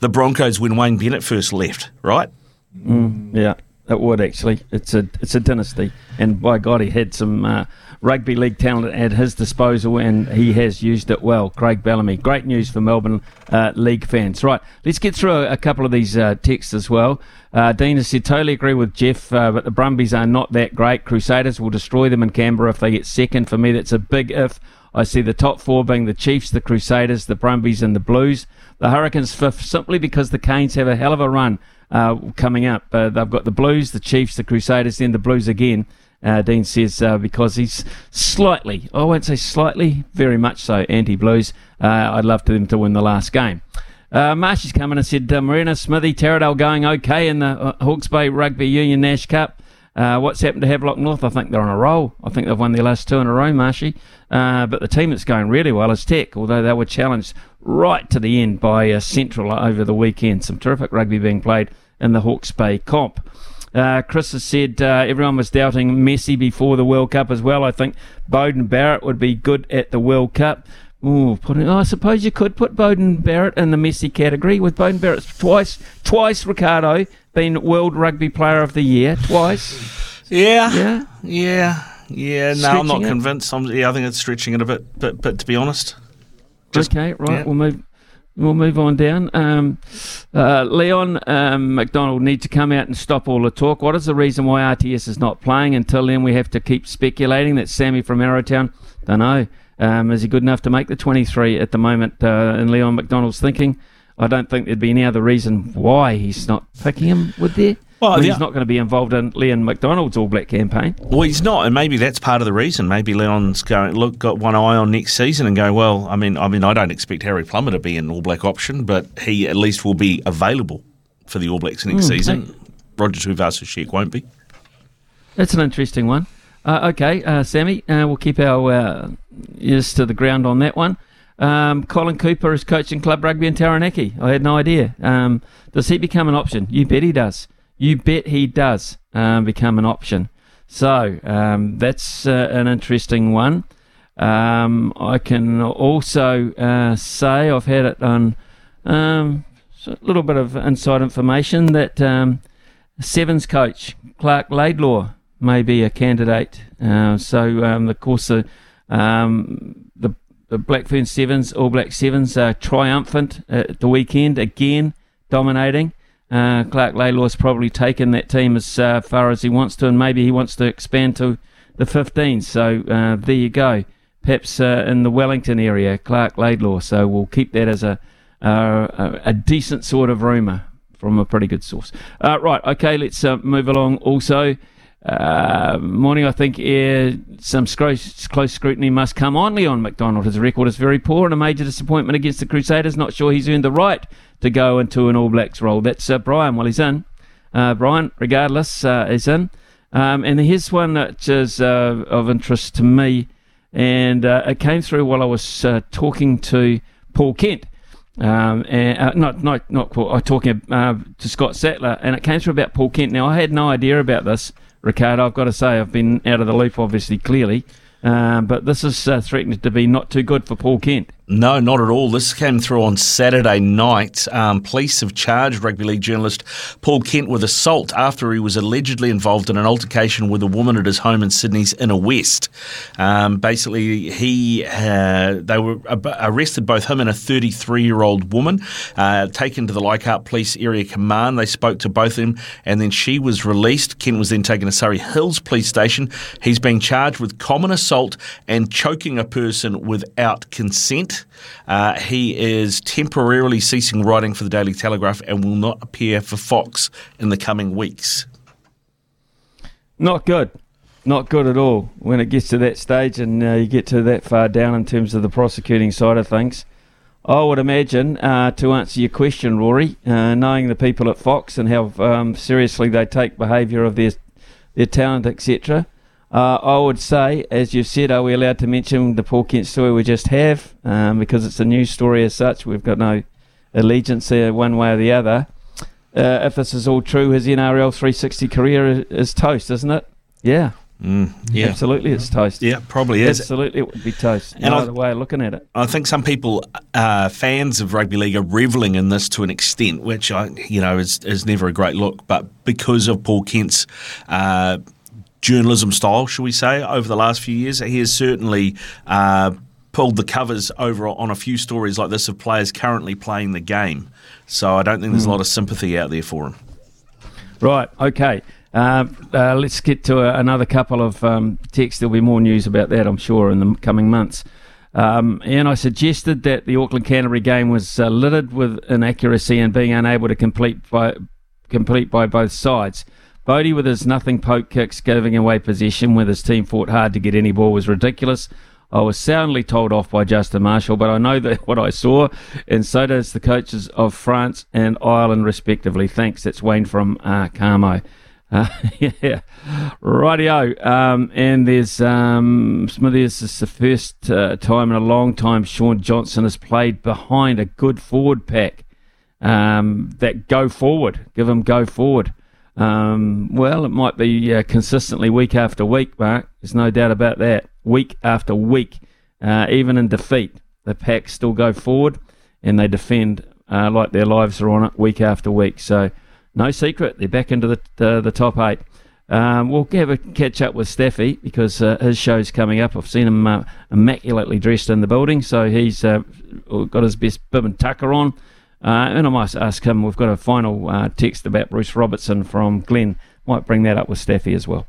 the Broncos when Wayne Bennett first left, right? Mm, yeah, It would actually. It's a it's a dynasty, and by God, he had some uh, rugby league talent at his disposal, and he has used it well. Craig Bellamy, great news for Melbourne uh, league fans. Right, let's get through a, couple of these uh, texts as well. Uh, Dean has said, totally agree with Jeff, uh, but the Brumbies are not that great. Crusaders will destroy them in Canberra if they get second. For me, that's a big if. I see the top four being the Chiefs, the Crusaders, the Brumbies, and the Blues. The Hurricanes fifth, simply because the Canes have a hell of a run uh, coming up. Uh, they've got the Blues, the Chiefs, the Crusaders, then the Blues again. Uh, Dean says uh, because he's slightly, I won't say slightly, very much so anti-Blues. Uh, I'd love for them to win the last game. Uh, Marshy's come in and said, uh, Marina, Smithy, Taradale going okay in the uh, Hawke's Bay Rugby Union Nash Cup. Uh, what's happened to Havelock North? I think they're on a roll. I think they've won their last two in a row, Marshy. Uh, but the team that's going really well is Tech, although they were challenged right to the end by uh, Central over the weekend. Some terrific rugby being played in the Hawke's Bay comp. Uh, Chris has said uh, everyone was doubting Messi before the World Cup as well. I think Beauden Barrett would be good at the World Cup. Ooh, put it, oh, I suppose you could put Beauden Barrett in the Messi category with Beauden Barrett twice, twice Riccardo been World Rugby Player of the Year twice. Yeah, yeah, yeah, yeah. No, I'm not it? convinced. I'm, yeah, I think it's stretching it a bit. But but to be honest, just- okay, right. yeah. We'll move. We'll move on down. Um, uh, Leon um, MacDonald need to come out and stop all the talk. What is the reason why RTS is not playing? Until then, we have to keep speculating. that Sammy from Arrowtown. Don't know. Um, is he good enough to make the 23 at the moment? Uh, in Leon MacDonald's thinking, I don't think there'd be any other reason why he's not picking him. Would there? Well, I mean, the- he's not going to be involved in Leon MacDonald's All Black campaign. Well, he's not, and maybe that's part of the reason. Maybe Leon's going look got one eye on next season and go. Well, I mean, I mean, I don't expect Harry Plummer to be an All Black option, but he at least will be available for the All Blacks next Mm, season. Roger Tuivasa-Sheck won't be. That's an interesting one. Uh, okay, uh, Sammy, uh, we'll keep our uh, ears to the ground on that one. Um, Colin Cooper is coaching club rugby in Taranaki. I had no idea. Um, does he become an option? You bet he does. You bet he does um, become an option. So um, that's uh, an interesting one. Um, I can also uh, say I've had it on um, a little bit of inside information that um, Sevens coach Clark Laidlaw may be a candidate. Uh, so, um, of course, the, the the Blackfern Sevens, All Black Sevens, are triumphant at the weekend again, dominating. Uh, Clark Laidlaw's probably taken that team as uh, far as he wants to, and maybe he wants to expand to the 15. So uh, there you go. Perhaps uh, in the Wellington area, Clark Laidlaw. So we'll keep that as a uh, a, decent sort of rumour from a pretty good source. Uh, right, okay, let's move along. Also, uh, morning, I think uh, some close, scrutiny must come on Leon MacDonald. His record is very poor and a major disappointment against the Crusaders. Not sure he's earned the right to go into an All Blacks role. That's uh, Brian. Well, he's in. Uh, Brian, regardless, uh, is in. Um, and here's one that is uh, of interest to me, and uh, it came through while I was uh, talking to Paul Kent. Um, and uh, not not not Paul, talking uh, to Scott Sattler, and it came through about Paul Kent. Now I had no idea about this, Riccardo. I've got to say I've been out of the loop, obviously, clearly, um, but this is uh, threatening to be not too good for Paul Kent. No, not at all. This came through on Saturday night. Um, police have charged rugby league journalist Paul Kent with assault after he was allegedly involved in an altercation with a woman at his home in Sydney's Inner West. Um, basically, he uh, they were ab- arrested both him and a 33 year old woman, uh, taken to the Leichhardt Police Area Command. They spoke to both of them, and then she was released. Kent was then taken to Surry Hills Police Station. He's being charged with common assault and choking a person without consent. Uh, he is temporarily ceasing writing for the Daily Telegraph and will not appear for Fox in the coming weeks. Not good. Not good at all when it gets to that stage and uh, you get to that far down in terms of the prosecuting side of things. I would imagine, uh, to answer your question, Rory, uh, knowing the people at Fox and how um, seriously they take behaviour of their their talent, etc., uh, I would say, as you've said, are we allowed to mention the Paul Kent story we just have? Um, because it's a news story as such. We've got no allegiance uh, one way or the other. Uh, if this is all true, his NRL 360 career is, toast, isn't it? Yeah. Mm, yeah, Absolutely, it's toast. Yeah, probably is. Absolutely, it would be toast. And And I- Either way of looking at it. I think some people, uh, fans of rugby league, are reveling in this to an extent, which I, you know, is is never a great look. But because of Paul Kent's uh, journalism style, shall we say, over the last few years, he has certainly. Uh, Pulled the covers over on a few stories like this of players currently playing the game. So I don't think there's a Mm. lot of sympathy out there for him. Right, okay. Uh, uh, let's get to a, another couple of um, texts. There'll be more news about that, I'm sure, in the coming months. Um, and I suggested that the Auckland Canterbury game was uh, littered with inaccuracy and being unable to complete by complete by both sides. Bodie with his nothing poke kicks giving away possession when his team fought hard to get any ball was ridiculous. I was soundly told off by Justin Marshall, but I know that what I saw, and so does the coaches of France and Ireland, respectively. Thanks. That's Wayne from uh, Kamo. Uh, yeah, rightio. Um, and there's um. This is the first uh, time in a long time Shaun Johnson has played behind a good forward pack um, that go forward. Give them go forward. Um, well, it might be uh, consistently week after week, Mark. There's no doubt about that. Week after week, uh, even in defeat, the pack still go forward and they defend uh, like their lives are on it week after week. So, no secret, they're back into the the, top eight. Um, we'll have a catch up with Steffi because uh, his show's coming up. I've seen him uh, immaculately dressed in the building, so he's uh, got his best bib and tucker on. Uh, and I might ask him. We've got a final uh, text about Bruce Robertson from Glenn. Might bring that up with Steffi as well.